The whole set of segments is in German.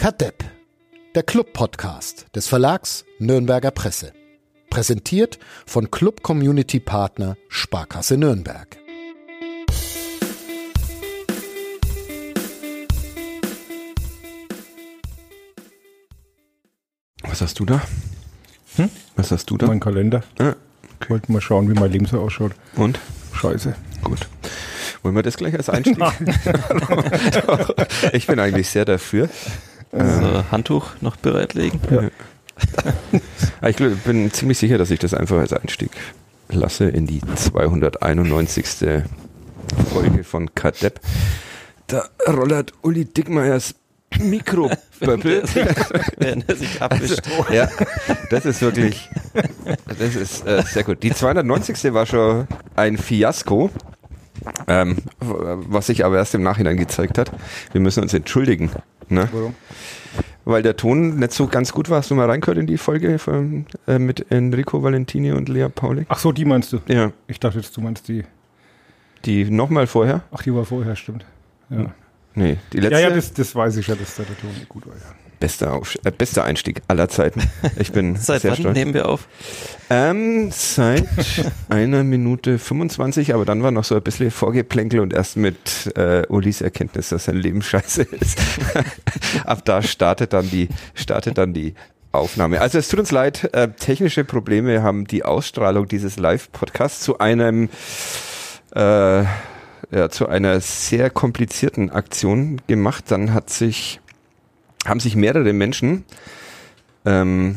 Kadepp, der Club-Podcast des Verlags Nürnberger Presse. Präsentiert von Club Community Partner Sparkasse Nürnberg. Was hast du da? Hm? Was hast du da? Mein Kalender. Ah, Ich wollte mal schauen, wie mein Leben so ausschaut. und? Scheiße. Gut. Wollen wir das gleich als Einstieg? Ich bin eigentlich sehr dafür. Also Handtuch noch bereitlegen. Aber Ah, ich bin ziemlich sicher, dass ich das einfach als Einstieg lasse in die 291. Folge von Kadepp. Da rollert Uli Dickmeyers Mikroböppel. Während er sich abwischt. Also, ja, das ist wirklich, das ist äh, sehr gut. Die 290. war schon ein Fiasko, ähm, was sich aber erst im Nachhinein gezeigt hat. Wir müssen uns entschuldigen, ne? Warum? weil der Ton nicht so ganz gut war. Hast du mal reingehört in die Folge von, äh, mit Enrico Valentini und Lea Paulik? Ach so, die meinst du? Ja, Ich dachte jetzt, du meinst die. die nochmal vorher? Ach, die war vorher, stimmt. Ja, Nee, die letzte. ja, ja das, das weiß ich ja, dass da der Ton nicht gut war. Ja. Bester, Auf äh, bester Einstieg aller Zeiten. Ich bin Seit sehr wann stolz. nehmen wir auf? Ähm, seit einer Minute 25, aber dann war noch so ein bisschen Vorgeplänkel und erst mit äh, Ulis Erkenntnis, dass sein Leben scheiße ist. Ab da startet dann die, startet dann die Aufnahme. Also es tut uns leid, äh, technische Probleme haben die Ausstrahlung dieses Live-Podcasts zu einem äh, ja, zu einer sehr komplizierten Aktion gemacht. Dann hat sich, haben sich mehrere Menschen ähm,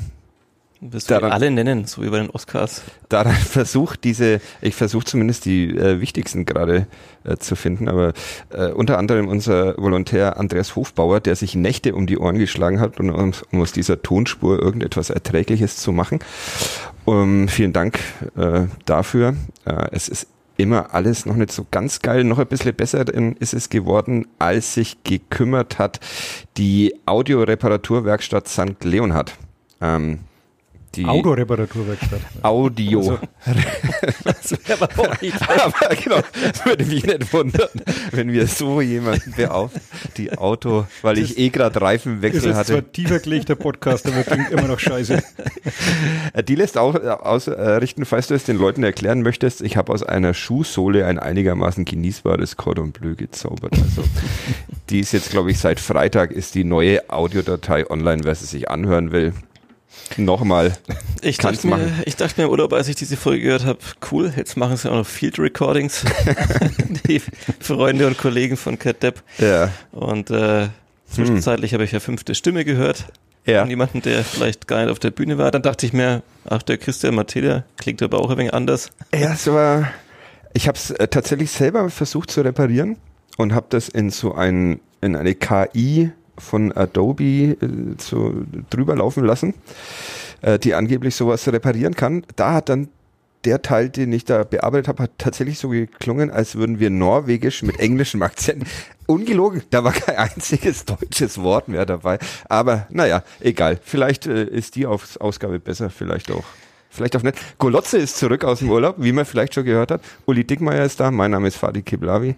Wirst du Daran- alle nennen, so wie bei den Oscars. daran versucht, diese, ich versuche zumindest die äh, wichtigsten gerade äh, zu finden, aber äh, unter anderem unser Volontär Andreas Hofbauer, der sich Nächte um die Ohren geschlagen hat, um, um, aus dieser Tonspur irgendetwas Erträgliches zu machen. Um, vielen Dank äh, dafür. Äh, es ist immer alles noch nicht so ganz geil, noch ein bisschen besser ist es geworden, als sich gekümmert hat die Audioreparaturwerkstatt St. Leonhard. Ähm, die Autoreparaturwerkstatt. Audio. Das wäre aber Aber genau, das würde mich nicht wundern, wenn wir so jemanden beauftragen, die Auto, weil ich eh gerade Ist Reifenwechsel jetzt zwar hatte. tiefer gelegter Podcast, aber klingt immer noch scheiße. Die lässt auch ausrichten, falls du es den Leuten erklären möchtest. Ich habe aus einer Schuhsohle ein einigermaßen genießbares Cordon Bleu gezaubert. Also die ist jetzt, glaube ich, seit Freitag ist die neue Audiodatei online, wer sie sich anhören will. Nochmal. Ich dachte, mir, ich dachte mir im Urlaub, als ich diese Folge gehört habe, cool, jetzt machen sie auch noch Field Recordings. die Freunde und Kollegen von Cat Depp. Ja. Und äh, zwischenzeitlich habe ich ja fünfte Stimme gehört. Ja. Von jemandem, der vielleicht gar nicht auf der Bühne war. Dann dachte ich mir, ach, der Christian Mateda klingt aber auch ein wenig anders. Ja, es war. Ich habe es äh, tatsächlich selber versucht zu reparieren und habe das in so ein in eine KI von Adobe äh, so drüber laufen lassen, äh, die angeblich sowas reparieren kann. Da hat dann der Teil, den ich da bearbeitet habe, hat tatsächlich so geklungen, als würden wir Norwegisch mit englischem Akzent. Ungelogen, da war kein einziges deutsches Wort mehr dabei. Aber naja, egal. Vielleicht äh, ist die Aus Ausgabe besser, vielleicht auch. Vielleicht auch nicht. Golotze ist zurück aus dem Urlaub, wie man vielleicht schon gehört hat. Uli Dickmeier ist da. Mein Name ist Fadi Kiblavi.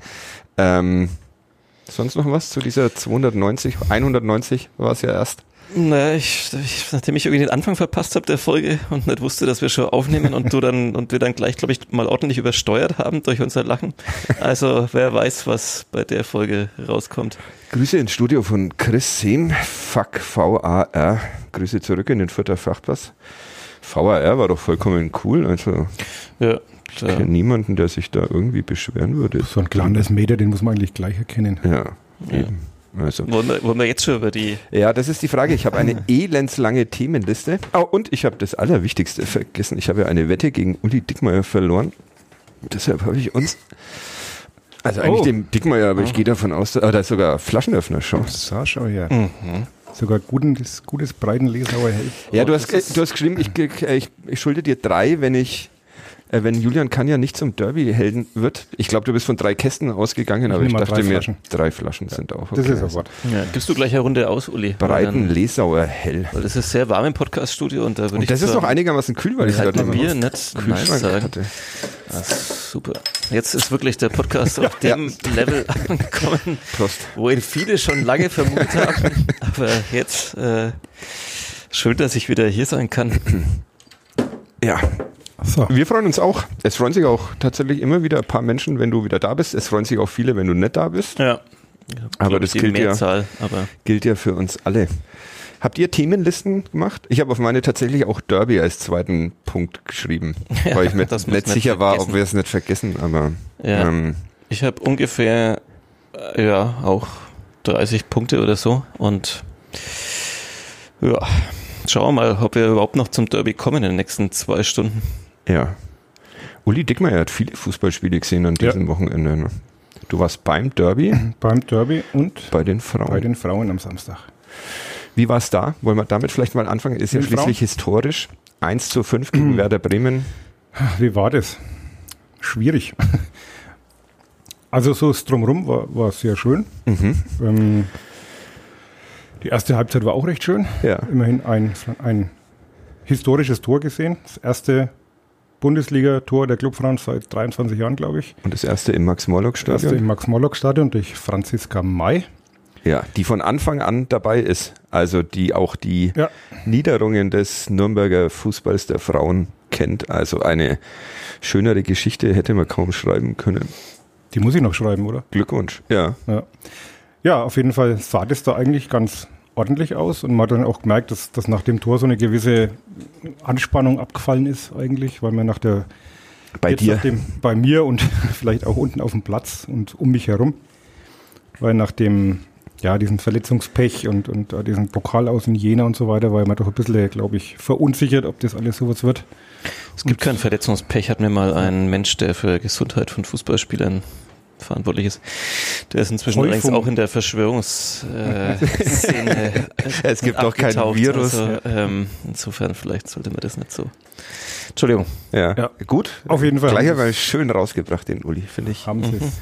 Ähm, sonst noch was zu dieser 290, 190 war es ja erst. Naja, ich, ich, nachdem ich irgendwie den Anfang verpasst habe der Folge und nicht wusste, dass wir schon aufnehmen und du dann und wir dann gleich, glaube ich, mal ordentlich übersteuert haben durch unser Lachen. Also wer weiß, was bei der Folge rauskommt. Grüße ins Studio von Chris Sehm. Fuck VAR. Grüße zurück in den Fürther Frachtpass. VAR war doch vollkommen cool. Also Ja, ich klar. kenne niemanden, der sich da irgendwie beschweren würde. So ein kleines Meter, den muss man eigentlich gleich erkennen. Ja, eben. Also. Wollen wir, wollen wir jetzt schon über die Ja, das ist die Frage. Ich habe eine elendslange Themenliste. Oh, und ich habe das Allerwichtigste vergessen. Ich habe ja eine Wette gegen Uli Dickmeier verloren. Deshalb habe ich uns. Also eigentlich Oh. dem Dickmeier, aber ich gehe davon aus, dass- ah, da ist sogar Flaschenöffner schon. So, schau her. Mhm. Sogar gutes, gutes Breitenlesauer Hell. Ja, du hast, du hast geschrieben, ich, ich, ich schulde dir drei, wenn ich, äh, wenn Julian Kanja nicht zum Derby-Helden wird. Ich glaube, du bist von drei Kästen ausgegangen, aber nehm ich dachte drei mir, Flaschen. drei Flaschen sind auch okay. Das ist Wort. ja, gibst du gleich eine Runde aus, Uli? Breiten Lesauer Hell. Weil das ist sehr warm im Podcaststudio und da würde Und ich das ist noch einigermaßen kühl, weil ich halt gerade mir nicht nice Kühlschrank sagen. hatte. Ah, super. Jetzt ist wirklich der Podcast auf dem Level angekommen, Prost. wo ihn viele schon lange vermutet haben. Aber jetzt äh, schön, dass ich wieder hier sein kann. Ja, So. wir freuen uns auch. Es freuen sich auch tatsächlich immer wieder ein paar Menschen, wenn du wieder da bist. Es freuen sich auch viele, wenn du nicht da bist. Ja. Aber das gilt ja- Mehrzahl, aber Gilt ja für uns alle. Habt ihr Themenlisten gemacht? Ich habe auf meine tatsächlich auch Derby als zweiten Punkt geschrieben, Ja, weil ich mir nicht nicht sicher war, ob vergessen. wir es nicht vergessen, aber Ja. ähm, ich habe ungefähr äh, ja auch 30 Punkte oder so und ja, schauen wir mal, ob wir überhaupt noch zum Derby kommen in den nächsten zwei Stunden. Ja. Uli Dickmeyer hat viele Fußballspiele gesehen an Ja. diesem Wochenende. ne? Du warst beim Derby Beim Derby und bei den Frauen. bei den Frauen am Samstag. Wie war es da? Wollen wir damit vielleicht mal anfangen? Ist ja schließlich historisch. 1 zu 5 gegen Werder Bremen. Wie war das? Schwierig. Also so das Drumrum war, war sehr schön. Mhm. Ähm, die erste Halbzeit war auch recht schön. Ja. Immerhin ein, ein historisches Tor gesehen. Das erste Bundesliga-Tor der Clubfrauen seit 23 Jahren, glaube ich. Und das erste im Das erste im Max-Morlock-Stadion. Max-Morlock-Stadion durch Franziska May. Ja, die von Anfang an dabei ist. Also die auch die Ja. Niederungen des Nürnberger Fußballs der Frauen kennt. Also eine schönere Geschichte hätte man kaum schreiben können. Die muss ich noch schreiben, oder? Glückwunsch. Ja. Ja. ja, auf jeden Fall sah das da eigentlich ganz ordentlich aus und man hat dann auch gemerkt, dass, dass nach dem Tor so eine gewisse Anspannung abgefallen ist eigentlich, weil man nach der Bei jetzt dir. dem, bei mir und vielleicht auch unten auf dem Platz und um mich herum, weil nach dem ja diesen Verletzungspech und und äh, diesen Pokal aus in Jena und so weiter, war man doch ein bisschen, glaube ich, verunsichert, ob das alles sowas wird. Es gibt kein Verletzungspech, hat mir mal ein Mensch, der für Gesundheit von Fußballspielern verantwortlich ist. Der ist inzwischen Häufung. allerdings auch in der Verschwörungsszene. Szene Es gibt doch kein. Virus. Also, ähm, insofern, vielleicht sollte man das nicht so. Entschuldigung. Ja. Ja. Gut. Auf jeden Fall. Gleich aber schön rausgebracht, den Uli, finde ich. Haben sie es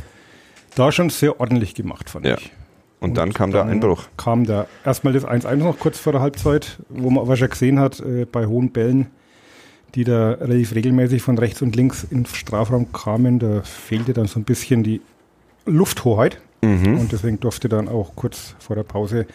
da schon sehr ordentlich gemacht, fand Ja. ich. Und dann kam der dann Einbruch. Kam da erstmal das 1-1 noch kurz vor der Halbzeit, wo man aber schon gesehen hat, äh, bei hohen Bällen, die da relativ regelmäßig von rechts und links in den Strafraum kamen, da fehlte dann so ein bisschen die Lufthoheit. Mhm. Und deswegen durfte dann auch kurz vor der Pause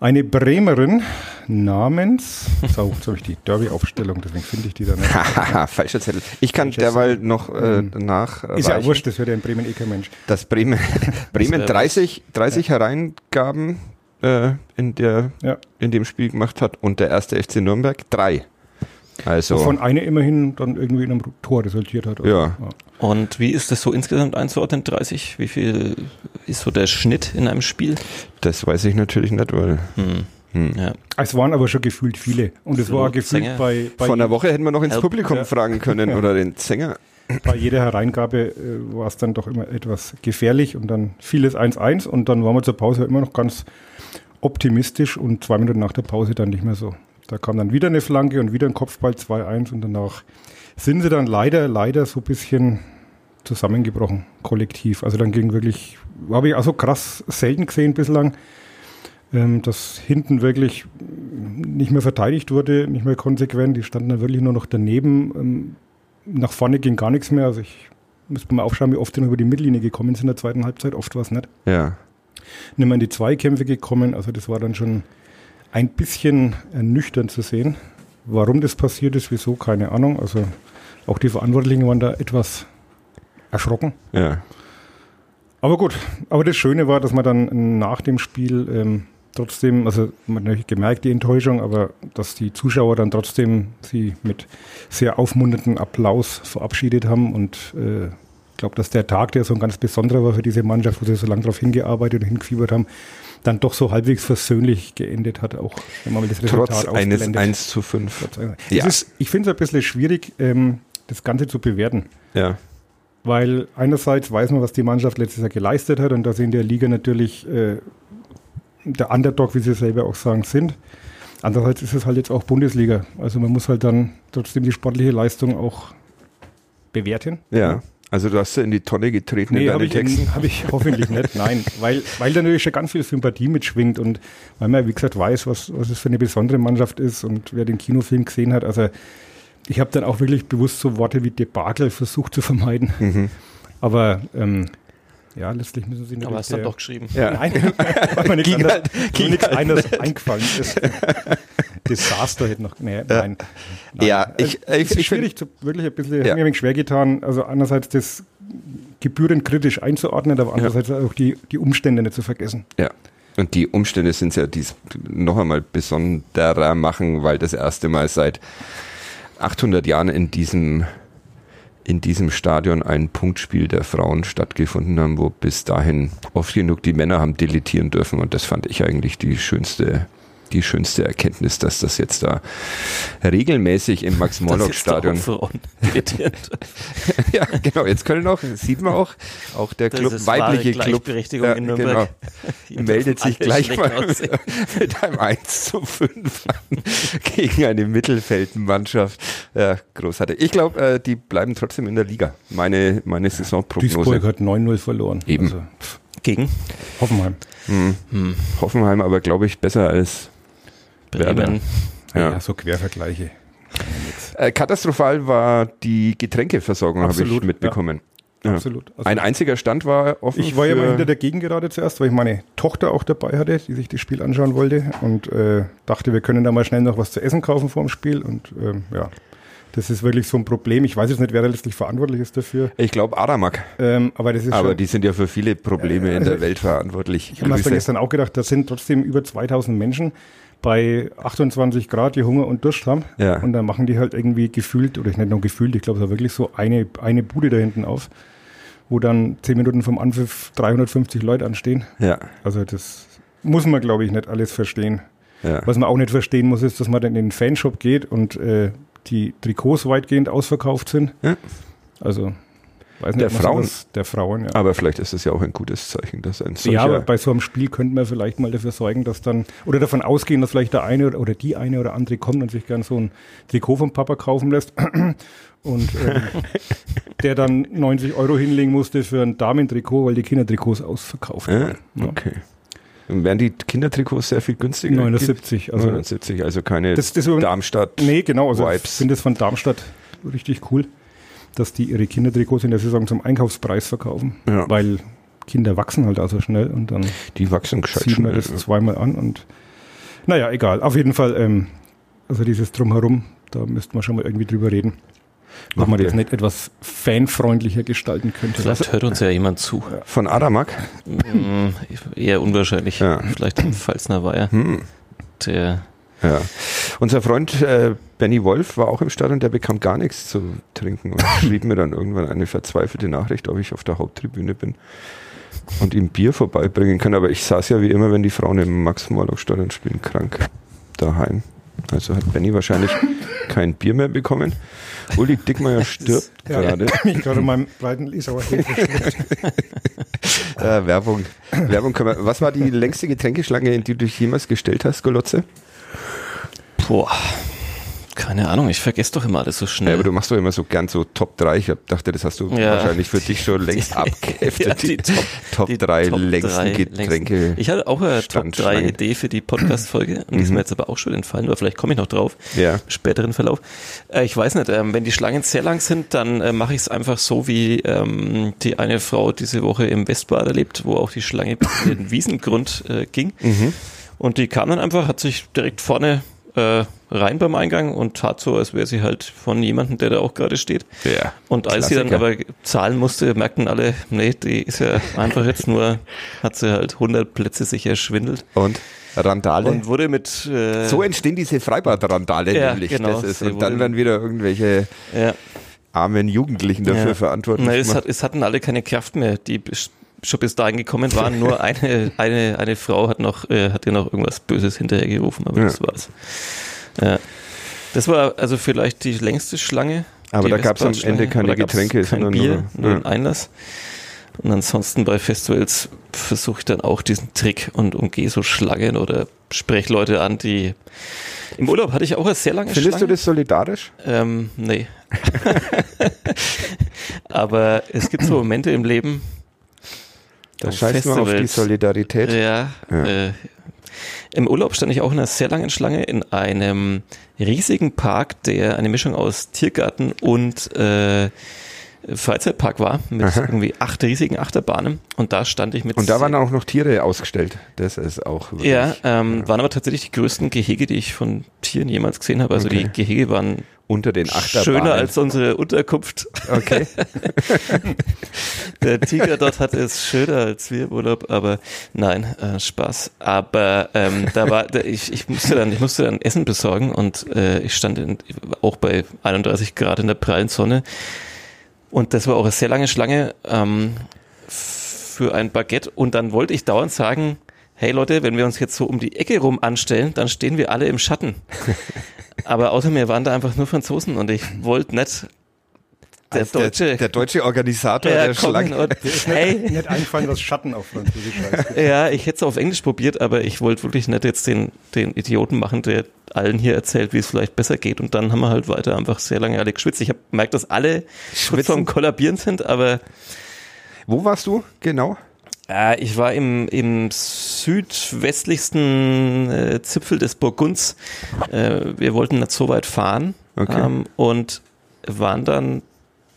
eine Bremerin namens, so, jetzt habe ich die Derby-Aufstellung, deswegen finde ich die da nicht. Haha, falscher Zettel. Ich kann Falscher derweil noch äh, Ähm, nach Ist ja wurscht, das hört ja in Bremen eh kein Mensch. dass Bremen, Bremen wär 30, 30 Hereingaben äh, in, der, Ja. in dem Spiel gemacht hat und der erste FC Nürnberg drei. Also, Wovon eine immerhin dann irgendwie in einem Tor resultiert hat. Ja. Und wie ist das so insgesamt einzuordnen? 30? Wie viel ist so der Schnitt in einem Spiel? das weiß ich natürlich nicht, weil Hm. hm. Ja. Es waren aber schon gefühlt viele. Und es war Absolut. gefühlt Sänger. bei, bei, vor einer Woche hätten wir noch ins Help. Publikum Ja. fragen können oder den Sänger. bei jeder Hereingabe äh, war es dann doch immer etwas gefährlich und dann fiel es 1-1 und dann waren wir zur Pause immer noch ganz optimistisch und zwei Minuten nach der Pause dann nicht mehr so. Da kam dann wieder eine Flanke und wieder ein Kopfball 2-1 und danach sind sie dann leider, leider so ein bisschen zusammengebrochen, kollektiv. Also dann ging wirklich, habe ich also krass selten gesehen bislang, ähm, dass hinten wirklich nicht mehr verteidigt wurde, nicht mehr konsequent. Die standen dann wirklich nur noch daneben. Ähm, nach vorne ging gar nichts mehr. Also ich müsste mal aufschauen, wie oft die noch über die Mittellinie gekommen sind in der zweiten Halbzeit. Oft war es nicht. Ja. Nicht mehr in die Zweikämpfe gekommen. Also das war dann schon ein bisschen ernüchternd zu sehen. Warum das passiert ist, wieso, keine Ahnung. Also auch die Verantwortlichen waren da etwas erschrocken. Ja. Aber gut, aber das Schöne war, dass man dann nach dem Spiel ähm, trotzdem, also man hat natürlich gemerkt, die Enttäuschung, aber dass die Zuschauer dann trotzdem sie mit sehr aufmunternden Applaus verabschiedet haben und äh, ich glaube, dass der Tag, der so ein ganz besonderer war für diese Mannschaft, wo sie so lange darauf hingearbeitet und hingefiebert haben, dann doch so halbwegs versöhnlich geendet hat, auch wenn man mal das Resultat Trotz eines ausblendet. 1 zu 5. Es Ja. ist, ich finde es ein bisschen schwierig, ähm, das Ganze zu bewerten. Ja. Weil einerseits weiß man, was die Mannschaft letztes Jahr geleistet hat und dass sie in der Liga natürlich äh, der Underdog, wie sie selber auch sagen, sind. Andererseits ist es halt jetzt auch Bundesliga. Also man muss halt dann trotzdem die sportliche Leistung auch bewerten. Ja. Also du hast ja in die Tonne getreten in Nee, habe deinen ich, Texten. hab ich hoffentlich nicht. Nein, weil, weil da natürlich schon ganz viel Sympathie mitschwingt und weil man, wie gesagt, weiß, was, was es für eine besondere Mannschaft ist und wer den Kinofilm gesehen hat, also ich habe dann auch wirklich bewusst so Worte wie Debakel versucht zu vermeiden. Mhm. Aber ähm, ja, letztlich müssen sie Aber hast dann doch geschrieben. Ja. Nein, weil mir nichts anderes, halt- nichts anderes eingefallen ist. Desaster hätte noch. Nee, nein. nein. Ja, ich- Äh, ich- es ist ich schwierig, zu, wirklich ein bisschen, Ja. mir ein schwer getan. Also einerseits das gebührend kritisch einzuordnen, aber andererseits auch die, die Umstände nicht zu vergessen. Ja. Und die Umstände sind ja dies noch einmal besonderer machen, weil das erste Mal seit 800 Jahren in diesem in diesem Stadion ein Punktspiel der Frauen stattgefunden haben, wo bis dahin oft genug die Männer haben deletieren dürfen. Und das fand ich eigentlich die schönste die schönste Erkenntnis, dass das jetzt da regelmäßig im Das Max-Morlock-Stadion ja, genau, jetzt können auch, sieht man auch, auch der Das Club, weibliche Club, Gleichberechtigung ja, in Nürnberg. Hier meldet sich gleich mal mit einem 1 zu 5 an gegen eine Mittelfeldmannschaft. Ja, großartig. Ich glaube, äh, die bleiben trotzdem in der Liga. Meine, meine Duisburg Saisonprognose. hat 9-0 verloren. Eben. Also, Gegen Hoffenheim. Hm. Hoffenheim aber, glaube ich, besser als Werder. Ja. Ja, so Quervergleiche. äh, katastrophal war die Getränkeversorgung, habe ich mitbekommen. Ja. Absolut. Also Ein einziger Stand war offen. Ich war ja mal hinter der Gegengerade zuerst, weil ich meine Tochter auch dabei hatte, die sich das Spiel anschauen wollte und äh, dachte, wir können da mal schnell noch was zu essen kaufen vor dem Spiel. Und ähm, ja, das ist wirklich so ein Problem. Ich weiß jetzt nicht, wer da letztlich verantwortlich ist dafür. Ich glaube Aramak. Ähm, aber das ist Aber schon, die sind ja für viele Probleme in also der Welt verantwortlich. ich habe mir gestern auch gedacht, das sind trotzdem über 2000 Menschen bei 28 Grad, die Hunger und Durst haben. Ja. Und dann machen die halt irgendwie gefühlt, oder nicht nur gefühlt, ich glaube, es war wirklich so eine, eine Bude da hinten auf, wo dann 10 Minuten vom Anpfiff 350 Leute anstehen. Ja, Also das muss man, glaube ich, nicht alles verstehen. ja. Was man auch nicht verstehen muss, ist, dass man dann in den Fanshop geht und äh, die Trikots weitgehend ausverkauft sind. Ja. Also, nicht, Der Frauen. sowas- der Frauen, ja. Aber vielleicht ist es ja auch ein gutes Zeichen, dass ein solcher... ja, aber bei so einem Spiel könnte man vielleicht mal dafür sorgen, dass dann, oder davon ausgehen, dass vielleicht der eine oder, oder die eine oder andere kommt und sich gern so ein Trikot vom Papa kaufen lässt und ähm, der dann 90 Euro hinlegen musste für ein Damentrikot, weil die Kindertrikots ausverkauft ja, waren. Ja. okay. Und wären die Kindertrikots sehr viel günstiger? 79, also 79, also keine das, das Darmstadt. Nee, genau. Also ich finde es von Darmstadt richtig cool, dass die ihre Kindertrikots in der Saison zum Einkaufspreis verkaufen. Ja. Weil Kinder wachsen halt auch so schnell und dann Die wachsen gescheit zieht man schnell. das zweimal an und naja, egal. Auf jeden Fall, ähm, also dieses Drumherum, da müsste man schon mal irgendwie drüber reden. Ob man das nicht etwas fanfreundlicher gestalten könnte. Vielleicht hört uns ja jemand zu. Von Adamak? Mm, eher unwahrscheinlich. Ja. Vielleicht ein Pfalzner Weiher, Hm. der Ja. Unser Freund äh, Benny Wolf war auch im Stadion, der bekam gar nichts zu trinken und schrieb mir dann irgendwann eine verzweifelte Nachricht, ob ich auf der Haupttribüne bin und ihm Bier vorbeibringen kann. Aber ich saß ja wie immer, wenn die Frauen im Max-Morlock-Stadion spielen, krank daheim. Also hat Benny wahrscheinlich kein Bier mehr bekommen. Uli Dickmeyer stirbt Ja. gerade. Ich gerade in meinem breiten Isauer Äh, Werbung. Werbung können wir. Was war die längste Getränkeschlange, in die du dich jemals gestellt hast, Golotze? Boah, keine Ahnung, ich vergesse doch immer alles so Ja, schnell. aber du machst doch immer so gern so Top 3. Ich dachte, das hast du Ja. wahrscheinlich für dich schon längst Die- abgeheftet. Ja, die Top- Top die 3 Top längsten Getränke. längsten. Ich hatte auch eine Top 3 Standschlangen. Idee für die Podcast-Folge und die ist Mhm. mir jetzt aber auch schon entfallen, aber vielleicht komme ich noch drauf. Ja. späteren Verlauf. Äh, ich weiß nicht, ähm, wenn die Schlangen sehr lang sind, dann äh, mache ich es einfach so, wie ähm, die eine Frau diese Woche im Westbad erlebt, wo auch die Schlange in den Wiesengrund äh, ging. Mhm. Und die kam dann einfach, hat sich direkt vorne äh, rein beim Eingang und tat so, als wäre sie halt von jemandem, der da auch gerade steht. Ja. Und als sie dann Klassiker. aber zahlen musste, merkten alle, nee, die ist ja einfach jetzt nur, hat sie halt 100 Plätze sich erschwindelt Und Randale. und wurde mit äh, so entstehen diese Freibad-Randale Ja, nämlich. genau. Und dann werden wieder irgendwelche ja, armen Jugendlichen dafür Ja. verantwortlich Na, es, hat, es hatten alle keine Kraft mehr, die schon bis dahin gekommen waren. Nur eine, eine, eine Frau hat noch, äh, hat ihr noch irgendwas Böses hinterhergerufen, aber Ja. das war's. Ja. Das war also vielleicht die längste Schlange. Aber da gab's am Westbadschlange. Ende keine Getränke, kein sondern Bier, nur- nur ja. Einlass. Und ansonsten bei Festivals versuche ich dann auch diesen Trick und umgehe so Schlangen oder spreche Leute an, die im Urlaub hatte ich auch eine sehr lange Findest Schlange. du das solidarisch? Ähm, nee. Aber es gibt so Momente im Leben, Da scheißt man auf die. Solidarität. ja, Ja. Äh, im Urlaub stand ich auch in einer sehr langen Schlange in einem riesigen Park, der eine Mischung aus Tiergarten und äh, Freizeitpark war, mit Aha. irgendwie acht riesigen Achterbahnen. Und da stand ich mit Und da waren auch noch Tiere ausgestellt. Das ist auch wirklich, ja, ähm, waren aber tatsächlich die größten Gehege, die ich von Tieren jemals gesehen habe. Also Okay. die Gehege waren unter den Achterbahnen. schöner als unsere Unterkunft. Okay. Der Tiger dort hatte es schöner als wir im Urlaub, aber nein, äh, Spaß. Aber ähm, da war, da, ich, ich musste dann, ich musste dann Essen besorgen und äh, ich stand in, auch bei 31 Grad in der prallen Sonne und das war auch eine sehr lange Schlange ähm, für ein Baguette und dann wollte ich dauernd sagen, hey Leute, wenn wir uns jetzt so um die Ecke rum anstellen, dann stehen wir alle im Schatten. Aber außer mir waren da einfach nur Franzosen und ich wollte nicht der Als deutsche der, der deutsche Organisator der kommen Schlange. und hey, Mir hat eingefallen, was Schatten auf Französisch heißt. ja, ich hätte es auf Englisch probiert, aber ich wollte wirklich nicht jetzt den, den Idioten machen, der allen hier erzählt, wie es vielleicht besser geht. Und dann haben wir halt weiter einfach sehr lange alle geschwitzt. Ich habe gemerkt, dass alle kurz vorm Kollabieren sind, aber Wo warst du genau? Äh, ich war im, im südwestlichsten äh, Zipfel des Burgunds. Äh, wir wollten nicht so weit fahren Okay. ähm, und waren dann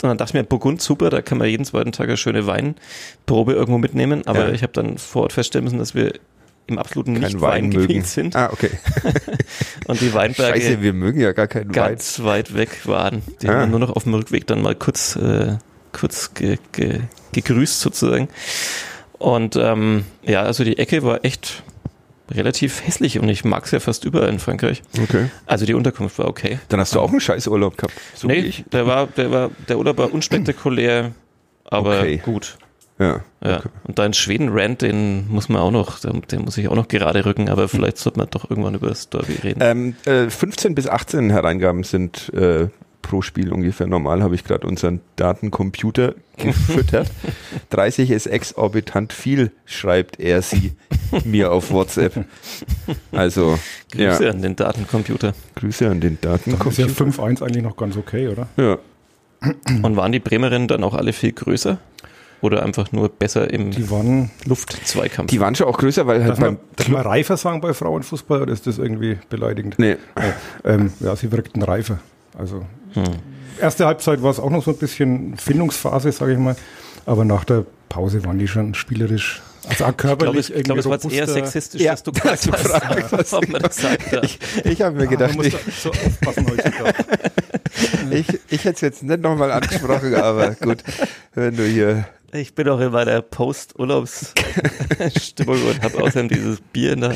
und dann dachte ich mir, Burgund, super, da kann man jeden zweiten Tag eine schöne Weinprobe irgendwo mitnehmen. Aber Ja. ich habe dann vor Ort feststellen müssen, dass wir im absoluten Kein nicht Wein mögen. Sind Ah, okay. und die Weinberge Scheiße, wir mögen ja gar keinen Wein. ganz weit weg waren. Die Ah. haben wir nur noch auf dem Rückweg dann mal kurz, äh, kurz ge, ge, gegrüßt sozusagen. Und ähm, ja, also die Ecke war echt relativ hässlich und ich mag es ja fast überall in Frankreich. Okay. Also die Unterkunft war okay. Dann hast du auch einen scheiß Urlaub gehabt. So nee, der war, der war, der Urlaub war unspektakulär, aber Okay. gut. Ja. Ja. Und da in Schweden Rand, den muss man auch noch, den, den muss ich auch noch gerade rücken, aber vielleicht sollte man doch irgendwann über das Derby reden. Ähm, äh, 15 bis 18 Hereingaben sind äh, pro Spiel ungefähr normal, habe ich gerade unseren Datencomputer gefüttert. 30 ist exorbitant viel, schreibt er sie mir auf WhatsApp. Also, Grüße ja, an den Datencomputer. Grüße an den Dann ist ja Datencomputer. 5-1 eigentlich noch ganz okay, oder? Ja. Und waren die Bremerinnen dann auch alle viel größer? Oder einfach nur besser im Die waren, Luftzweikampf? Die waren schon auch größer, weil halt darf man, beim darf man reifer sagen bei Frauenfußball oder ist das irgendwie beleidigend? Nee. Ähm, ja, sie wirkten reifer. Also Hm. erste Halbzeit war es auch noch so ein bisschen Findungsphase, sage ich mal. Aber nach der Pause waren die schon spielerisch, also auch Ich glaube, körperlich es, ich glaube, es war jetzt eher sexistisch, Ja, was du gesagt Frage, hast. ob man das sagt, ja. Ich, ich habe mir Ah, gedacht, man muss ich, so aufpassen heutzutage. ich, ich hätte es jetzt nicht nochmal angesprochen, aber gut, wenn du hier Ich bin auch in meiner Post-Urlaubs-Stimmung und habe außerdem dieses Bier in der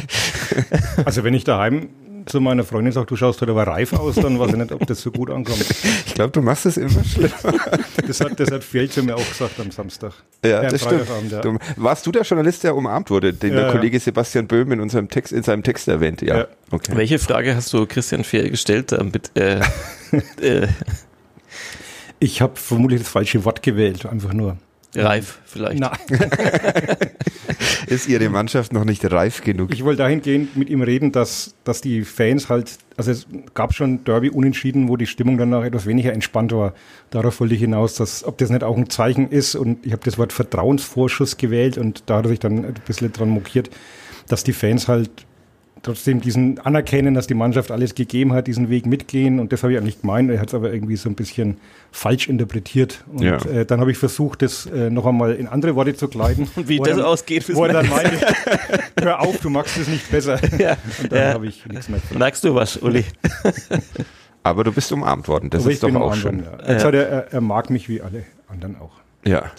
Also wenn ich daheim zu meiner Freundin sage, du schaust heute aber reif aus, dann weiß ich nicht, ob das so gut ankommt. Ich glaube, du machst es immer schlimmer. Das hat, das hat Fjellche mir auch gesagt am Samstag. Ja, am das stimmt. Ja. Du, warst du der Journalist, der umarmt wurde, den Ja, der ja. Kollege Sebastian Böhm in unserem Text, in seinem Text erwähnt? Ja. Ja. Okay. Welche Frage hast du Christian Fehl gestellt, damit äh, äh, Ich habe vermutlich das falsche Wort gewählt, einfach nur. Reif vielleicht? Na, Ist Ihre Mannschaft noch nicht reif genug? ich wollte dahingehend mit ihm reden, dass, dass die Fans halt, also es gab schon Derby unentschieden, wo die Stimmung danach etwas weniger entspannt war. Darauf wollte ich hinaus, dass, ob das nicht auch ein Zeichen ist und ich habe das Wort Vertrauensvorschuss gewählt und da hat er sich dann ein bisschen dran mokiert, dass die Fans halt trotzdem diesen anerkennen, dass die Mannschaft alles gegeben hat, diesen Weg mitgehen und das habe ich eigentlich gemeint. Er hat es aber irgendwie so ein bisschen falsch interpretiert und Ja. äh, dann habe ich versucht, das äh, noch einmal in andere Worte zu kleiden. Und wie er das dann- ausgeht, wo er dann meinte, hör auf, du magst es nicht besser. Ja, Und dann ja. habe ich nichts mehr gesagt. Merkst du was, Uli? Aber du bist umarmt worden. Das Aber ist doch auch schön. anderen, Ja. Er, er, er mag mich wie alle anderen auch. Ja.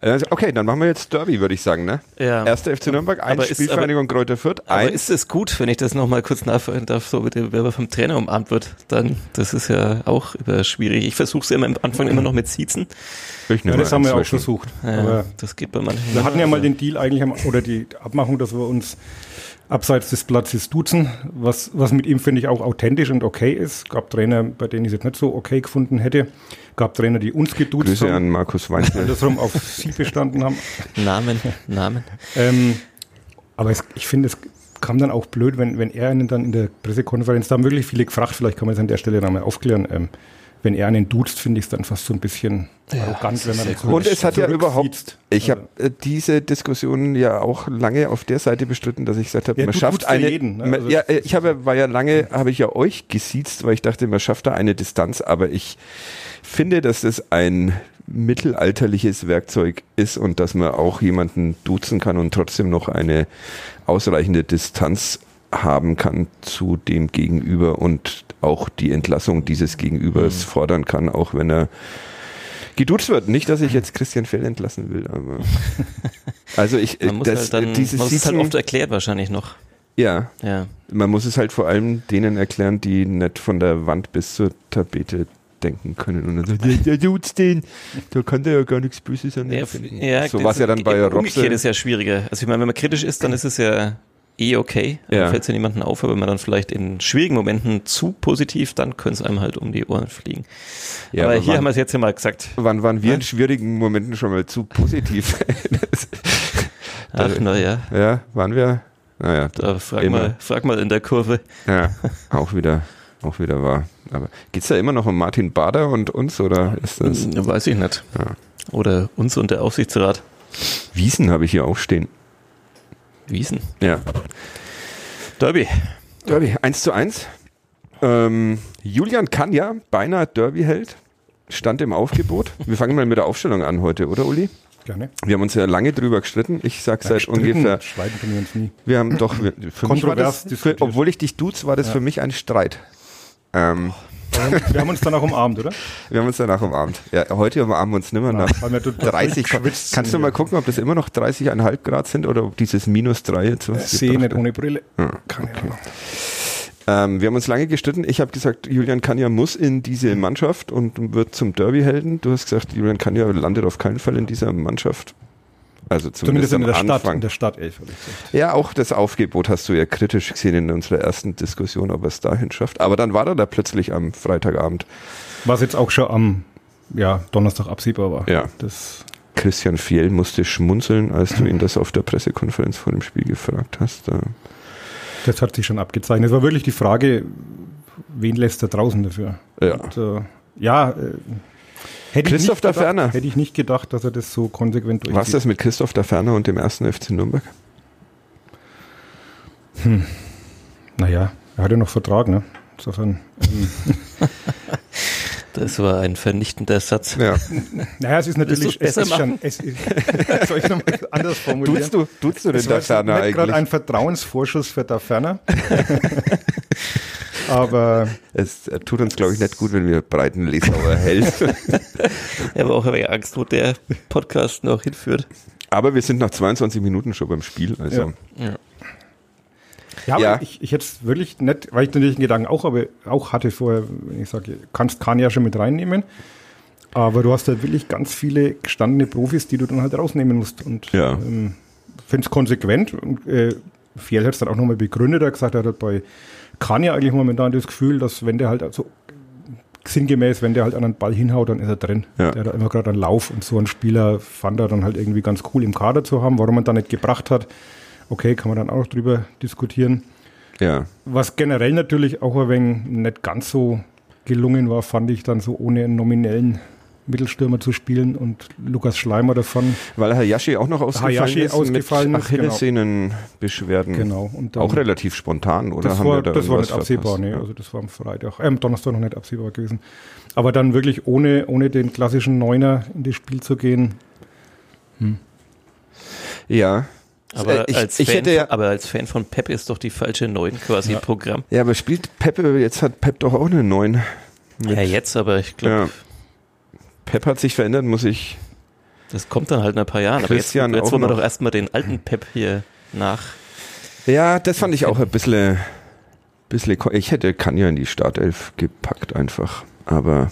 Also, Okay, dann machen wir jetzt Derby, würde ich sagen. Ne? Ja. Erster FC Nürnberg, Aber eins ist- Spielvereinigung Kräuter Fürth, Aber eins. ist es gut, wenn ich das nochmal kurz nachfragen darf, so bitte, wer vom Trainer umarmt wird, dann, das ist ja auch über schwierig. Ich versuche es immer am Anfang immer noch mit Siezen. Ich Ja, das haben wir auch inzwischen. versucht. Ja, Aber das geht bei manchen. wir hatten ja mal den Deal eigentlich, am, oder die Abmachung, dass wir uns abseits des Platzes duzen, was, was mit ihm, finde ich, auch authentisch und okay ist. Gab Trainer, bei denen ich es jetzt nicht so okay gefunden hätte. Gab Trainer, die uns geduzt Grüße haben, an Markus Weinzel. andersrum auf sie bestanden haben. Namen, Namen. Ähm, aber es, ich finde, es kam dann auch blöd, wenn, wenn er ihnen dann in der Pressekonferenz, da haben wirklich viele gefragt, vielleicht kann man es an der Stelle nochmal aufklären, ähm, wenn er einen duzt, finde ich es dann fast so ein bisschen Ja, arrogant, das wenn man dann gut. Und es hat ja überhaupt, ich Also, habe äh, diese Diskussion ja auch lange auf der Seite bestritten, dass ich gesagt habe, Ja, man schafft eine, jeden, ne? Also ja, das äh, ich habe, war ja lange, habe ich ja euch gesiezt, weil ich dachte, man schafft da eine Distanz, aber ich finde, dass das ein mittelalterliches Werkzeug ist und dass man auch jemanden duzen kann und trotzdem noch eine ausreichende Distanz haben kann zu dem Gegenüber und auch die Entlassung dieses Gegenübers Mhm. fordern kann, auch wenn er geduzt wird. Nicht, dass ich jetzt Christian Fell entlassen will, aber also ich Man muss das, halt dann, dieses man muss es halt oft erklärt wahrscheinlich noch. ja, Ja. man muss es halt vor allem denen erklären, die nicht von der Wand bis zur Tapete denken können und dann sagt, der, der duzt den, da kann der ja gar nichts Böses an Ja, ja, so war es ja dann bei Umgekehrt Robson. ist ja schwieriger. Also ich meine, wenn man kritisch ist, dann ist es ja eh okay. Ja. Dann fällt es ja niemandem auf, aber wenn man dann vielleicht in schwierigen Momenten zu positiv, dann können es einem halt um die Ohren fliegen. Ja, aber aber hier wann- haben wir es jetzt ja mal gesagt. Wann waren wir Ja. in schwierigen Momenten schon mal zu positiv? Ach, naja, ja, waren wir? Naja, da frag Immer. mal, frag mal in der Kurve. ja, auch wieder, auch wieder wahr. Aber geht's da immer noch um Martin Bader und uns oder ist das? Weiß ich nicht. Ja. Oder uns und der Aufsichtsrat. Wiesen habe ich hier auch stehen. Wiesen. Ja. Derby. Derby, 1 zu 1. Ähm, Julian Kanja, beinahe Derby-Held, stand im Aufgebot. Wir fangen mal mit der Aufstellung an heute, oder Uli? Gerne. Wir haben uns ja lange drüber gestritten. Ich sag seit Stritten ungefähr, Streiten können wir uns nie. wir haben doch, für mich war Kontrovers das, für, obwohl ich dich duz, war das für mich ein Streit. Ähm, Wir haben uns dann auch umarmt, oder? wir haben uns danach umarmt. Ja, heute umarmen wir uns nimmer nach total 30. geschwitzt Kannst du mal gucken, ob das immer noch 30,5 Grad sind oder ob dieses minus 3 jetzt was Sehe gebracht nicht ohne Brille. Ja. Keine Ahnung. Ähm, wir haben uns lange gestritten. Ich habe gesagt, Julian Kanja muss in diese Mannschaft und wird zum Derby-Helden. Du hast gesagt, Julian Kanja landet auf keinen Fall in dieser Mannschaft. Also zumindest, Zumindest in der Stadt, Anfang. in der Stadtelf, habe ich gesagt. ja, auch das Aufgebot hast du ja kritisch gesehen in unserer ersten Diskussion, ob er es dahin schafft. Aber dann war er da plötzlich am Freitagabend. Was jetzt auch schon am ja, Donnerstag absehbar war. Ja. Das, Christian Fiel musste schmunzeln, als du ihn das auf der Pressekonferenz vor dem Spiel gefragt hast. Da das hat sich schon abgezeichnet. Es war wirklich die Frage, wen lässt er draußen dafür? Ja. Und, äh, ja, äh, hätte Christoph da Ferner. Hätte ich nicht gedacht, dass er das so konsequent Was durchzieht. das mit Christoph da Ferner und dem ersten FC Nürnberg? Naja, er hat ja noch Vertrag, ne? Insofern. Ähm, Das war ein vernichtender Satz. Ja. naja, es ist natürlich. Es ist besser schon, es ist, soll ich nochmal anders formulieren? Duzt du, duzt du den Es da Ferner nicht gerade ein eigentlich? Vertrauensvorschuss für da Ferner. Aber Es tut uns, glaube ich, nicht gut, wenn wir breiten Lesauer hält. Ich habe auch ein wenig Angst, wo der Podcast noch hinführt. Aber wir sind nach 22 Minuten schon beim Spiel. Also Ja. Ja. Ja, aber Ja. ich, ich hätte es wirklich nicht, weil ich natürlich den Gedanken auch, aber auch hatte vorher, wenn ich sage, kannst kann ja schon mit reinnehmen. Aber du hast halt wirklich ganz viele gestandene Profis, die du dann halt rausnehmen musst. Und Ja. ähm, finde es konsequent. Und äh, Fjell hat es dann auch nochmal begründet. Er hat gesagt, er hat halt bei Kanye eigentlich momentan das Gefühl, dass wenn der halt also sinngemäß, wenn der halt an einen Ball hinhaut, dann ist er drin. Ja. Der hat immer gerade einen Lauf und so einen Spieler fand er dann halt irgendwie ganz cool im Kader zu haben. Warum man da nicht gebracht hat, okay, kann man dann auch noch drüber diskutieren. ja. Was generell natürlich auch ein wenig nicht ganz so gelungen war, fand ich dann so ohne einen nominellen Mittelstürmer zu spielen und Lukas Schleimer davon. Weil Hayashi auch noch ausgefallen Hayashi ist ausgefallen mit genau. Achillessehnenbeschwerden. Genau. Und dann, Auch relativ spontan, oder? das Haben war, wir da das war nicht absehbar, nee. Ja. Also das war am Freitag, äh, am Donnerstag noch nicht absehbar gewesen. Aber dann wirklich ohne, ohne den klassischen Neuner in das Spiel zu gehen, ja. Aber, Äh, ich, als ich Fan ja, von, aber als Fan von Pep ist doch die falsche 9 quasi Ja. Programm. ja, aber spielt Pep, jetzt hat Pep doch auch eine 9. Ja, jetzt, aber ich glaube, Ja. Pep hat sich verändert, muss ich. das kommt dann halt in ein paar Jahren. Aber jetzt, Christian jetzt wollen wir doch erstmal den alten Pep hier nach. Ja, das fand ich auch ein bisschen, bisschen. Ich hätte Kanja in die Startelf gepackt einfach. Aber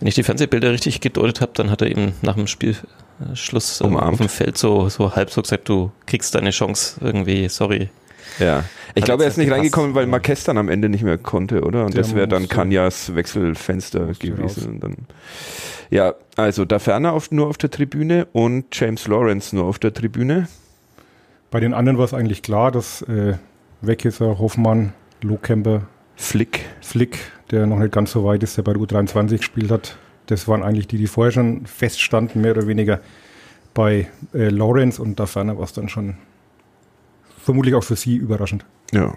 Wenn ich die Fernsehbilder richtig gedeutet habe, dann hat er eben nach dem Spielschluss ähm, Umarmt. auf dem Feld so, so halb so gesagt, du kriegst deine Chance irgendwie, sorry. ja. Ich Hat glaube, er ist nicht reingekommen, weil. Marquez dann am Ende nicht mehr konnte, oder? Und Der das wäre dann Kanjas Wechselfenster gewesen. Dann, ja, also da Ferner auf, nur auf der Tribüne und James Lawrence nur auf der Tribüne. bei den anderen war es eigentlich klar, dass äh, Weggesser, Hoffmann, Lohkemper, Flick. Flick der noch nicht ganz so weit ist, der bei der U23 gespielt hat. Das waren eigentlich die, die vorher schon feststanden, mehr oder weniger bei äh, Lawrence und da ferner war es dann schon vermutlich auch für sie überraschend. Ja.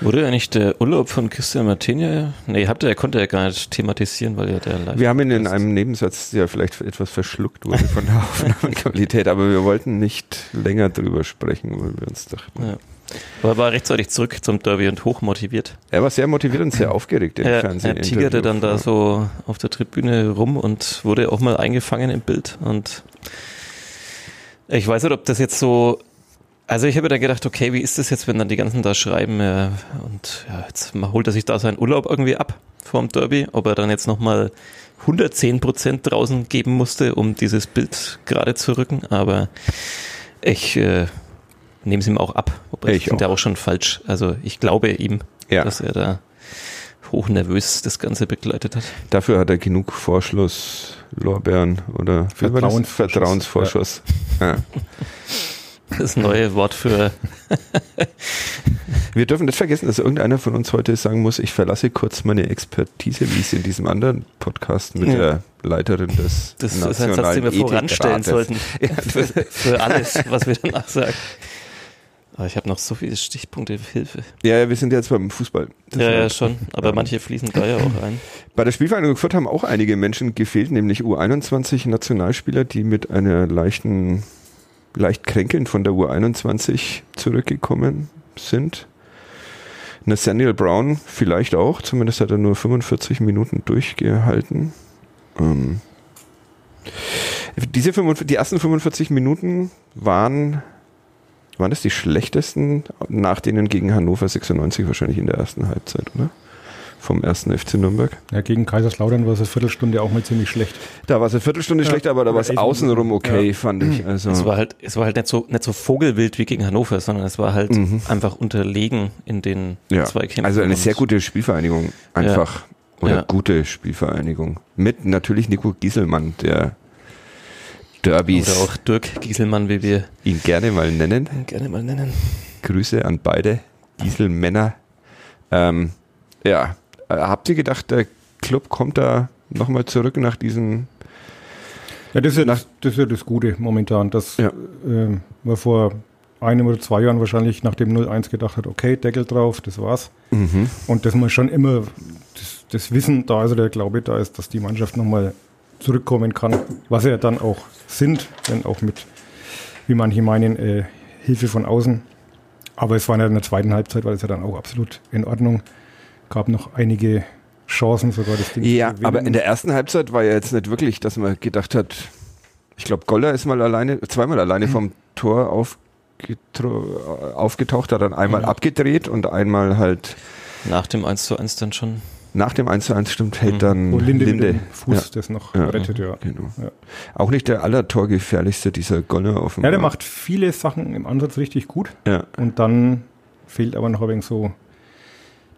Wurde eigentlich der Urlaub von Christian Martinia? Nee, habt ihr, er konnte ja gar nicht thematisieren, weil ja der live. Wir haben ihn in einem Nebensatz, der vielleicht etwas verschluckt wurde von der Aufnahmequalität, aber wir wollten nicht länger drüber sprechen, weil wir uns dachten. Ja. Aber er war rechtzeitig zurück zum Derby und hochmotiviert. Er war sehr motiviert und sehr aufgeregt im Er, Fernsehen. er tigerte dann da so auf der Tribüne rum und wurde auch mal eingefangen im Bild. Und ich weiß nicht, ob das jetzt so. Also ich habe dann gedacht, okay, wie ist das jetzt, wenn dann die ganzen da schreiben äh, und ja, jetzt holt er sich da seinen Urlaub irgendwie ab vorm Derby, ob er dann jetzt nochmal 110 Prozent draußen geben musste, um dieses Bild gerade zu rücken. Aber ich äh, nehme es ihm auch ab. Wobei Ich finde auch. ja auch schon falsch. Also ich glaube ihm, Ja. dass er da hochnervös das Ganze begleitet hat. Dafür hat er genug Vorschuss, Lorbeeren oder? Vertrauensvorschuss. Vertrauensvorschuss. Ja. Das neue Wort für Wir dürfen nicht vergessen, dass irgendeiner von uns heute sagen muss, ich verlasse kurz meine Expertise, wie ich es in diesem anderen Podcast mit Ja. der Leiterin des das ist ein Satz, den wir voranstellen sollten. Ja, für, für alles, was wir danach sagen. Aber ich habe noch so viele Stichpunkte Hilfe. Ja, ja, wir sind jetzt beim Fußball. Ja, ja, Deshalb. schon. Aber manche fließen da ja auch ein. Bei der Spielvereinigung Fürth haben auch einige Menschen gefehlt, nämlich U21 Nationalspieler, die mit einer leichten, leicht kränkeln von der U21 zurückgekommen sind. Nathaniel Brown vielleicht auch, zumindest hat er nur 45 Minuten durchgehalten. Ähm, diese 45, die ersten 45 Minuten waren, waren das die schlechtesten, nach denen gegen Hannover 96 wahrscheinlich in der ersten Halbzeit, oder? Vom ersten FC Nürnberg. Ja, gegen Kaiserslautern war es eine Viertelstunde auch mal ziemlich schlecht. Da war es eine Viertelstunde Ja, schlechter, aber da war es außenrum okay, Ja. fand ich. Also, Es war halt, es war halt nicht so, nicht so vogelwild wie gegen Hannover, sondern es war halt Mhm. einfach unterlegen in den ja. Zweikämpfen. also eine sehr gute Spielvereinigung, einfach. Oder Ja. gute Spielvereinigung. Mit natürlich Nico Gieselmann, der Derbys Oder auch Dirk Gieselmann, wie wir ihn gerne mal nennen. gerne mal nennen. Grüße an beide Gieselmänner. Ähm, ja, äh, habt ihr gedacht, der Club kommt da nochmal zurück nach diesen Ja, das ist ja, Nach- das, das, ist ja das Gute momentan, dass Ja. ähm, man vor einem oder zwei Jahren wahrscheinlich nach dem 0-1 gedacht hat, okay, Deckel drauf, das war's. Mhm. Und dass man schon immer das, das Wissen da ist oder der Glaube da ist, dass die Mannschaft nochmal zurückkommen kann, was sie ja dann auch sind, wenn auch mit, wie manche meinen, äh, Hilfe von außen. Aber es war ja in der zweiten Halbzeit, war das ja dann auch absolut in Ordnung. Gab noch einige Chancen, sogar das Ding Ja, aber in der ersten Halbzeit war ja jetzt nicht wirklich, dass man gedacht hat, ich glaube, Goller ist mal alleine, zweimal alleine vom Tor aufgetaucht, hat dann einmal Mhm. abgedreht und einmal halt Nach dem 1 zu 1 dann schon. Nach dem 1 zu 1 stimmt, hält Mhm. dann Wo Linde, Linde. mit dem Fuß das noch Ja. rettet, ja. Genau. Ja. Auch nicht der allertorgefährlichste, dieser Goller auf dem Ja, der macht viele Sachen im Ansatz richtig gut. Ja. Und dann fehlt aber noch ein wenig so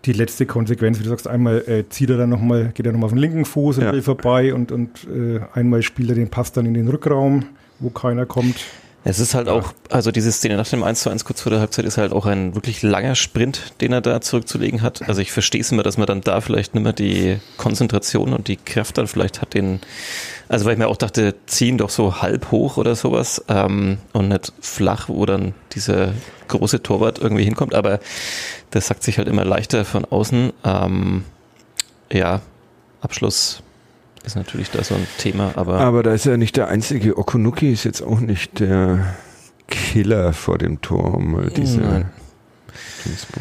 die letzte Konsequenz, wie du sagst, einmal äh, zieht er dann nochmal, geht er nochmal auf den linken Fuß und Ja. will vorbei und, und äh, einmal spielt er den Pass dann in den Rückraum, wo keiner kommt. Es ist halt auch, also diese Szene nach dem 1 zu 1 kurz vor der Halbzeit ist halt auch ein wirklich langer Sprint, den er da zurückzulegen hat. Also ich verstehe es immer, dass man dann da vielleicht nicht mehr die Konzentration und die Kraft dann vielleicht hat, den, also weil ich mir auch dachte, ziehen doch so halb hoch oder sowas ähm, und nicht flach, wo dann dieser große Torwart irgendwie hinkommt. Aber das sagt sich halt immer leichter von außen. Ähm, ja, Abschluss ist natürlich da so ein Thema, aber Aber da ist er nicht der einzige. Okunuki ist jetzt auch nicht der Killer vor dem Tor, um mal diese Nein.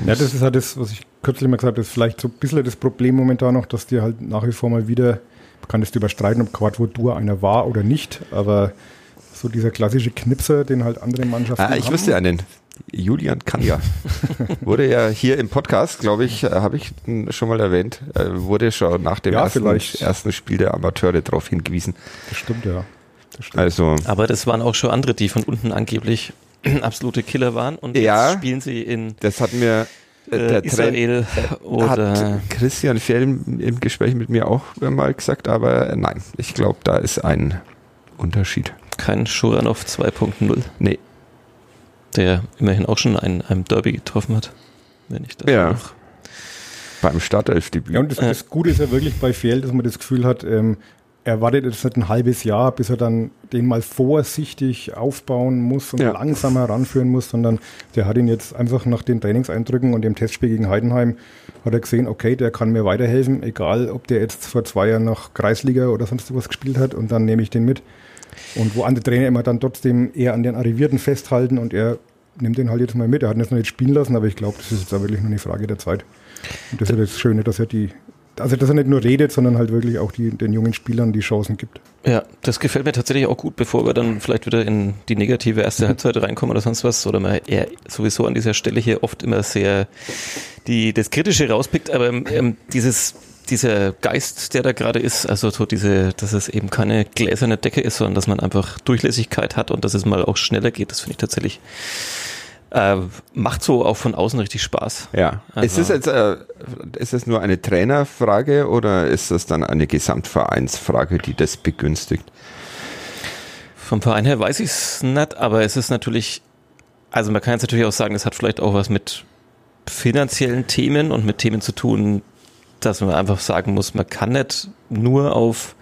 Ja, das ist halt das, was ich kürzlich mal gesagt habe, das ist vielleicht so ein bisschen das Problem momentan noch, dass dir halt nach wie vor mal wieder, man kann das überstreiten, ob Quadvodur einer war oder nicht, aber so dieser klassische Knipser, den halt andere Mannschaften Ah, ich haben. wüsste einen. Julian Kanja. wurde ja hier im Podcast, glaube ich, äh, habe ich schon mal erwähnt, äh, wurde schon nach dem Ja, ersten, vielleicht. ersten Spiel der Amateure darauf hingewiesen. Das stimmt, ja. Das stimmt. Also, Aber das waren auch schon andere, die von unten angeblich absolute Killer waren und Ja. jetzt spielen sie in das hat mir äh, der Trainer Israel oder hat Christian Fjell im, im Gespräch mit mir auch mal gesagt, aber nein, ich glaube, da ist ein Unterschied. kein Schuranov 2.0, Nee, der immerhin auch schon einen, einem Derby getroffen hat. Wenn ich das Ja. noch Beim Startelfdebüt. Ja, und das, das Gute ist ja wirklich bei Fjell, dass man das Gefühl hat, ähm, er wartet jetzt nicht ein halbes Jahr, bis er dann den mal vorsichtig aufbauen muss und Ja. langsam heranführen muss, sondern der hat ihn jetzt einfach nach den Trainingseindrücken und dem Testspiel gegen Heidenheim hat er gesehen, okay, der kann mir weiterhelfen, egal ob der jetzt vor zwei Jahren noch Kreisliga oder sonst was gespielt hat und dann nehme ich den mit. Und wo andere Trainer immer dann trotzdem eher an den Arrivierten festhalten und er nimmt den halt jetzt mal mit. Er hat ihn jetzt noch nicht spielen lassen, aber ich glaube, das ist jetzt auch wirklich nur eine Frage der Zeit. Und das ist ja das Schöne, dass er die, also dass er nicht nur redet, sondern halt wirklich auch die, den jungen Spielern die Chancen gibt. Ja, das gefällt mir tatsächlich auch gut, bevor wir dann vielleicht wieder in die negative erste Halbzeit reinkommen oder sonst was. Oder man eher sowieso an dieser Stelle hier oft immer sehr die, das Kritische rauspickt, aber ähm, dieses dieser Geist, der da gerade ist, also so diese, dass es eben keine gläserne Decke ist, sondern dass man einfach Durchlässigkeit hat und dass es mal auch schneller geht, das finde ich tatsächlich äh, macht so auch von außen richtig Spaß. Ja. Also- ist es jetzt äh, ist es nur eine Trainerfrage oder ist das dann eine Gesamtvereinsfrage, die das begünstigt? Vom Verein her weiß ich es nicht, aber es ist natürlich, also man kann jetzt natürlich auch sagen, es hat vielleicht auch was mit finanziellen Themen und mit Themen zu tun, dass man einfach sagen muss, man kann nicht nur auf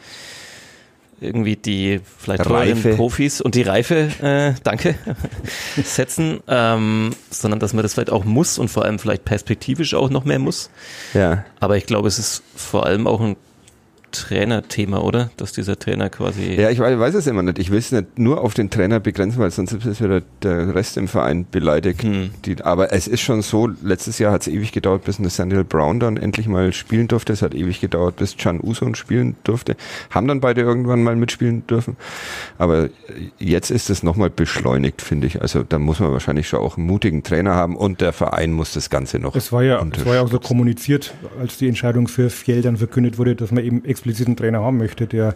irgendwie die vielleicht teuren Reife. Profis und die Reife, äh, danke, setzen, ähm, sondern dass man das vielleicht auch muss und vor allem vielleicht perspektivisch auch noch mehr muss. Ja. Aber ich glaube, es ist vor allem auch ein Trainerthema, oder? Dass dieser Trainer quasi Ja, ich weiß, weiß es immer nicht. Ich will es nicht nur auf den Trainer begrenzen, weil sonst ist wieder der Rest im Verein beleidigt. Hm. Die, aber es ist schon so, letztes Jahr hat es ewig gedauert, bis Nathaniel Brown dann endlich mal spielen durfte. Es hat ewig gedauert, bis Can Uson spielen durfte. Haben dann beide irgendwann mal mitspielen dürfen. Aber jetzt ist es nochmal beschleunigt, finde ich. Also da muss man wahrscheinlich schon auch einen mutigen Trainer haben und der Verein muss das Ganze noch. Es war ja, es war ja auch so kommuniziert, als die Entscheidung für Fjell dann verkündet wurde, dass man eben explizit einen Trainer haben möchte, der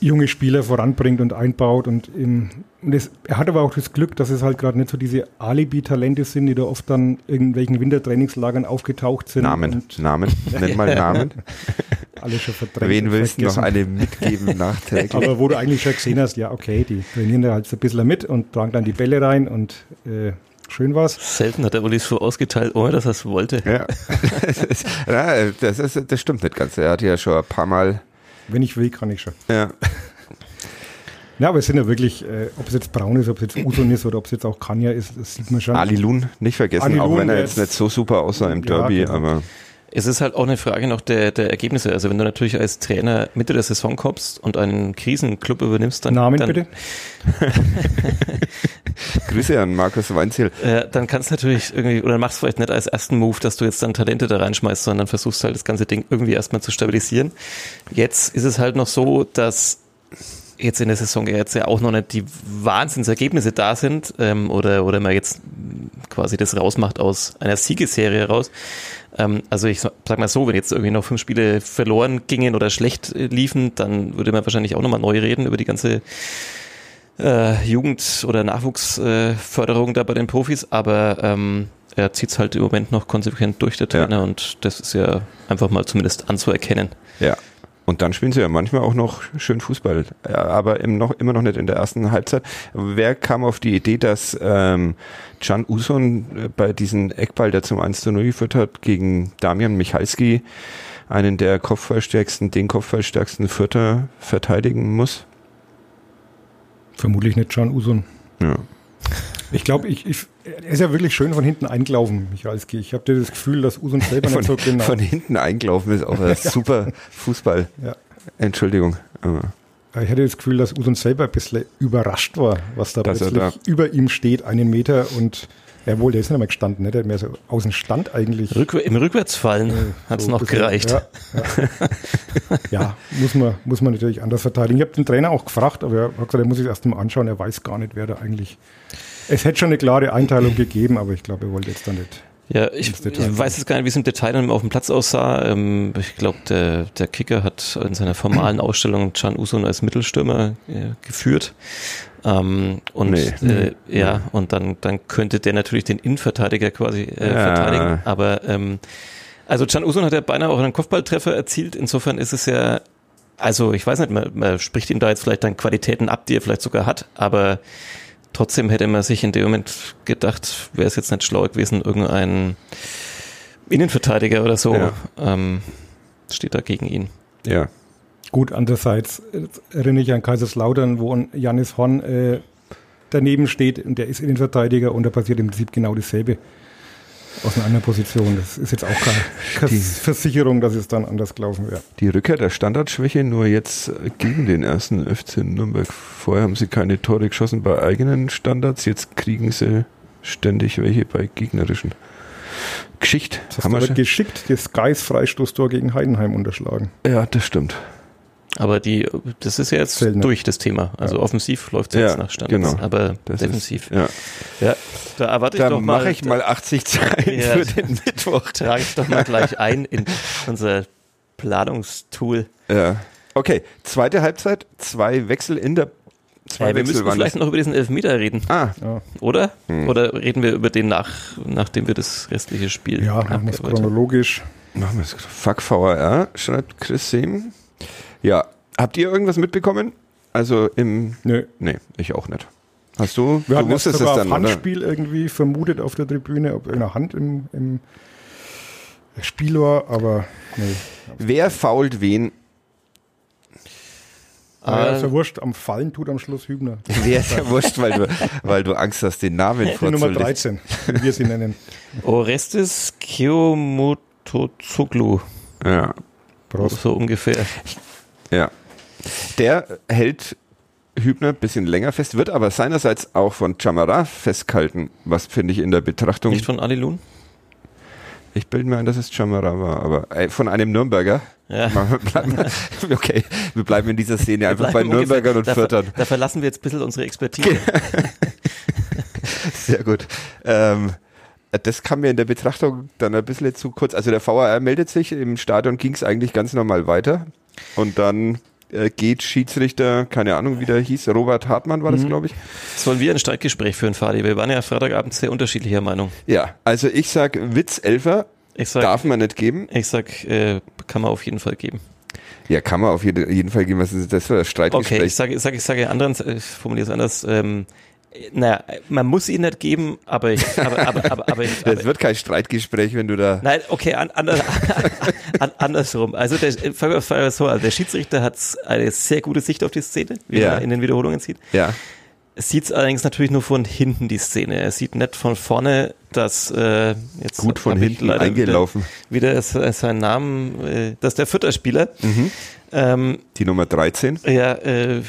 junge Spieler voranbringt und einbaut. Und, im, und es, er hat aber auch das Glück, dass es halt gerade nicht so diese Alibi-Talente sind, die da oft dann in irgendwelchen Wintertrainingslagern aufgetaucht sind. Namen, Namen, nenn mal Namen. alle schon verdrängt. Wen willst du noch eine mitgeben nachträglich? Aber wo du eigentlich schon gesehen hast, ja, okay, die trainieren da halt so ein bisschen mit und tragen dann die Bälle rein und äh, schön war's. Selten hat der Uli so ausgeteilt, ohne dass er es wollte. Ja, ja das, ist, das stimmt nicht ganz. Er hat ja schon ein paar Mal. Wenn ich will, kann ich schon. Ja, Ja, aber es sind ja wirklich, äh, ob es jetzt Braun ist, ob es jetzt Uson ist oder ob es jetzt auch Kanya ist, das sieht man schon. Ali Lun nicht vergessen, Ali auch Lun, wenn er jetzt nicht so super aussah im Ja, Derby, genau. aber Es ist halt auch eine Frage noch der, der Ergebnisse. Also wenn du natürlich als Trainer Mitte der Saison kommst und einen Krisenclub übernimmst, dann, Namen dann, bitte? Grüße an Markus Weinziel. Äh, dann kannst du natürlich irgendwie, oder machst vielleicht nicht als ersten Move, dass du jetzt dann Talente da reinschmeißt, sondern versuchst halt das ganze Ding irgendwie erstmal zu stabilisieren. Jetzt ist es halt noch so, dass jetzt in der Saison jetzt ja auch noch nicht die Wahnsinnsergebnisse da sind ähm, oder, oder man jetzt quasi das rausmacht aus einer Siegesserie raus. Ähm, also ich sag mal so, wenn jetzt irgendwie noch fünf Spiele verloren gingen oder schlecht äh, liefen, dann würde man wahrscheinlich auch nochmal neu reden über die ganze äh, Jugend- oder Nachwuchsförderung da bei den Profis, aber ähm, er zieht es halt im Moment noch konsequent durch, der Trainer, und das ist ja einfach mal zumindest anzuerkennen. Ja. Und dann spielen sie ja manchmal auch noch schön Fußball, ja, aber im noch, immer noch nicht in der ersten Halbzeit. Wer kam auf die Idee, dass ähm, Can Uson äh, bei diesem Eckball, der zum 1 zu 0 geführt hat, gegen Damian Michalski, einen der Kopfballstärksten, den Kopfballstärksten Vierter verteidigen muss? Vermutlich nicht Can Usun. Ja. Ich glaube, ich, ich, er ist ja wirklich schön von hinten eingelaufen, Michalski. Ich habe das Gefühl, dass Usun selber Von, nicht so genau. von hinten eingelaufen ist auch ein super Fußball. Ja. Entschuldigung. Ich hatte das Gefühl, dass Usun selber ein bisschen überrascht war, was da Dass plötzlich über ihm steht, einen Meter und ja wohl, der ist nicht mehr gestanden, ne? der hat mehr so aus dem Stand eigentlich. Rückwär Im Rückwärtsfallen hat es so noch bisschen- gereicht. Ja, ja. ja muss, man, muss man natürlich anders verteidigen. Ich habe den Trainer auch gefragt, aber er hat gesagt, er muss sich erst mal anschauen, er weiß gar nicht, wer da eigentlich. Es hätte schon eine klare Einteilung gegeben, aber ich glaube, er wollte jetzt da nicht. Ja, ich, ich weiß jetzt gar nicht, wie es im Detail dann auf dem Platz aussah. Ähm, ich glaube, der, der Kicker hat in seiner formalen Ausstellung Can Usun als Mittelstürmer äh, geführt. Ähm, und Nee. äh, ja, und dann, dann könnte der natürlich den Innenverteidiger quasi äh, Ja. verteidigen. Aber ähm, also Can Usun hat ja beinahe auch einen Kopfballtreffer erzielt. Insofern ist es ja, also ich weiß nicht, man, man spricht ihm da jetzt vielleicht dann Qualitäten ab, die er vielleicht sogar hat, aber Trotzdem hätte man sich in dem Moment gedacht, wäre es jetzt nicht schlau gewesen, irgendeinen Innenverteidiger oder so Ja. ähm, steht da gegen ihn. Ja. Gut, andererseits erinnere ich an Kaiserslautern, wo Janis Horn äh, daneben steht und der ist Innenverteidiger und da passiert im Prinzip genau dasselbe aus einer anderen Position. Das ist jetzt auch keine, Die- Versicherung, dass es dann anders gelaufen wäre. Die Rückkehr der Standardschwäche nur jetzt gegen den ersten FC Nürnberg. Vorher haben sie keine Tore geschossen bei eigenen Standards, jetzt kriegen sie ständig welche bei gegnerischen. Geschichte. Das Haben wir geschickt das Geis Freistoßtor gegen Heidenheim unterschlagen. Ja, das stimmt. Aber die, das ist ja jetzt nicht. durch das Thema. Also Ja. offensiv läuft es Ja, jetzt nach Standards, genau. aber Das defensiv. Ist, ja. ja, da erwarte ich Da doch mal, mache ich mal 80 Zeilen Ja. für den Mittwoch. trage ich doch mal gleich ein in unser Planungstool. Ja. Okay, zweite Halbzeit, zwei Wechsel in der zwei Äh, wir müssen vielleicht das. noch über diesen Elfmeter reden, Ah, Ja, oder? Hm. Oder reden wir über den nach, nachdem wir das restliche Spiel ja machen wir es chronologisch. machen wir es. Fuck VAR, schreibt Chris Sehm. Ja, habt ihr irgendwas mitbekommen? Also im Nö. Nee, ich auch nicht. Hast du? Wir du wusstest sogar es auf dann, oder? Handspiel irgendwie vermutet auf der Tribüne, ob eine Hand im, im Spiel war, aber nee. Wer fault wen? Ah, ist ja wurscht, am Fallen tut am Schluss Hübner. Wer ist ja wurscht, weil du, weil du Angst hast, den Namen Die Nummer vorzulesen. 13, wie wir sie nennen. Orestes Keomotozoglu, Ja, Prost. so ungefähr. Ja. Der hält Hübner ein bisschen länger fest, wird aber seinerseits auch von Chamara festgehalten, was finde ich in der Betrachtung. Nicht von Alilun? ich bilde mir ein, dass es Chamara war, aber äh, von einem Nürnberger. Ja. Okay, wir bleiben in dieser Szene einfach bei Nürnbergern und da, Viertern. Da verlassen wir jetzt ein bisschen unsere Expertise. Sehr gut. Ähm, das kam mir in der Betrachtung dann ein bisschen zu kurz. Also der VAR meldet sich, im Stadion ging es eigentlich ganz normal weiter. Und dann äh, geht Schiedsrichter, keine Ahnung, wie der hieß, Robert Hartmann war das, Mhm. glaube ich. Sollen wir ein Streitgespräch führen, Fadi? Wir waren ja Freitagabend sehr unterschiedlicher Meinung. Ja, also ich sag Witzelfer sag, darf man nicht geben. ich sag äh, kann man auf jeden Fall geben. Ja, kann man auf jede, jeden Fall geben. Was ist das für ein Streitgespräch? Okay, ich sage, ich sage, ich sage anderen, ich formuliere es anders. Ähm, naja, man muss ihn nicht geben, aber ich, aber, aber, aber, aber, ich, das wird kein Streitgespräch, wenn du da. Nein, okay, an, an, an, andersrum. Also der, so. Der Schiedsrichter hat eine sehr gute Sicht auf die Szene, wie Ja. man in den Wiederholungen sieht. Ja, Es sieht allerdings natürlich nur von hinten die Szene. Er sieht nicht von vorne, dass äh, jetzt gut von hinten leider eingelaufen. Wieder, wieder se- seinen Namen, äh, das ist der Vierter-Spieler. Mhm. Ähm, Die Nummer 13. ja, äh,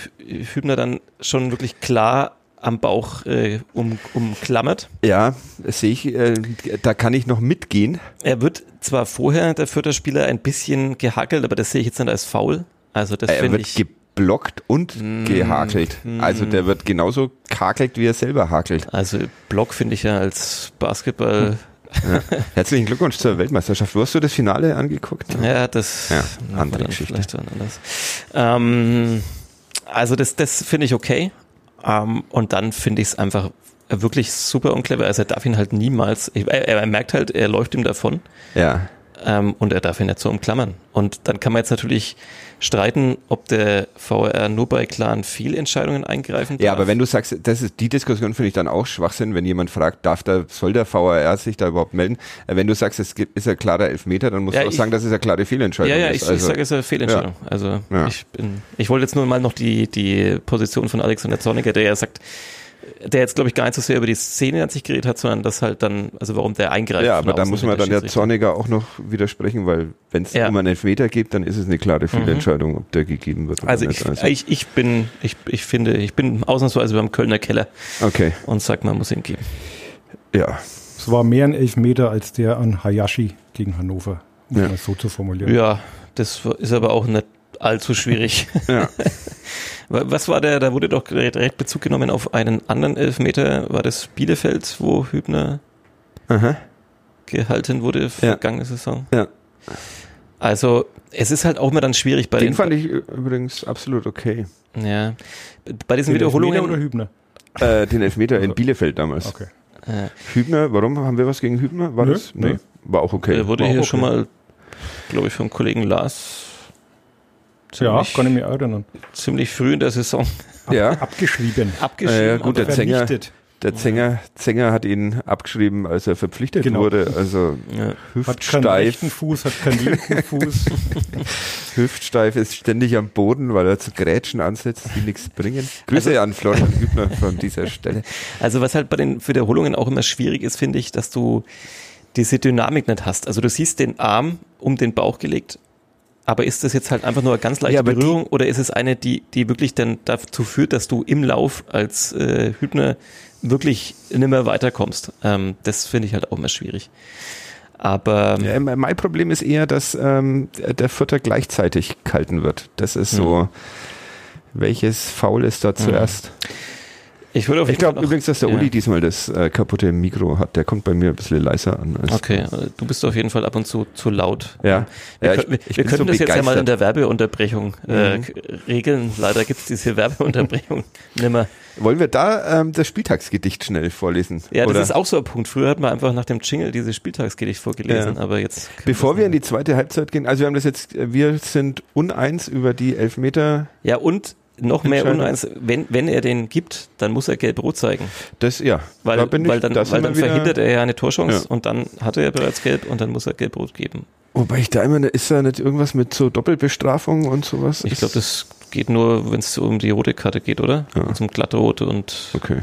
Hübner dann schon wirklich klar am Bauch äh, um, umklammert. Ja, sehe ich, äh, da kann ich noch mitgehen. Er wird zwar vorher, der Vierter-Spieler, ein bisschen gehackelt, aber das sehe ich jetzt nicht als faul. Also das er wird ich. geblockt und Mm, gehakelt. mm. Also der wird genauso kakelt, wie er selber hakelt. Also Block finde ich ja als Basketball. Herzlichen Glückwunsch zur Weltmeisterschaft. Wo hast du das Finale angeguckt? Ja, das Ja, andere Geschichte. vielleicht anders. Ähm, also das, das finde ich okay. Ähm, und dann finde ich es einfach wirklich super unclever. Also er darf ihn halt niemals, er, er merkt halt, er läuft ihm davon Ja. Ähm, und er darf ihn nicht so umklammern. Und dann kann man jetzt natürlich streiten, ob der VR nur bei klaren Fehlentscheidungen eingreifen darf. Ja, aber wenn du sagst, das ist die Diskussion finde ich dann auch Schwachsinn, wenn jemand fragt, darf da, soll der VAR sich da überhaupt melden? Äh, Wenn du sagst, es ist ein klarer Elfmeter, dann musst Ja, du auch ich- sagen, dass es eine klare Fehlentscheidung Ja, ja, ist. ich, ich Also, sage, es ist eine Fehlentscheidung. Also Ja. ich bin, ich wollte jetzt nur mal noch die, die Position von Alexander Zorniger, der ja sagt, der jetzt, glaube ich, gar nicht so sehr über die Szene an sich geredet hat, sondern das halt dann, also warum der eingreift. ja, aber da außen muss man dann der ja. Zorniger auch noch widersprechen, weil wenn es Ja. um einen Elfmeter geht, dann ist es eine klare Fehlentscheidung, ob der gegeben wird oder Also nicht. ich, ich, ich bin, ich, ich finde, ich bin ausnahmsweise beim Kölner Keller okay, und sag, man muss ihn geben. ja. Es war mehr ein Elfmeter als der an Hayashi gegen Hannover, um Ja. es mal so zu formulieren. Ja, das ist aber auch nicht allzu schwierig. ja. Was war der, da wurde doch direkt Bezug genommen auf einen anderen Elfmeter, war das Bielefeld, wo Hübner Aha. gehalten wurde vergangene Saison? Ja. Also es ist halt auch immer dann schwierig bei Den den, fand ich übrigens absolut okay. ja, bei diesen Den Elfmeter Wiederholungen. oder Hübner? Äh, den Elfmeter in Bielefeld damals. Okay. äh, Hübner, warum haben wir was gegen Hübner? War Nö, das? Nee. War auch okay. der wurde war hier okay. schon mal, glaube ich, vom Kollegen Lars Ja, ziemlich, kann ich mich erinnern. ziemlich früh in der Saison Ja, Abgeschrieben. abgeschrieben. Ja, ja, gut, der Vernichtet. Der Zenger, Zenger hat ihn abgeschrieben, als er verpflichtet Genau. wurde. Also Ja. Hat keinen hüftsteif, rechten Fuß, hat keinen linken Fuß. hüftsteif ist ständig am Boden, weil er zu Grätschen ansetzt, die nichts bringen. Grüße an Florian Hübner von dieser Stelle. Also was halt bei den Wiederholungen auch immer schwierig ist, finde ich, dass du diese Dynamik nicht hast. Also du siehst den Arm um den Bauch gelegt, aber ist das jetzt halt einfach nur eine ganz leichte Ja, aber die- Berührung oder ist es eine, die, die wirklich dann dazu führt, dass du im Lauf als äh, Hübner wirklich nimmer weiterkommst? Ähm, das finde ich halt auch immer schwierig. Aber Ja, mein Problem ist eher, dass ähm, der Vierter gleichzeitig gehalten wird. Das ist so, welches Foul ist da zuerst? Ich würde auf Ich jeden Fall glaube noch- übrigens, dass der ja. Uli diesmal das äh, kaputte Mikro hat. Der kommt bei mir ein bisschen leiser an. Okay, äh, du bist auf jeden Fall ab und zu zu laut. Ja, Wir, ja können- wir, ich wir bin könnten so das jetzt ja mal in begeistert. der Werbeunterbrechung äh, Mhm. regeln. Leider gibt es diese Werbeunterbrechung nimmer. Wollen wir da ähm, das Spieltagsgedicht schnell vorlesen? Ja, das Oder ist auch so ein Punkt. Früher hat man einfach nach dem Jingle dieses Spieltagsgedicht vorgelesen, Ja. aber jetzt. Bevor wir in die zweite Halbzeit gehen, also wir haben das jetzt, äh, wir sind uneins über die Elfmeter. Ja, und noch mehr uneins, wenn, wenn er den gibt, dann muss er gelb-rot zeigen. Das, ja, Weil, da ich, weil dann, weil dann verhindert er ja eine Torchance Ja. und dann hat er ja bereits gelb und dann muss er gelb-rot geben. Wobei ich da immer, ist da nicht irgendwas mit so Doppelbestrafung und sowas? Ich glaube, das geht nur, wenn es um die rote Karte geht, oder? Ja. Zum glattrot und Okay.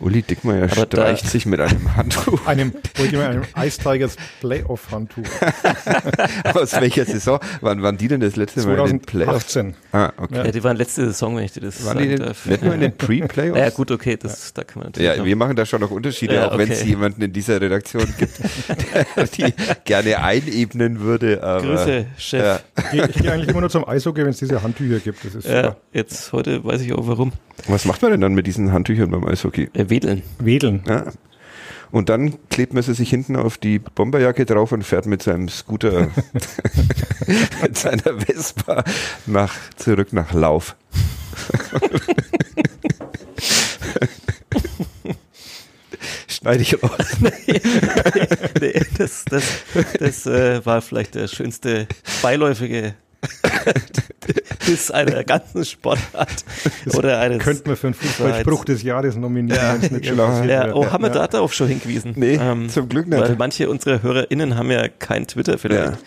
Uli Dickmeyer Aber streicht sich mit einem Handtuch. Einem, einem Ice Tigers Playoff-Handtuch. Aus welcher Saison? Wann waren die denn das letzte Mal in den Playoffs? 2018. Ah, okay. ja. die waren letzte Saison, wenn ich dir das Waren die sagen denn, darf. nicht nur in den Pre-Playoffs? Ja, gut, okay, das, da kann man natürlich. Ja, noch- wir machen da schon noch Unterschiede, Ja, auch wenn okay. es jemanden in dieser Redaktion gibt, der die gerne einebnen würde. Aber, Grüße, Chef. Ja. Ich gehe ich geh eigentlich immer nur zum Eishockey, wenn es diese Handtücher gibt. Das ist Ja, super. jetzt heute weiß ich auch warum. Was macht man denn dann mit diesen Handtüchern beim Eishockey? Äh, wedeln. Wedeln. Ja. Und dann klebt man sie sich hinten auf die Bomberjacke drauf und fährt mit seinem Scooter, mit seiner Vespa nach, zurück nach Lauf. Schneide ich raus. nee, das das, das äh, war vielleicht der schönste beiläufige Biss einer ganzen Sportart oder eines. Könnten wir für einen Fußballspruch des Jahres nominieren, wenn es nicht ja, oh, haben wir da darauf schon hingewiesen? Ähm, Nee, zum Glück nicht. Weil manche unserer HörerInnen haben ja kein Twitter vielleicht, Ja.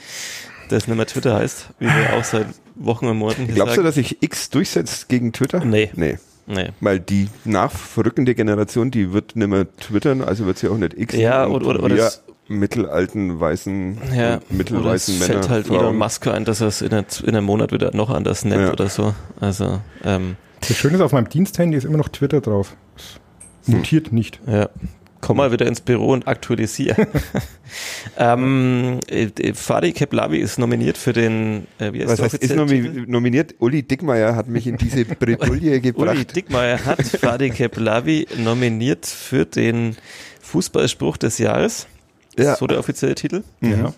das nicht mehr Twitter heißt, wie wir auch seit Wochen und Monaten Glaubst du, dass sich X durchsetzt gegen Twitter? Nee. Nee. Nee. Weil die nachverrückende Generation, die wird nicht mehr twittern, also wird sie auch nicht X. Ja, und oder- oder es- mittelalten, weißen, Ja, und mittelweißen oder es Männer. fällt halt Frauen. Elon Musk ein, dass er es in, einer- in einem Monat wieder noch anders nennt Ja. oder so. Also, ähm, Das Schöne ist, auf meinem Diensthandy ist immer noch Twitter drauf. Es mutiert nicht. ja. Komm mal wieder ins Büro und aktualisier. ähm, äh, äh, Fadi Keplavi ist nominiert für den, äh, wie heißt Was der heißt, ist nomi nominiert? Uli Dickmeyer hat mich in diese Bredouille Uli gebracht. Dickmeyer hat Fadi Keplavi nominiert für den Fußballspruch des Jahres. Ja. So der offizielle Titel. Ja.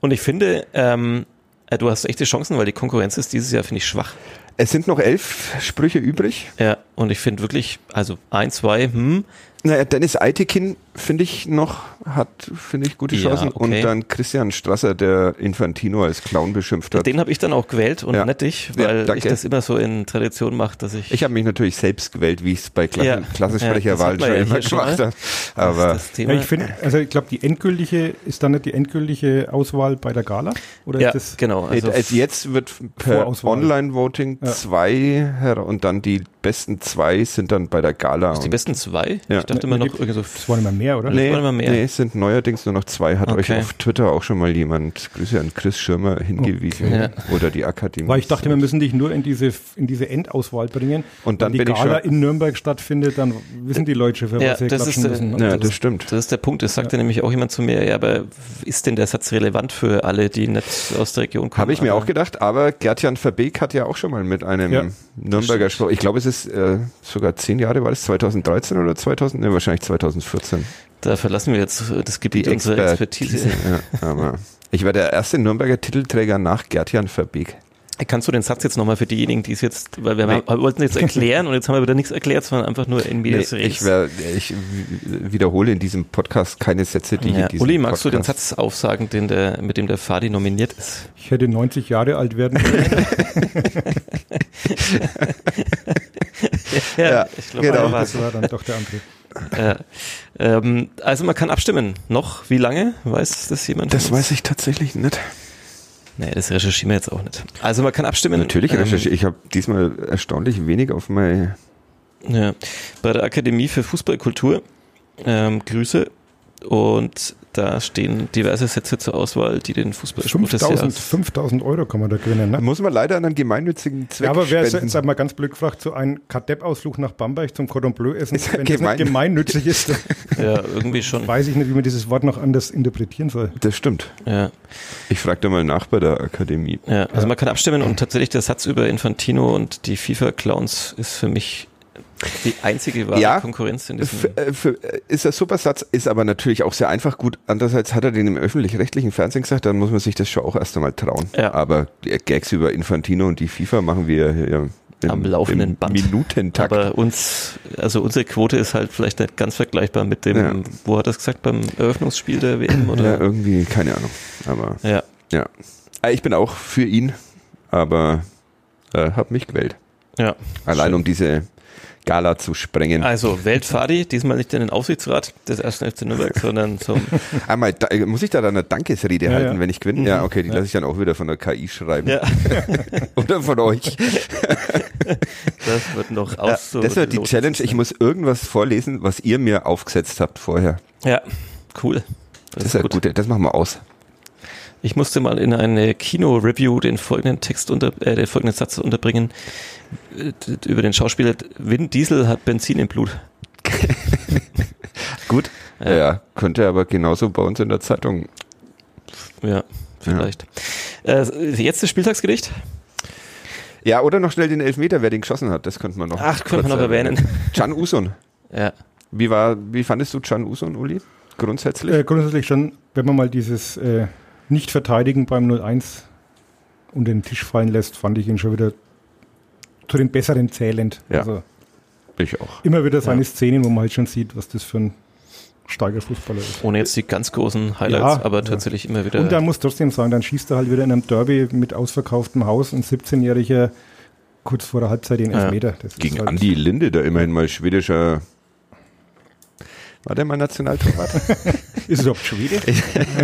Und ich finde, ähm, äh, du hast echte Chancen, weil die Konkurrenz ist dieses Jahr, finde ich, schwach. Es sind noch elf Sprüche übrig. Ja, und ich finde wirklich, also ein, zwei, hm, Naja, Dennis Eitekin, finde ich noch, hat, finde ich, gute Ja, Chancen. okay. Und dann Christian Strasser, der Infantino als Clown beschimpft hat. den habe ich dann auch gewählt und Ja. nicht dich, Ja, weil ich danke. das immer so in Tradition mache, dass ich, Ich habe mich natürlich selbst gewählt, wie ich es bei Klassen, Ja. Klassensprecherwahlen Ja, schon ja immer gemacht habe. Aber das, das Thema. Ja, ich finde, also ich glaube, die endgültige, ist dann nicht die endgültige Auswahl bei der Gala? Oder ja, ist das genau. also, Also, also jetzt wird per. Online-Voting Ja. zwei her und dann die besten zwei sind dann bei der Gala. die und- besten zwei? Ja. Ich dachte immer noch irgendwie so Das waren immer mehr, oder? Nee, mehr. nee, es sind neuerdings nur noch zwei. Hat euch Okay. auf Twitter auch schon mal jemand, Grüße an Chris Schirmer, hingewiesen. Okay. Ja. Oder die Akademie. Weil ich dachte, wir müssen dich nur in diese, in diese Endauswahl bringen. Und dann Wenn die bin ich Gala schon- in Nürnberg stattfindet, dann wissen die Leute, für Ja, was sie das klatschen ist, äh, müssen. ja, Also, das stimmt. Das ist der Punkt. Das sagte nämlich auch jemand zu mir, ja, aber ist denn der Satz relevant für alle, die nicht aus der Region kommen? Habe ich mir Aber- auch gedacht, aber Gertjan Verbeek hat ja auch schon mal mit einem Ja. Nürnberger Spruch, ich glaube es ist äh, sogar zehn Jahre, war das 2013 oder 2000? Ne, wahrscheinlich 2014. Da verlassen wir jetzt das Gebiet unserer Expertise. Ja, aber ich war der erste Nürnberger Titelträger nach Gertjan Verbeek. Kannst du den Satz jetzt nochmal für diejenigen, die es jetzt, weil wir, Nee. haben, wollten jetzt erklären und jetzt haben wir wieder nichts erklärt, sondern einfach nur in Nee, res. ich, wär, ich wiederhole in diesem Podcast keine Sätze, die ich ja. in diesem Uli, magst du den Podcast- Satz aufsagen, den der, mit dem der Fadi nominiert ist? Ich hätte 90 Jahre alt werden können. ja, Ja, ich glaube, genau. Das war dann doch der andere. Ja. Ähm, also man kann abstimmen. Noch wie lange? Weiß das jemand? Das weiß ich tatsächlich nicht. Nee, das recherchieren wir jetzt auch nicht. Also man kann abstimmen. Natürlich Ähm, recherchiere ich. habe diesmal erstaunlich wenig auf mein. Ja, bei der Akademie für Fußballkultur. Ähm, Grüße. Und da stehen diverse Sätze zur Auswahl, die den Fußballsport des 5000, Jahres. 5000 Euro kann man da gewinnen. Da Ne? muss man leider an einen gemeinnützigen Zweck Ja, aber wer ist spenden. jetzt einmal ganz blöd gefragt, so ein Kadepp-Ausflug nach Bamberg zum Cordon Bleu essen, Ist ja wenn das gemein. nicht gemeinnützig ist, Ja, irgendwie schon. weiß ich nicht, wie man dieses Wort noch anders interpretieren soll. das stimmt. Ja, Ich frage da mal nach bei der Akademie. ja. Also man kann abstimmen und tatsächlich der Satz über Infantino und die FIFA-Clowns ist für mich die einzige wahre Ja, Konkurrenz in diesem. Äh, für, äh, ist ein super Satz, ist aber natürlich auch sehr einfach gut. Andererseits hat er den im öffentlich-rechtlichen Fernsehen gesagt, dann muss man sich das schon auch erst einmal trauen. Ja. Aber die Gags über Infantino und die FIFA machen wir ja im, Am laufenden Band. Minutentakt. Aber uns, also unsere Quote ist halt vielleicht nicht ganz vergleichbar mit dem, Ja. wo hat er es gesagt, beim Eröffnungsspiel der WM ja, oder? irgendwie, keine Ahnung. Aber Ja. ja. Äh, Ich bin auch für ihn, aber äh, hab mich gewählt. ja. Allein Schön. um diese Gala zu sprengen. Also wählt Fadi, diesmal nicht in den Aufsichtsrat des ersten FC Nürnberg, sondern zum Einmal, da, muss ich da dann eine Dankesrede Ja, halten, ja. wenn ich gewinne? Ja, okay, die lasse ich dann auch wieder von der KI schreiben. Ja, Oder von euch. das wird noch Ja, aus. das wird die Challenge. Ich muss irgendwas vorlesen, was ihr mir aufgesetzt habt vorher. Ja, cool. Das ist ja gut. Das machen wir aus. Ich musste mal in eine Kino-Review den folgenden Text unter, äh, den folgenden Satz unterbringen äh, über den Schauspieler. Vin Diesel hat Benzin im Blut. Gut. Ja. Ja. könnte aber genauso bei uns in der Zeitung. Ja, vielleicht. Äh, jetzt das Spieltagsgericht. Ja, oder noch schnell den Elfmeter, wer den geschossen hat. Das könnte man noch. Ach, könnte man noch erwähnen. Can Usun. Ja. Wie war, wie fandest du Can Usun, Uli? Grundsätzlich? Äh, grundsätzlich schon, wenn man mal dieses äh, Nicht-Verteidigen beim 0-1 unter den Tisch fallen lässt, fand ich ihn schon wieder zu den Besseren zählend. Ja. Also ich auch. immer wieder seine Ja. Szenen, wo man halt schon sieht, was das für ein starker Fußballer ist. Ohne jetzt die ganz großen Highlights, Ja, aber ja. tatsächlich immer wieder. Und dann muss trotzdem sagen, dann schießt er halt wieder in einem Derby mit ausverkauftem Haus ein 17-Jähriger kurz vor der Halbzeit den Ja. Elfmeter. Das Gegen ist halt, Andi Linde, der immerhin mal schwedischer. War der mal Nationaltorwart? Ist es überhaupt Schwede?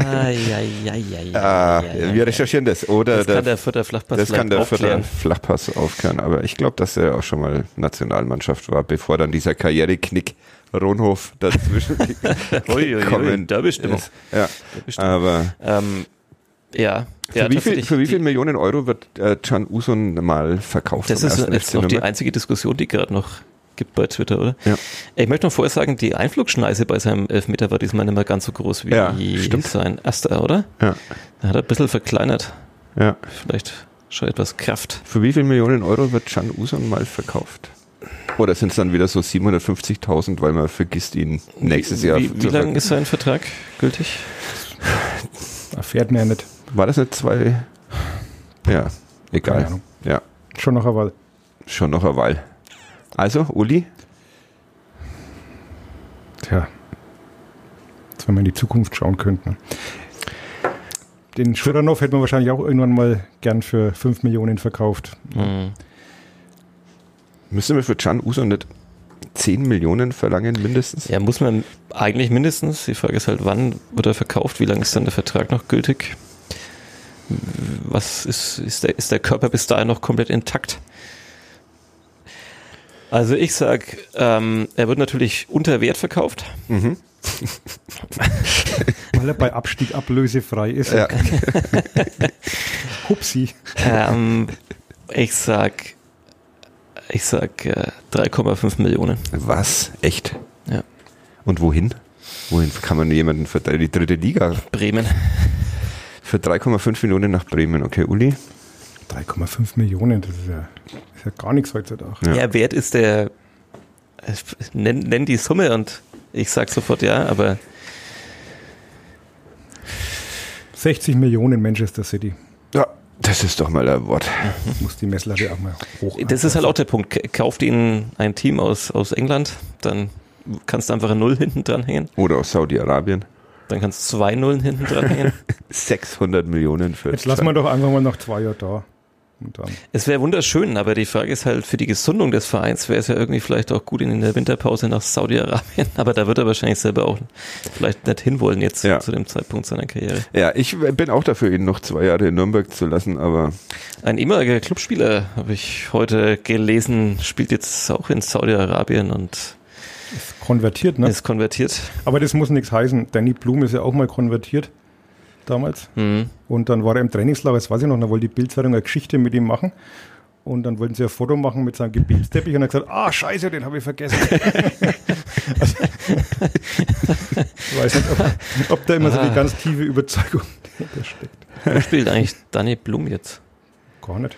Ah, ja, ja, ja, ja, ah, ja, ja, wir recherchieren das. Oder Das der, kann der Vierter Flachpass das kann der vielleicht für den aufklären. Flachpass aufklären. Aber ich glaube, dass er auch schon mal Nationalmannschaft war, bevor dann dieser Karriereknick Ronhof dazwischen gekommen Derby-Stimmung. ist. Ja, Derby-Stimmung. aber Ähm, ja. für, ja wie viel, für wie viel Millionen Euro wird äh, Can Usun mal verkauft? Das ist ersten jetzt noch die einzige Diskussion, die gerade noch gibt bei Twitter, oder? Ja. Ich möchte noch vorher sagen, die Einflugschneise bei seinem Elfmeter war diesmal nicht mehr ganz so groß wie Ja, stimmt. sein erster, oder? Ja, Da hat er ein bisschen verkleinert. ja. Vielleicht schon etwas Kraft. Für wie viel Millionen Euro wird Can Usun mal verkauft? Oder sind es dann wieder so 750.000, weil man vergisst ihn nächstes Jahr Wie, wie lange ist sein Vertrag gültig? Erfährt man ja nicht. War das nicht zwei? Ja, Keine egal. Ahnung. Ja, Schon noch einmal. schon noch eine Weile. Also, Uli, Tja. Jetzt, wenn wir in die Zukunft schauen könnten. Den Schuranov hätte man wahrscheinlich auch irgendwann mal gern für 5 Millionen verkauft. Hm. müssen wir für Can Usun nicht 10 Millionen verlangen mindestens? Ja, muss man eigentlich mindestens. Die Frage ist halt, wann wird er verkauft? Wie lange ist dann der Vertrag noch gültig? Was ist, ist der, ist der Körper bis dahin noch komplett intakt? Also ich sag, ähm, er wird natürlich unter Wert verkauft. Mhm. Weil er bei Abstieg ablösefrei ist. Ja. Hupsi. Ähm, ich sag, ich sag äh, 3,5 Millionen. Was? Echt? Ja. Und wohin? Wohin kann man jemanden für die dritte Liga? Bremen. Für 3,5 Millionen nach Bremen. Okay, Uli? 3,5 Millionen, das ist ja, ist ja gar nichts heutzutage. Ja. Ja, Wert ist der, nenn, nenn die Summe und ich sag sofort ja, aber 60 Millionen Manchester City. Ja, das ist doch mal ein Wort. Muss die Messlatte auch mal hoch. Das ist halt auch der Punkt. Kauft ihn ein Team aus, aus England, dann kannst du einfach ein Null hinten dranhängen. Oder aus Saudi-Arabien. Dann kannst du zwei Nullen hinten dranhängen. 600 Millionen für Jetzt lassen wir doch einfach mal noch zwei Jahre da. Es wäre wunderschön, aber die Frage ist halt, für die Gesundung des Vereins wäre es ja irgendwie vielleicht auch gut in der Winterpause nach Saudi-Arabien. Aber da wird er wahrscheinlich selber auch vielleicht nicht hinwollen jetzt Ja. zu dem Zeitpunkt seiner Karriere. Ja, ich bin auch dafür, ihn noch zwei Jahre in Nürnberg zu lassen, aber Ein ehemaliger Clubspieler, habe ich heute gelesen, spielt jetzt auch in Saudi-Arabien und ist konvertiert, ne? ist konvertiert. Aber das muss nichts heißen. Danny Blum ist ja auch mal konvertiert damals. Mhm. Und dann war er im Trainingslager, das weiß ich noch, dann wollte die Bildzeitung eine Geschichte mit ihm machen. Und dann wollten sie ein Foto machen mit seinem Gebetsteppich und er hat gesagt, ah, scheiße, den habe ich vergessen. also, ich weiß nicht, ob, ob da immer so die Ah. ganz tiefe Überzeugung dahinter steckt. Wo spielt eigentlich Danny Blum jetzt? Gar nicht.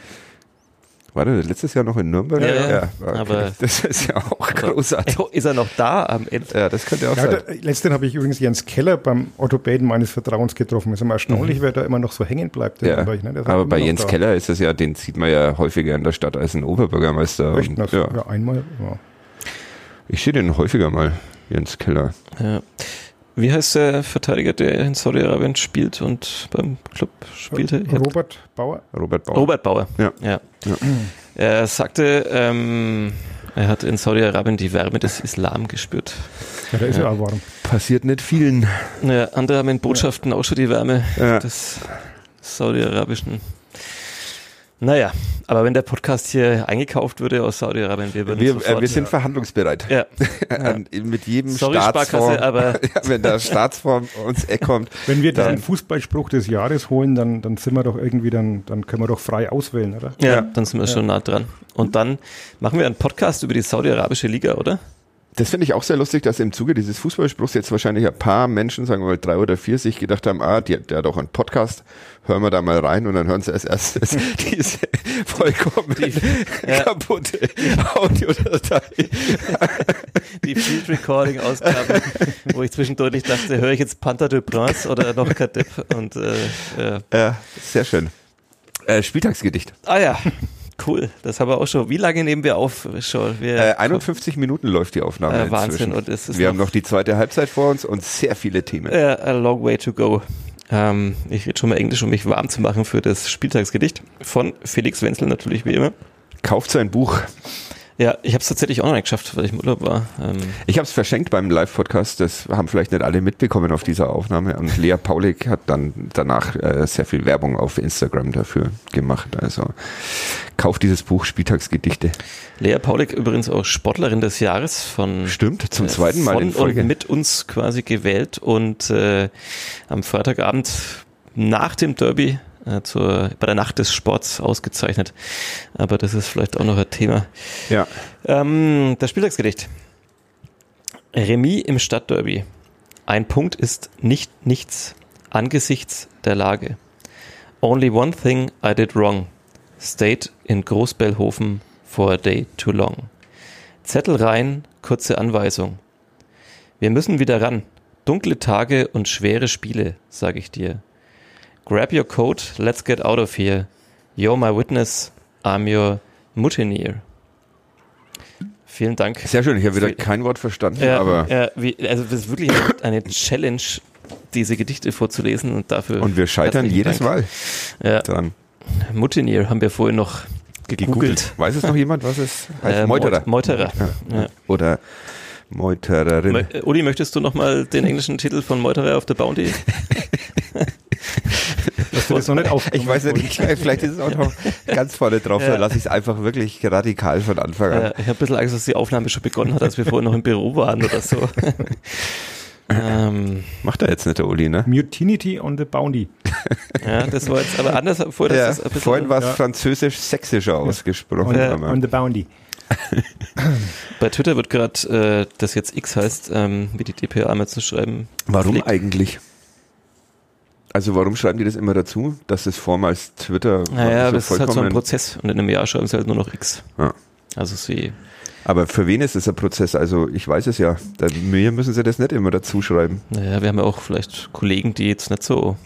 War der letztes Jahr noch in Nürnberg? Ja, ja. okay. Aber- das ist ja auch großartig. Ist er noch da am Ende? Ja, das könnte auch Ja, sein. letztens habe ich übrigens Jens Keller beim Orthopäden meines Vertrauens getroffen. ist immer erstaunlich, wer da immer noch so hängen bleibt. Mhm. Ja. Nürnberg, ne? Aber bei Jens da. Keller ist es ja, den sieht man ja häufiger in der Stadt als ein Oberbürgermeister. Echt? Und, ja. ja. einmal. Ja. Ich sehe den häufiger mal, Jens Keller. Ja. Wie heißt der Verteidiger, der in Saudi-Arabien spielt und beim Club spielte? Robert Bauer. Robert Bauer. Robert Bauer. Ja. ja. Ja. Er sagte, ähm, er hat in Saudi-Arabien die Wärme des Islam gespürt. Ja, der ist ja, auch warm. Passiert nicht vielen. Ja, andere haben in Botschaften auch schon die Wärme Ja. des saudi-arabischen. Naja, aber wenn der Podcast hier eingekauft würde aus Saudi-Arabien, wir würden Wir, sofort, äh, wir sind verhandlungsbereit. ja, Mit jedem Sorry, Staatsfonds. Sparkasse, aber- ja, wenn der Staatsfonds uns Eck kommt. Wenn wir Dann- diesen Fußballspruch des Jahres holen, dann, dann sind wir doch irgendwie, dann, dann können wir doch frei auswählen, oder? ja, Ja. dann sind wir schon nah dran. Und dann machen wir einen Podcast über die saudi-arabische Liga, oder? Das finde ich auch sehr lustig, dass im Zuge dieses Fußballspruchs jetzt wahrscheinlich ein paar Menschen, sagen wir mal drei oder vier, sich gedacht haben, ah, die, der hat auch einen Podcast, hören wir da mal rein und dann hören sie als erstes diese vollkommen ja. kaputte Audiodatei. Die Field Recording Ausgabe, wo ich zwischendurch dachte, höre ich jetzt Panther de Prince oder noch Kadepp und äh, ja. Ja, sehr schön. Äh, Spieltagsgedicht. Ah ja, cool. Das haben wir auch schon. Wie lange nehmen wir auf schon? Wir, Äh, 51 Minuten läuft die Aufnahme Äh, Wahnsinn. inzwischen. Und es ist Wir noch- haben noch die zweite Halbzeit vor uns und sehr viele Themen. äh, a long way to go. Ähm, ich rede schon mal Englisch, um mich warm zu machen für das Spieltagsgedicht von Felix Wenzel natürlich wie immer. Kauft sein Buch. Ja, ich habe es tatsächlich auch noch nicht geschafft, weil ich im Urlaub war. Ähm, Ich habe es verschenkt beim Live-Podcast, das haben vielleicht nicht alle mitbekommen auf dieser Aufnahme. Und Lea Paulik hat dann danach äh, sehr viel Werbung auf Instagram dafür gemacht. Also kauft dieses Buch Spieltagsgedichte. Lea Paulik übrigens auch Sportlerin des Jahres von Stimmt, zum äh, zweiten Mal in Folge. und mit uns quasi gewählt und äh, am Freitagabend nach dem Derby äh, zur, bei der Nacht des Sports ausgezeichnet. Aber das ist vielleicht auch noch ein Thema. Ja. Ähm, das Spieltagsgedicht. Remis im Stadtderby. Ein Punkt ist nicht nichts angesichts der Lage. Only one thing I did wrong. Stayed in Großbellhofen for a day too long. Zettel rein, kurze Anweisung. Wir müssen wieder ran. Dunkle Tage und schwere Spiele, sag ich dir. Grab your coat, let's get out of here. You're my witness, I'm your mutineer. Vielen Dank. Sehr schön, ich habe wieder kein Wort verstanden, Ja, aber ja, wie, also das ist wirklich eine, Challenge, diese Gedichte vorzulesen und dafür. und wir scheitern jedes Dank. Mal Ja, dran. Mutineer haben wir vorhin noch gegoogelt. Weiß es noch jemand, was es heißt? Äh, Meuterer. Meut- Meuterer. Ja. Oder Meutererin. Mö- äh, Uli, möchtest du nochmal den englischen Titel von Meuterer auf der Bounty? Das noch nicht aufgenommen Ich weiß ja nicht, vielleicht ist es auch noch ganz vorne drauf, Ja. dann lasse ich es einfach wirklich radikal von Anfang an. Äh, ich habe ein bisschen Angst, dass die Aufnahme schon begonnen hat, als wir vorhin noch im Büro waren oder so. ähm, Macht er jetzt nicht der Uli, ne? Mutinity on the Bounty. ja, das war jetzt aber anders. Vorher Ja, das ist ein bisschen, vorhin war es ja. französisch-sächsischer ausgesprochen. On, Ja. aber- on the Bounty. Bei Twitter wird gerade, äh, das jetzt X heißt, ähm, wie die DPA einmal zu schreiben. Warum pflegt. eigentlich? Also warum schreiben die das immer dazu, dass es vormals Twitter Naja, aber es ist halt so ein. Prozess und in einem Jahr schreiben sie halt nur noch X. Ja. Also sie, aber für wen ist es ein Prozess? Also ich weiß es ja. Da, mir müssen sie das nicht immer dazu schreiben. naja, wir haben ja auch vielleicht Kollegen, die jetzt nicht so,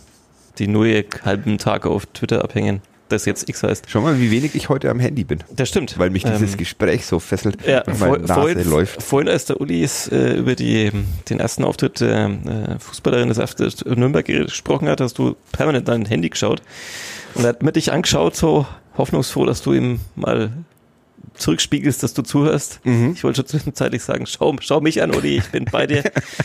die nur ihr halben Tag auf Twitter abhängen, das jetzt X heißt. Schau mal, wie wenig ich heute am Handy bin, Das stimmt. weil mich dieses Ähm, Gespräch so fesselt Ja, vor, vorhin, läuft. vorhin, als der Uli ist, äh, über die, den ersten Auftritt der äh, Fußballerin des FC Nürnberg gesprochen hat, hast du permanent dein Handy geschaut und er hat mir dich angeschaut, so hoffnungsfroh, dass du ihm mal zurückspiegelst, dass du zuhörst. Mhm. Ich wollte schon zwischenzeitlich sagen, schau, schau mich an, Uli, ich bin bei dir.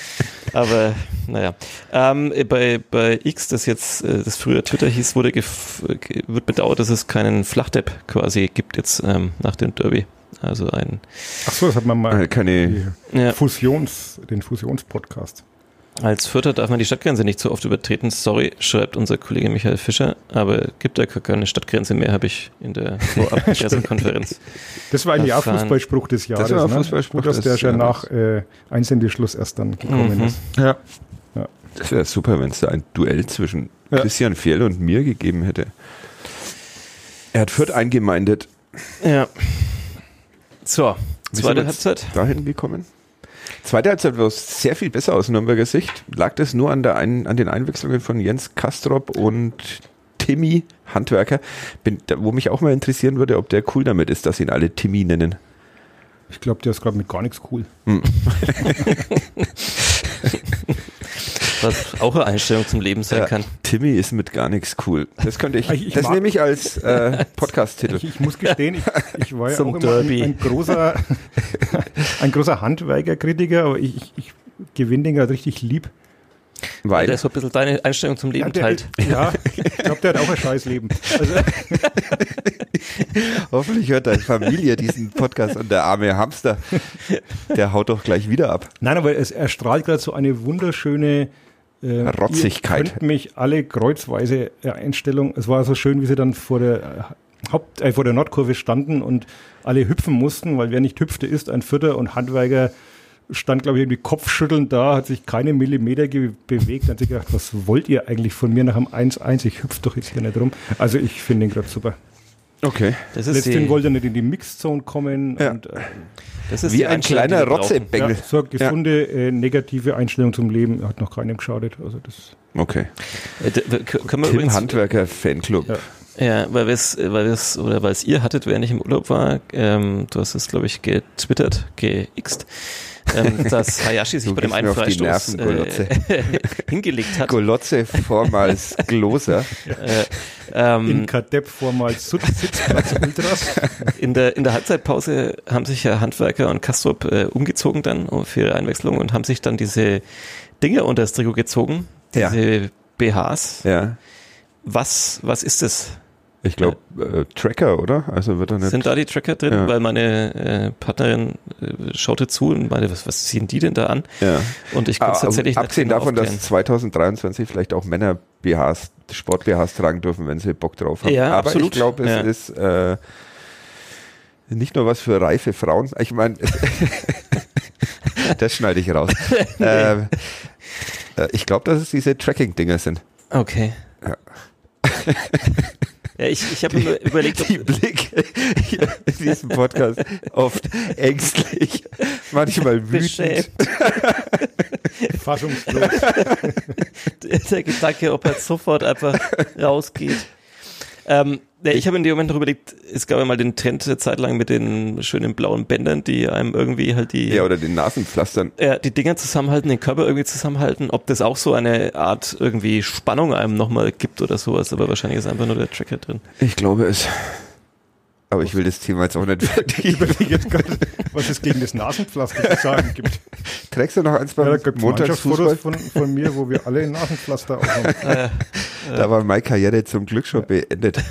Aber naja. Ähm, bei, bei X, das jetzt äh, das früher Twitter hieß, wurde wird bedauert, dass es keinen Flachdepp quasi gibt jetzt ähm, nach dem Derby. Also ein Ach so, das hat man mal Äh, keine, Fusions, den Fusionspodcast. Als Vierter darf man die Stadtgrenze nicht so oft übertreten. Sorry, schreibt unser Kollege Michael Fischer, aber gibt da gar keine Stadtgrenze mehr, habe ich in der Vorab-Pressekonferenz. Das war eigentlich auch Erfahren. Fußballspruch des Jahres. war ne? Fußballspruch Gut, dass der schon nach äh, Einsendeschluss erst dann gekommen Mhm. ist. ja. Ja. Das wäre super, wenn es da ein Duell zwischen Ja. Christian Fjell und mir gegeben hätte. Er hat Fürth eingemeindet. Ja. So, zweite Halbzeit. Dahin gekommen. Zweite Halbzeit war es sehr viel besser aus Nürnberger Sicht. Lag das nur an, der ein, an den Einwechslungen von Jens Kastrop und Timmy Handwerker, Bin, wo mich auch mal interessieren würde, ob der cool damit ist, dass ihn alle Timmy nennen. Ich glaube, der ist gerade mit gar nichts cool. Was auch eine Einstellung zum Leben sein Ja, kann. Timmy ist mit gar nichts cool. Das könnte ich, Ich- ich das mag- nehme ich als äh, Podcast-Titel. Ich, ich muss gestehen, ich, ich war ja Zum auch immer ein, ein großer, ein großer Handwerkerkritiker, aber ich, ich, ich gewinne den gerade richtig lieb. Weil Der ist so ein bisschen deine Einstellung zum Leben der, teilt. ja, ich glaube, der hat auch ein scheiß Leben. Also, hoffentlich hört deine Familie diesen Podcast und der arme Hamster, der haut doch gleich wieder ab. nein, aber es erstrahlt gerade so eine wunderschöne äh, Rotzigkeit. Ihr könnt mich alle kreuzweise äh, Einstellung. Es war so schön, wie sie dann vor der äh, Haupt, äh, vor der Nordkurve standen und alle hüpfen mussten, weil wer nicht hüpfte, ist ein Vierter und Handwerker stand, glaube ich, irgendwie kopfschüttelnd da, hat sich keine Millimeter bewegt, hat sich gedacht, was wollt ihr eigentlich von mir nach dem 1-1? Ich hüpf doch jetzt hier nicht rum. Also ich finde ihn gerade super. Okay. Das ist Letztendlich wollte er nicht in die Mixzone kommen Ja. und äh, Wie ein kleiner brauchen. ja, Rotzebengel. so eine gesunde, äh, negative Einstellung zum Leben hat noch keinem geschadet. Also das Okay. Äh, d- w- k- Können wir Tim Handwerker Fanclub. Ja. ja, weil wir es, weil wir es, oder weil es ihr hattet, während ich im Urlaub war, ähm, du hast es, glaube ich, getwittert, geixt, ähm, dass Hayashi sich bei dem einen Freistoß Nerven, Golotze. äh, hingelegt hat. Golotze vormals Gloser. Äh, in ähm, Kadepp vormals Sitz- Sitzplatz Ultras. in, der, in der Halbzeitpause haben sich ja Handwerker und Kastrop äh, umgezogen dann für ihre Einwechslung und haben sich dann diese Dinge unter das Trikot gezogen, Ja. diese BHs. Ja. Was, was ist das? Ich glaube, äh, Tracker, oder? Also wird nicht. Sind da die Tracker drin? Ja. Weil meine äh, Partnerin äh, schaute zu und meinte, was, was ziehen die denn da an? ja. Und ich kann es Ah, tatsächlich nicht abgesehen davon, aufklären. dass 2023 vielleicht auch Männer BHs, Sport BHs tragen dürfen, wenn sie Bock drauf haben. Ja, Aber absolut. ich glaube, es Ja. ist äh, nicht nur was für reife Frauen. Ich meine, das schneide ich raus. ähm, äh, ich glaube, dass es diese Tracking-Dinger sind. Okay. Ja. Ja, ich, ich habe mir überlegt, ob, Die Blicke hier in diesem Podcast oft ängstlich, manchmal wütend. beschämt. Fassungslos. der, der Gedanke, ob er sofort einfach rausgeht. Ähm, ja, ich habe in dem Moment noch überlegt, es gab ja mal den Trend eine Zeit lang mit den schönen blauen Bändern, die einem irgendwie halt die, Ja, oder den Nasenpflastern. ja, die Dinger zusammenhalten, den Körper irgendwie zusammenhalten, ob das auch so eine Art irgendwie Spannung einem nochmal gibt oder sowas, aber wahrscheinlich ist einfach nur der Tracker drin. Ich glaube es. Aber ich will das Thema jetzt auch nicht Ich überlege jetzt gerade, was es gegen das Nasenpflaster zu sagen gibt. Trägst du noch eins Ja, es Montagsfußball? Mannschaftsfotos von, von mir, wo wir alle ein Nasenpflaster aufhaben. Da war meine Karriere zum Glück schon beendet.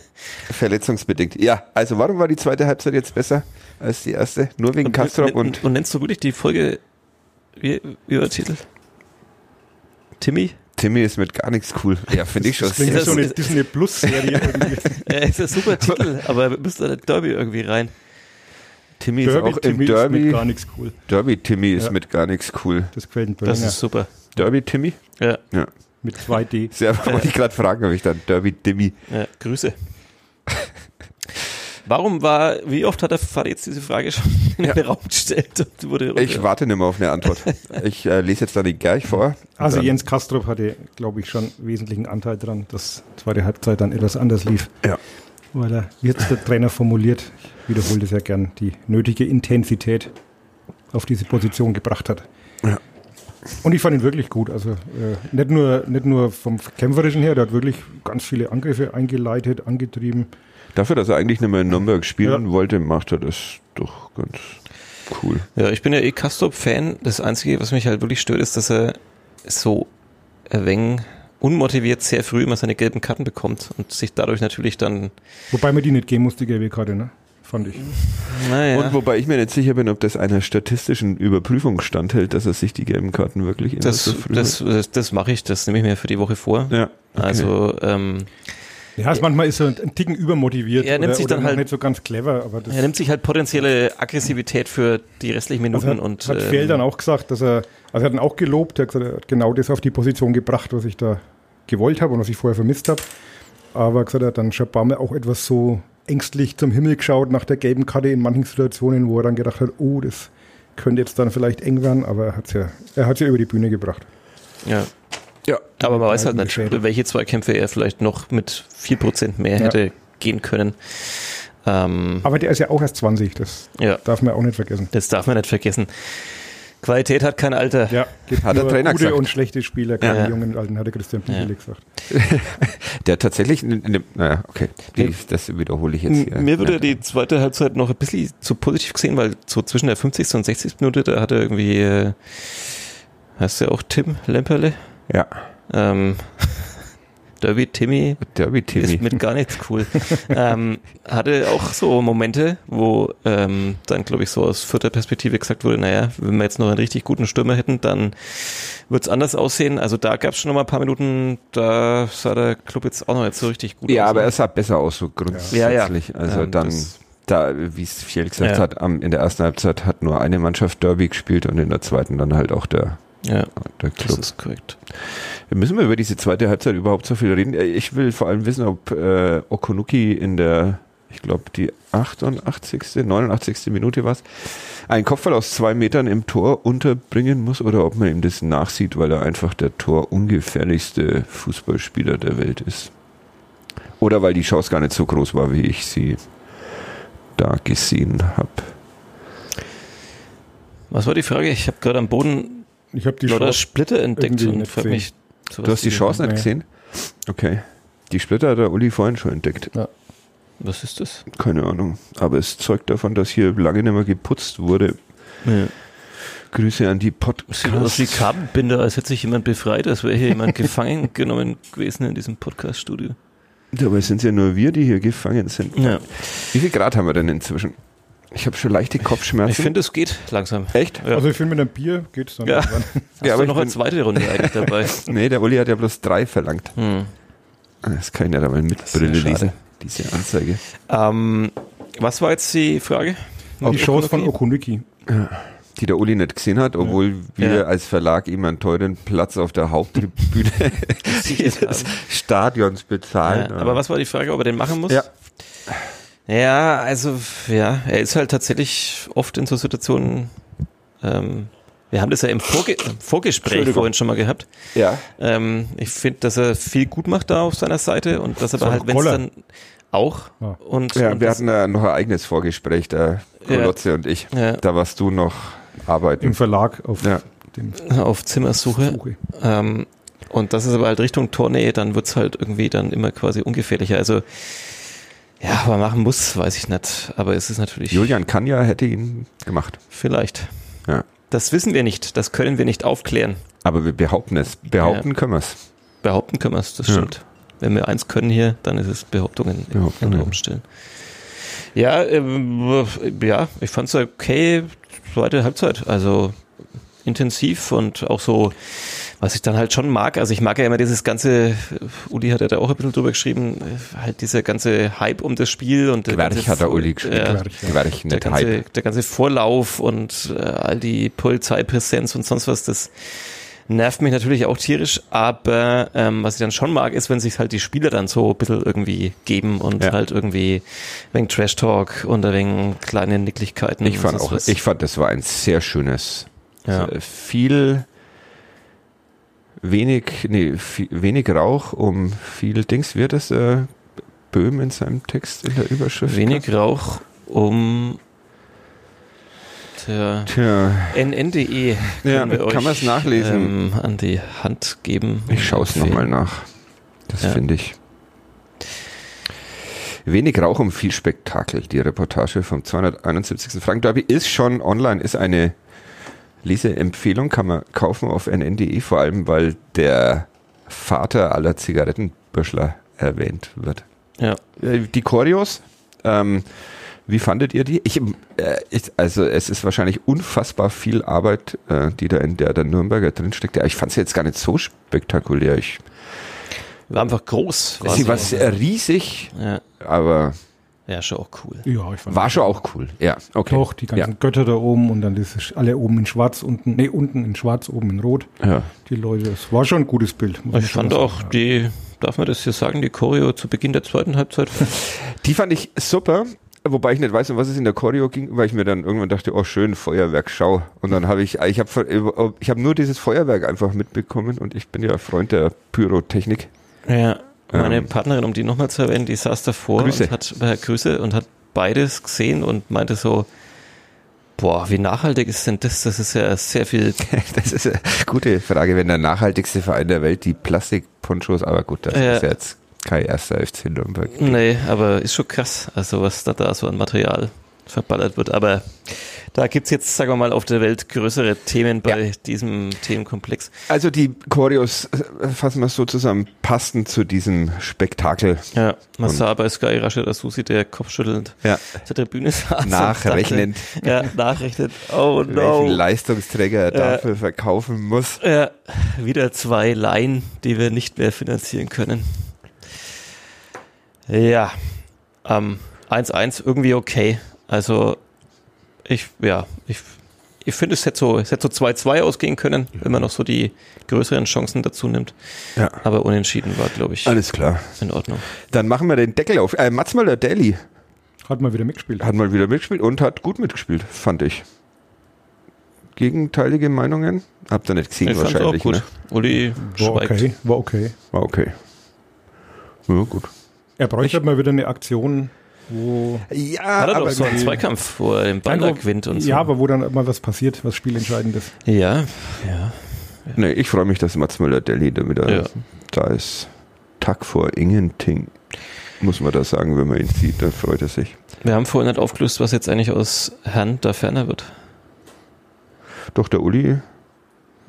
Verletzungsbedingt. Ja, also warum war die zweite Halbzeit jetzt besser als die erste? Nur wegen Kastrop und und, und nennst du wirklich die Folge, wie, wie war der Titel? Timmy? Timmy ist mit gar nichts cool. Ja, finde ich schon. Das das- so eine Disney Plus Serie. Äh, ist ein super Titel, aber wir müssen da Derby irgendwie rein. Timmy ist Derby auch im Timmy ist mit Derby. gar nichts cool. Derby Timmy ist Ja. mit gar nichts cool. Das gefällt mir Das ist super. Derby Timmy? Ja, Ja. Mit 2D. Sehr wollte ich gerade fragen, ob ich dann Derby Timmy. ja Grüße. Warum war, wie oft hat der Fadi jetzt diese Frage schon in Ja. den Raum gestellt? Und wurde Ich warte nicht mehr auf eine Antwort. Ich äh, lese jetzt dann die gleich vor. Also Jens Kastrop hatte, glaube ich, schon wesentlichen Anteil daran, dass zweite Halbzeit dann etwas anders lief. Ja. Weil er, wie hat der Trainer formuliert, ich wiederhole das ja gern, die nötige Intensität auf diese Position gebracht hat. Und ich fand ihn wirklich gut. Also äh, nicht, nur, nicht nur vom Kämpferischen her, der hat wirklich ganz viele Angriffe eingeleitet, angetrieben. Dafür, dass er eigentlich nicht mehr in Nürnberg spielen Ja. wollte, macht er das doch ganz cool. Ja, ich bin ja eh Kastrop-Fan. Das Einzige, was mich halt wirklich stört, ist, dass er so ein wenig unmotiviert sehr früh immer seine gelben Karten bekommt und sich dadurch natürlich dann, Wobei mir die nicht geben muss, die gelbe Karte, ne? Fand ich. naja, Und wobei ich mir nicht sicher bin, ob das einer statistischen Überprüfung standhält, dass er sich die gelben Karten wirklich immer das, so früh das, das, das mache ich, das nehme ich mir für die Woche vor. Ja. okay. Also, ähm, Ja, es manchmal ist er ein Ticken übermotiviert. Er nimmt oder, sich dann halt- nicht so ganz clever, aber das er nimmt sich halt potenzielle Aggressivität für die restlichen Minuten Also hat, und hat ähm, Fehl dann auch gesagt, dass er, also er hat dann auch gelobt, er hat gesagt, er hat genau das auf die Position gebracht, was ich da gewollt habe und was ich vorher vermisst habe. Aber er hat gesagt, er hat dann schon ein paar Mal auch etwas so ängstlich zum Himmel geschaut nach der gelben Karte in manchen Situationen, wo er dann gedacht hat, oh, das könnte jetzt dann vielleicht eng werden, aber er hat es ja, er hat's ja über die Bühne gebracht. ja. Ja. Aber man weiß halt nicht, welche Zweikämpfe er vielleicht noch mit 4% mehr Ja. hätte gehen können. Ähm, Aber der ist ja auch erst 20, das ja, darf man auch nicht vergessen. das darf man nicht vergessen. Qualität hat kein Alter. Ja, gibt Hat der Trainer gute gesagt. und schlechte Spieler, keine Ja. jungen und alten, hat der Christian Pichele Ja. gesagt. Der tatsächlich, dem, naja, okay, die, das wiederhole ich jetzt hier. Mir würde Ja. die zweite Halbzeit noch ein bisschen zu positiv gesehen, weil so zwischen der 50. und 60. Minute, da hat er irgendwie, äh, heißt der auch Tim Lemperle? Ja, Ähm, Derby Timmy Derby Timmy. ist mit gar nichts cool. ähm, hatte auch so Momente, wo ähm, dann, glaube ich, so aus vierter Perspektive gesagt wurde, naja, wenn wir jetzt noch einen richtig guten Stürmer hätten, dann wird es anders aussehen. Also da gab es schon noch mal ein paar Minuten, da sah der Club jetzt auch noch nicht so richtig gut Ja, aus. aber ne? er sah besser aus, so grundsätzlich. Ja, ja. Also Ähm, dann, da, wie es Fiel gesagt Ja. hat, am, in der ersten Halbzeit hat nur eine Mannschaft Derby gespielt und in der zweiten dann halt auch der, ja, der das Club. ist korrekt. Müssen wir über diese zweite Halbzeit überhaupt so viel reden? Äh, Ich will vor allem wissen, ob äh, Okunuki in der, ich glaube, die 88., 89. Minute war einen Kopfball aus zwei Metern im Tor unterbringen muss oder ob man ihm das nachsieht, weil er einfach der torungefährlichste Fußballspieler der Welt ist. Oder weil die Chance gar nicht so groß war, wie ich sie da gesehen habe. Was war die Frage? Ich habe gerade am Boden Ich habe die lauter Chance, Splitter entdeckt und nicht frag mich. Du hast die Chance nicht nee. gesehen? Okay. Die Splitter hat der Uli vorhin schon entdeckt. Was ist das? Keine Ahnung. Aber es zeugt davon, dass hier lange nicht mehr geputzt wurde. Ja. Grüße an die Sieht aus wie. Kabelbinder, als hätte sich jemand befreit, als wäre hier jemand gefangen genommen gewesen in diesem Podcast-Studio. Dabei sind es ja nur wir, die hier gefangen sind. Ja. Wie viel Grad haben wir denn inzwischen? Ich habe schon leichte Kopfschmerzen. Ich finde, es geht langsam. Echt? Ja. Also ich finde, mit einem Bier geht's dann. Ja. irgendwann. Hast Ja, aber noch eine zweite Runde eigentlich dabei? Nee, der Uli hat ja bloß drei verlangt. Hm. Das kann ich ja da mal mit ja Brille lesen. Diese Anzeige. Ähm, was war jetzt die Frage? Die Chance von Okunuki? Okunuki. Die der Uli nicht gesehen hat, obwohl wir Ja. als Verlag ihm einen teuren Platz auf der Haupttribüne des Stadions bezahlen. Ja, aber was war die Frage, ob er den machen muss? Ja. Ja, also, ja, er ist halt tatsächlich oft in so Situationen, ähm, wir haben das ja im Vorge Vorgespräch vorhin schon mal gehabt. Ja. Ähm, ich finde, dass er viel gut macht da auf seiner Seite und dass aber halt, wenn es dann auch Ja. und, Ja, und wir hatten ja noch ein eigenes Vorgespräch, der Ja. Kolotze und ich. ja, Da warst du noch arbeiten. Im Verlag auf Ja. dem auf Zimmersuche. Suche. Ähm, und das ist aber halt Richtung Tournee, dann wird's halt irgendwie dann immer quasi ungefährlicher. Also, ja, aber machen muss, weiß ich nicht. Aber es ist natürlich Julian Kanja hätte ihn gemacht. vielleicht. Ja. Das wissen wir nicht, das können wir nicht aufklären. Aber wir behaupten es. Behaupten können wir es. Behaupten können wir es, das Ja. stimmt. Wenn wir eins können hier, dann ist es Behauptungen in Behauptungen. den Raum stellen. Ja, ähm, ja, ich fand es okay, zweite Halbzeit. Also intensiv und auch so, was ich dann halt schon mag. Also ich mag ja immer dieses ganze, Uli hat ja da auch ein bisschen drüber geschrieben, äh, halt dieser ganze Hype um das Spiel und der Gewerch ganze hat der Uli gespielt. Ja, Gewerch, ja. Gewerch, der ganze, Hype. der ganze Vorlauf und äh, all die Polizeipräsenz und sonst was, das nervt mich natürlich auch tierisch, aber ähm, was ich dann schon mag, ist, wenn sich halt die Spieler dann so ein bisschen irgendwie geben und Ja. halt irgendwie wegen Trash-Talk und wegen kleine Nicklichkeiten. Ich und fand auch, was. ich fand, das war ein sehr schönes, Ja. viel, wenig, nee, viel, wenig Rauch um viel Dings. Wird das äh, Böhm in seinem Text in der Überschrift? Wenig Rauch um der Tja, nn.de Ja, kann euch, man's nachlesen? Ähm, an die Hand geben. ich schaue es nochmal nach. Das Ja. finde ich. Wenig Rauch um viel Spektakel. Die Reportage vom 271. Frank Derby ist schon online, ist eine Leseempfehlung, kann man kaufen auf nn.de, vor allem weil der Vater aller Zigarettenbüschler erwähnt wird. Ja. Äh, Die Choreos, ähm, wie fandet ihr die? Ich, äh, ich, also es ist wahrscheinlich unfassbar viel Arbeit, äh, die da in der, der Nürnberger drinsteckt. Ja, ich fand sie jetzt gar nicht so spektakulär. Ich, War einfach groß. sie war riesig, ja. aber ja, schon auch cool. Ja, ich fand war schon auch cool. Ja, okay. Doch, die ganzen Götter da oben und dann das ist alle oben in schwarz, unten, nee, unten in schwarz, oben in rot. Ja. ja. Die Leute, das war schon ein gutes Bild. Ich fand sagen. auch die, darf man das hier sagen, die Choreo zu Beginn der zweiten Halbzeit. Die fand ich super. Wobei ich nicht weiß, um was es in der Choreo ging, weil ich mir dann irgendwann dachte, oh schön, Feuerwerk, schau. Und dann habe ich, ich habe ich hab nur dieses Feuerwerk einfach mitbekommen und ich bin ja Freund der Pyrotechnik. Ja. Meine Ähm. Partnerin, um die nochmal zu erwähnen, die saß davor Grüße. und hat äh, Grüße und hat beides gesehen und meinte so, boah, wie nachhaltig ist denn das? Das ist ja sehr viel. Das ist eine gute Frage, wenn der nachhaltigste Verein der Welt die Plastikponchos, aber gut, das Ja. ist jetzt kein erster FC Nürnberg. Nee, aber ist schon krass, also was da, da so an Material verballert wird. Aber da gibt's jetzt, sagen wir mal, auf der Welt größere Themen bei diesem Themenkomplex. Also die Choreos, äh, fassen wir es so zusammen, passten zu diesem Spektakel. Ja, man Und- sah bei Sky Rashid Asusi, der kopfschüttelnd Ja. der Tribüne saß. Nachrechnend, Dachte, ja, nachrechnet. Oh welchen no. Leistungsträger er dafür verkaufen muss. Ja, wieder zwei Laien, die wir nicht mehr finanzieren können. Ja, ähm, 1-1 irgendwie okay. Also, ich, ja, ich, ich finde, es hätte so, es hätte so 2-2 ausgehen können, wenn man noch so die größeren Chancen dazu nimmt. Ja. Aber unentschieden war, glaube ich, Alles klar. in Ordnung. Dann machen wir den Deckel auf. Äh, Mats Möller-Daly Hat mal wieder mitgespielt. hat mal wieder mitgespielt und hat gut mitgespielt, fand ich. Gegenteilige Meinungen? Habt ihr nicht gesehen Ich fand's auch wahrscheinlich, gut. ne? Uli War schweigt. okay, war okay. War okay. Ja, gut. Er bräuchte mal wieder eine Aktion, wo. Ja, Hat er doch so einen Zweikampf, wo er den Ball da Nein, gewinnt und so. Ja, aber wo dann mal was passiert, was spielentscheidend ist. ja, ja. Nee, ich freue mich, dass Mats Möller-Daly da wieder Ja. da ist. Tag vor Ingenting, muss man da sagen, wenn man ihn sieht, dann freut er sich. Wir haben vorhin nicht aufgelöst, was jetzt eigentlich aus Herrn da ferner wird. Doch, der Uli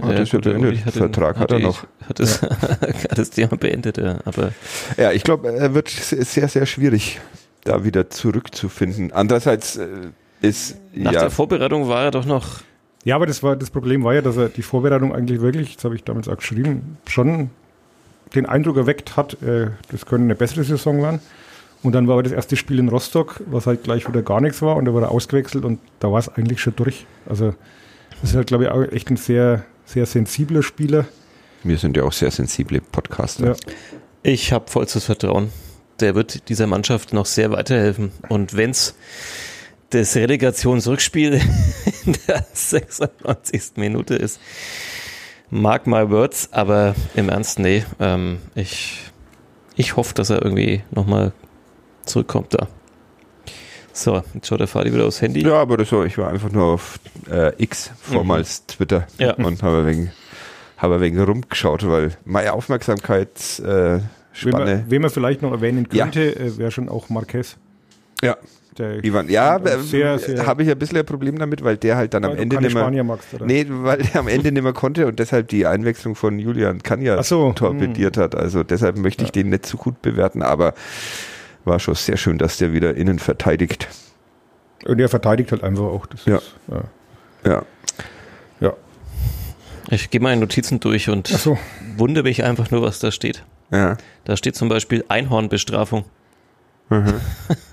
hat ja gut, der beendet. Uli hat Vertrag den- hat er die- noch. Hat das, hat das Thema beendet, ja. Aber Ja, ich glaube, er wird sehr, sehr schwierig, da wieder zurückzufinden. Andererseits äh, ist nach ja, der Vorbereitung war er doch noch. Ja, aber das, war, das Problem war ja, dass er die Vorbereitung eigentlich wirklich, das habe ich damals auch geschrieben, schon den Eindruck erweckt hat, äh, das könnte eine bessere Saison werden. Und dann war aber das erste Spiel in Rostock, was halt gleich wieder gar nichts war und da wurde er ausgewechselt und da war es eigentlich schon durch. Also das ist halt, glaube ich, auch echt ein sehr, sehr sensibler Spieler. wir sind ja auch sehr sensible Podcaster. Ja. Ich habe vollstes Vertrauen. Der wird dieser Mannschaft noch sehr weiterhelfen. Und wenn's das Relegationsrückspiel in der 96. Minute ist, mark my words, aber im Ernst, nee. Ähm, ich, ich hoffe, dass er irgendwie nochmal zurückkommt da. So, jetzt schaut der Fadi wieder aufs Handy. Ja, aber das war, ich war einfach nur auf äh, X, vormals Twitter, Mhm. Ja. und habe wenig, habe wenig rumgeschaut, weil meine Aufmerksamkeitsspanne, äh, Wen man, Spanne, wen man vielleicht noch erwähnen Ja. könnte, äh, wäre schon auch Marquez. ja, Der Ivan, ja, äh, habe ich ein bisschen ein Problem damit, weil der halt dann am Ende nicht mehr, Spanier magst, oder? nee, weil der am Ende nicht mehr konnte und deshalb die Einwechslung von Julian Kanja Ach so, torpediert hat. Also deshalb möchte ich den nicht zu gut bewerten, aber war schon sehr schön, dass der wieder innen verteidigt. Und er verteidigt halt einfach auch. Das Ja. Ist, ja. Ja. ja. Ich gehe meine Notizen durch und so. wundere mich einfach nur, was da steht. Ja. Da steht zum Beispiel Einhornbestrafung. Mhm.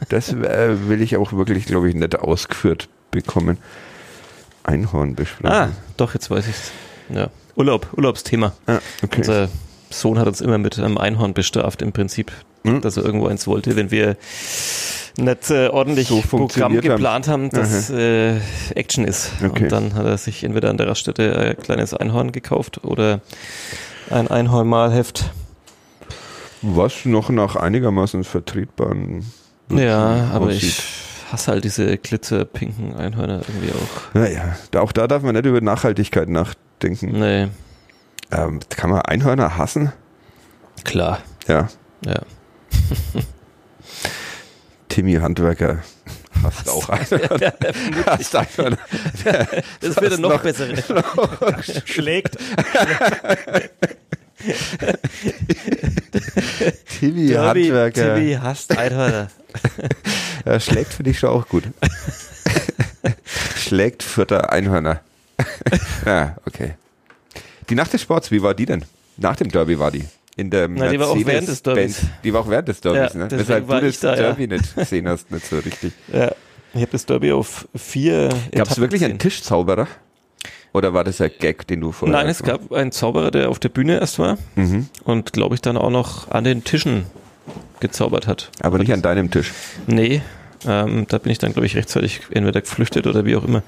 Das äh, will ich auch wirklich, glaube ich, nicht ausgeführt bekommen. Einhornbestrafung. Ah, doch, jetzt weiß ich's. Ja. Urlaub, Urlaubsthema. Ah, okay. Unser Sohn hat uns immer mit einem Einhorn bestraft im Prinzip, Hm. dass er irgendwo eins wollte, wenn wir nicht äh, ordentlich So Programm geplant haben, dass äh, Action ist. Okay. Und dann hat er sich entweder an der Raststätte ein kleines Einhorn gekauft oder ein Einhornmalheft. Was noch nach einigermaßen vertretbaren. Ja, aber aussieht. ich hasse halt diese glitzerpinken Einhörner irgendwie auch. Naja, da, auch da darf man nicht über Nachhaltigkeit nachdenken. Nee, Ähm, kann man Einhörner hassen? klar. Ja. Ja. Timmy Handwerker hast auch Einhörner. hast Einhörner. Das wird ein noch bessere. Schlägt. Timmy Derby, Handwerker. Timmy hasst Einhörner. Ja, schlägt finde ich schon auch gut. schlägt Vierter Einhörner. ja, okay. Die Nacht des Sports, wie war die denn? Nach dem Derby war die. In der Na, die war auch während des Derbys. Die war auch während des Derbys, Ja, ne? Weshalb war du das da, ja. Derby nicht gesehen hast, nicht so richtig. Ja. Ich habe das Derby auf vier. Gab es wirklich einen. Tischzauberer? Oder war das ein Gag, den du vorher Nein, es gab einen Zauberer, der auf der Bühne erst war Mhm. und glaube ich dann auch noch an den Tischen gezaubert hat. Aber nicht an deinem Tisch. Nee, ähm, da bin ich dann glaube ich rechtzeitig entweder geflüchtet oder wie auch immer.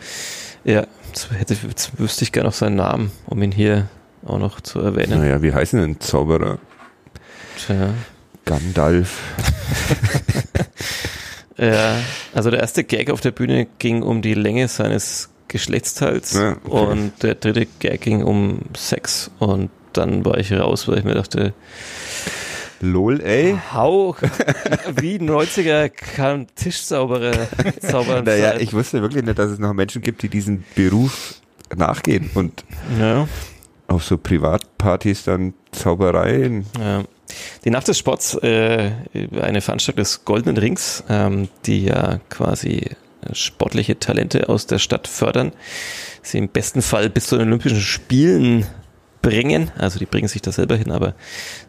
Ja, jetzt, hätte, jetzt wüsste ich gerne noch seinen Namen, um ihn hier auch noch zu erwähnen. Naja, wie heißen denn Zauberer? Tja. Gandalf. Ja, also der erste Gag auf der Bühne ging um die Länge seines Geschlechtsteils Ja, okay. und der dritte Gag ging um Sex und dann war ich raus, weil ich mir dachte, Lol, ey. hau, wie 90er kann Tischzauberer zaubern Naja, ich wusste wirklich nicht, dass es noch Menschen gibt, die diesen Beruf nachgehen und ja, auf so Privatpartys dann Zaubereien. ja. Die Nacht des Sports, äh, eine Veranstaltung des Goldenen Rings, ähm, die ja quasi sportliche Talente aus der Stadt fördern, sie im besten Fall bis zu den Olympischen Spielen bringen. Also die bringen sich da selber hin, aber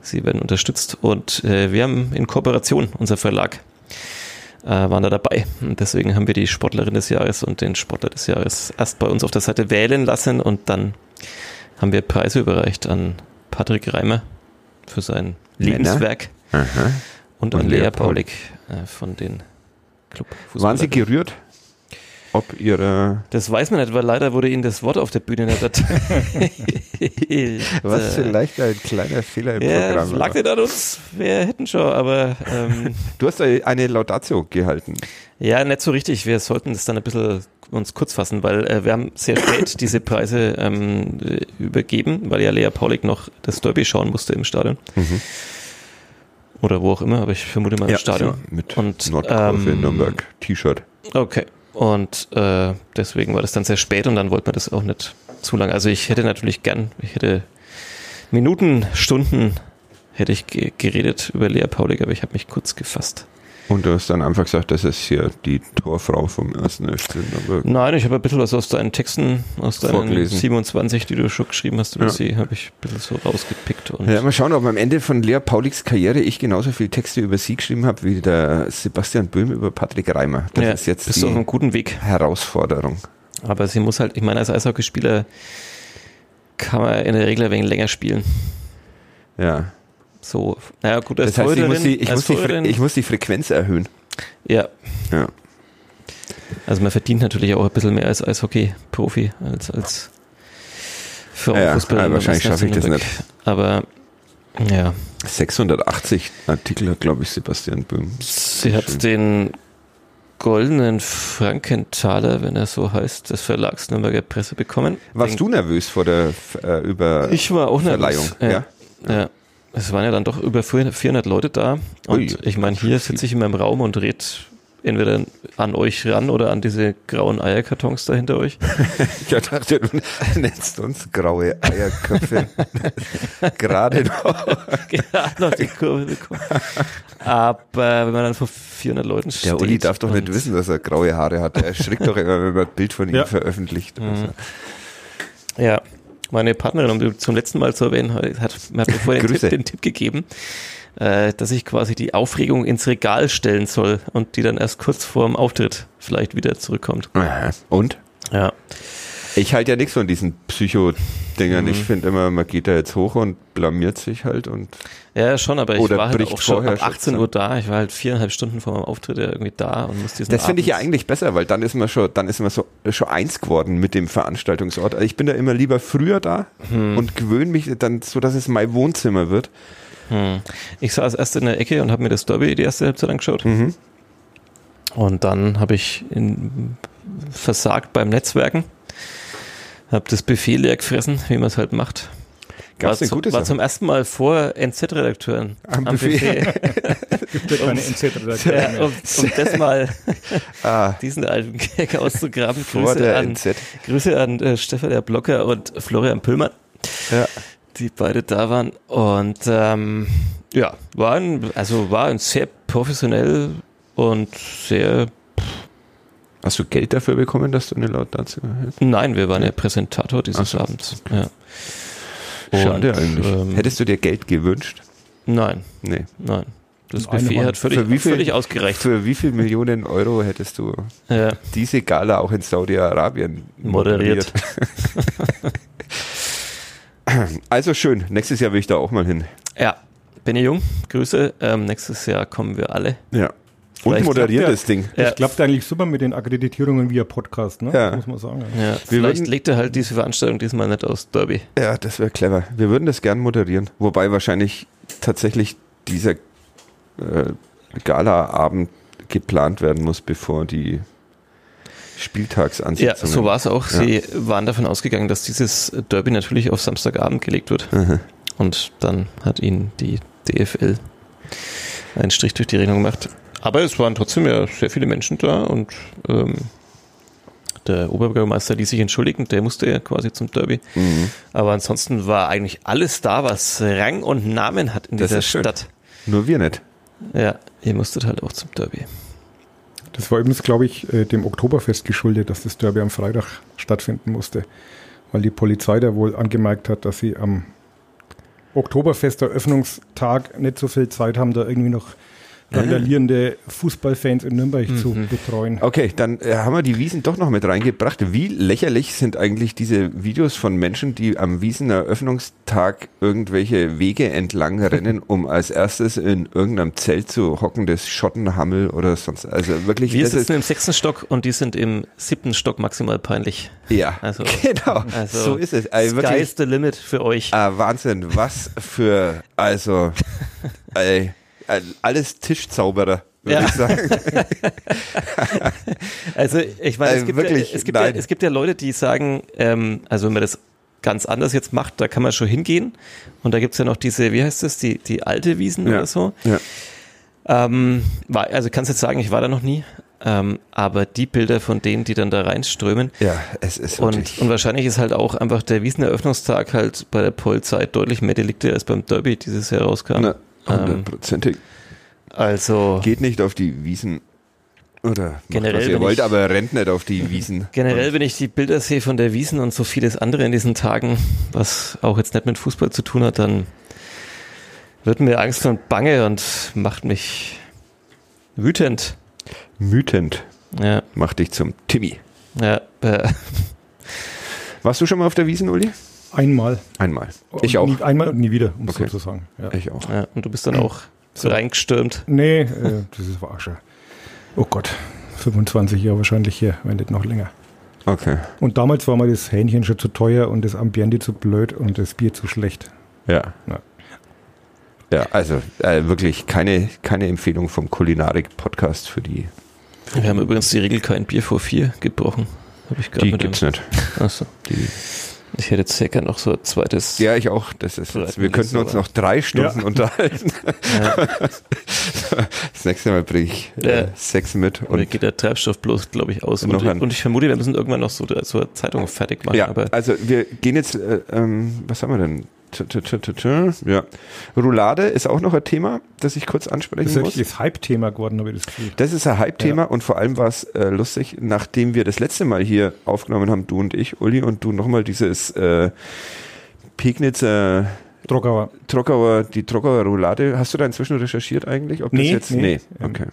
sie werden unterstützt. Und äh, wir haben in Kooperation, unser Verlag, äh, waren da dabei. Und deswegen haben wir die Sportlerin des Jahres und den Sportler des Jahres erst bei uns auf der Seite wählen lassen und dann haben wir Preise überreicht an Patrick Reimer für sein? Lebenswerk Aha. und Und an Lea Lea. Paulik äh, von den Club Waren Sie gerührt? Ob Ihre, Das weiß man nicht, weil leider wurde Ihnen das Wort auf der Bühne nicht erteilt. was Äh, vielleicht ein kleiner Fehler im Ja, Programm lag war. nicht an uns. Wir hätten schon, aber ähm, Du hast eine Laudatio gehalten. ja, nicht so richtig. Wir sollten das dann ein bisschen uns kurz fassen, weil äh, wir haben sehr spät diese Preise ähm, äh, übergeben, weil ja Lea Paulik noch das Derby schauen musste im Stadion. Mhm. Oder wo auch immer, aber ich vermute mal im Stadion. so, mit Und, Nordkurve ähm, Nürnberg T-Shirt. Okay. Und äh, deswegen war das dann sehr spät und dann wollte man das auch nicht zu lange. Also ich hätte natürlich gern, ich hätte Minuten, Stunden hätte ich ge geredet über Lea Paulik, aber ich habe mich kurz gefasst. Und du hast dann einfach gesagt, das ist hier die Torfrau vom ersten FC Nürnberg. Nein, ich habe ein bisschen was aus deinen Texten, aus deinen Vorgelesen. 27, die du schon geschrieben hast über Ja. sie, habe ich ein bisschen so rausgepickt. Und Ja, mal schauen, ob am Ende von Lea Pauliks Karriere ich genauso viele Texte über sie geschrieben habe, wie der Sebastian Böhm über Patrick Reimer. Das ja, ist jetzt bist du auf die einem guten Weg. Herausforderung. Aber sie muss halt, ich meine, als Eishockeyspieler kann man in der Regel ein wenig länger spielen. Ja. So, naja, gut, als Das heißt, ich muss, die, ich, muss die, ich muss die Frequenz erhöhen. Ja, Ja. Also man verdient natürlich auch ein bisschen mehr als Eishockey-Profi, als als Frauenfußballer. Ja, der wahrscheinlich schaffe ich das Nürnberg. Aber ja, 680 Artikel hat, glaube ich, Sebastian Böhm. sie Schön. hat den goldenen Frankenthaler, wenn er so heißt, des Verlags Nürnberger Presse bekommen. Warst Den- du nervös vor der äh, über Ich war auch Verleihung? nervös. Ja. Ja. ja. Es waren ja dann doch über 400 Leute da. Und Ui, ich meine, hier sitze ich in meinem Raum und red entweder an euch ran oder an diese grauen Eierkartons da hinter euch. Ich dachte, du nennst uns graue Eierköpfe. Gerade noch. gerade noch die Kurve bekommen. Aber wenn man dann vor 400 Leuten steht. Der Uli darf doch nicht wissen, dass er graue Haare hat. Er erschrickt doch immer, wenn man ein Bild von ihm Ja. veröffentlicht. Also, Ja, meine Partnerin, um zum letzten Mal zu erwähnen, hat, hat mir vorhin den. Tipp, den Tipp gegeben, äh, dass ich quasi die Aufregung ins Regal stellen soll und die dann erst kurz vor dem Auftritt vielleicht wieder zurückkommt. Und? Ja. Ich halte ja nichts von diesen Psycho-Dingern. Mhm. Ich finde immer, man geht da jetzt hoch und blamiert sich halt und Ja, schon, aber ich war halt auch schon vorher ab schon 18 Uhr da. Ich war halt viereinhalb Stunden vor meinem Auftritt ja irgendwie da und musste diesen Das finde ich ja eigentlich besser, weil dann ist man schon, dann ist man so schon eins geworden mit dem Veranstaltungsort. Also ich bin da immer lieber früher da Hm. und gewöhne mich dann so, dass es mein Wohnzimmer wird. Hm. Ich saß erst in der Ecke und habe mir das Derby die erste Halbzeit angeschaut. Mhm. Und dann habe ich in, versagt beim Netzwerken. Habe das Buffet leer gefressen, wie man es halt macht. Gab war, zu, war zum ersten Mal vor NZ-Redakteuren Am Buffet. Gibt keine mehr. um, um das mal Ah, diesen alten Gag auszugraben. vor Grüße der an, NZ. Grüße an äh, Stefan der Blocker und Florian Püllmann, Ja. die beide da waren. Und ähm, ja, war ein, also war ein sehr professionell und sehr Hast du Geld dafür bekommen, dass du eine laut dazu hältst? Nein, wir waren ja Präsentator dieses so. Abends. Ja. Schade Und, eigentlich. ähm, Hättest du dir Geld gewünscht? Nein, Nee. nein. Das Buffet hat völlig, Für wie viel- völlig ausgereicht. Für wie viel Millionen Euro hättest du Ja, diese Gala auch in Saudi-Arabien moderiert. Also schön, nächstes Jahr will ich da auch mal hin. Ja, Benny Jung, Grüße. Ähm, nächstes Jahr kommen wir alle. Ja. Und moderiert das Ding. Ja. Das klappt eigentlich super mit den Akkreditierungen via Podcast, ne? Ja. muss man sagen. Ja, vielleicht würden- legt er halt diese Veranstaltung diesmal nicht aus Derby. Ja, das wäre clever. Wir würden das gern moderieren. Wobei wahrscheinlich tatsächlich dieser äh, Gala-Abend geplant werden muss, bevor die Ja, Spieltagsansetzungen. so war es auch. Ja. Sie waren davon ausgegangen, dass dieses Derby natürlich auf Samstagabend gelegt wird. Mhm. Und dann hat ihnen die DFL einen Strich durch die Rechnung gemacht. Aber es waren trotzdem ja sehr viele Menschen da und ähm, der Oberbürgermeister ließ sich entschuldigen, der musste ja quasi zum Derby. Mhm. Aber ansonsten war eigentlich alles da, was Rang und Namen hat in Das dieser ist schön. Stadt. Nur wir nicht. Ja, ihr musstet halt auch zum Derby. Das war übrigens, glaube ich, äh, dem Oktoberfest geschuldet, dass das Derby am Freitag stattfinden musste. Weil die Polizei da wohl angemerkt hat, dass sie am Oktoberfest-Eröffnungstag nicht so viel Zeit haben, da irgendwie noch randalierende Fußballfans in Nürnberg zu betreuen. Okay, dann äh, haben wir die Wiesen doch noch mit reingebracht. Wie lächerlich sind eigentlich diese Videos von Menschen, die am Wieseneröffnungstag irgendwelche Wege entlang rennen, um als erstes in irgendeinem Zelt zu hocken, das Schottenhammel oder sonst. Also wirklich, Wir das ist, sitzen im sechsten Stock und die sind im siebten Stock maximal peinlich. ja, Also- genau, Also so ist es. Also Sky wirklich, is the limit für euch. ah, Wahnsinn, was für, also, ey, äh, alles Tischzauberer, würde Ja. ich sagen. Also ich meine, es, Äh, gibt wirklich, ja, es, gibt ja, es gibt ja Leute, die sagen, ähm, also wenn man das ganz anders jetzt macht, da kann man schon hingehen. Und da gibt's ja noch diese, wie heißt das, die, die alte Wiesen Ja. oder so. Ja. Ähm, war, also kannst jetzt sagen, ich war da noch nie. Ähm, aber die Bilder von denen, die dann da reinströmen. Ja, es ist Und, und wahrscheinlich ist halt auch einfach der Wieseneröffnungstag halt bei der Polizei deutlich mehr Delikte als beim Derby dieses Jahr rauskam. Na, hundertprozentig. Also Geht nicht auf die Wiesen. Oder macht, Generell was ihr wollt, ich- aber rennt nicht auf die Wiesen. Generell, wenn ich die Bilder sehe von der Wiesen und so vieles andere in diesen Tagen, was auch jetzt nicht mit Fußball zu tun hat, dann wird mir Angst und Bange und macht mich wütend. Mütend Ja, macht dich zum Timmy. ja, äh, Warst du schon mal auf der Wiesen, Uli? Einmal. Einmal. Ich Und auch. Nie, einmal und nie wieder, um es Okay. so zu sagen. Ja. Ich auch. ja, und du bist dann auch so reingestürmt. Nee, äh, das ist schon. Oh Gott, 25 Jahre wahrscheinlich hier, wenn nicht noch länger. Okay. Und damals war mir das Hähnchen schon zu teuer und das Ambiente zu blöd und das Bier zu schlecht. Ja. Ja. Ja, also äh, wirklich keine, keine Empfehlung vom Kulinarik-Podcast für die. Wir haben übrigens die Regel kein Bier vor vier gebrochen. Hab ich Die mit dem- gibt's nicht. Achso. Die, Ich hätte jetzt sehr gern noch so ein zweites. ja, ich auch. Das ist jetzt, wir könnten uns noch drei Stunden Ja. unterhalten. Ja, Das nächste Mal bringe ich äh, Ja. sechs mit. Und geht der Treibstoff bloß, glaube ich, aus. Noch Und, ein- und ich vermute, wir müssen irgendwann noch so, so eine Zeitung fertig machen. Ja, aber also wir gehen jetzt, äh, ähm, was haben wir denn? Ja. Roulade ist auch noch ein Thema, das ich kurz Das ansprechen ist muss. das Hype-Thema geworden, habe ich das Gefühl. Das ist ein Hype-Thema und vor allem war es äh, lustig, nachdem wir das letzte Mal hier aufgenommen haben, du und ich, Uli, und du nochmal dieses äh, Pegnitzer Drockauer. Trockauer, die Trockauer Roulade. Hast du da inzwischen recherchiert eigentlich? Ob das Nee, jetzt, nee. okay.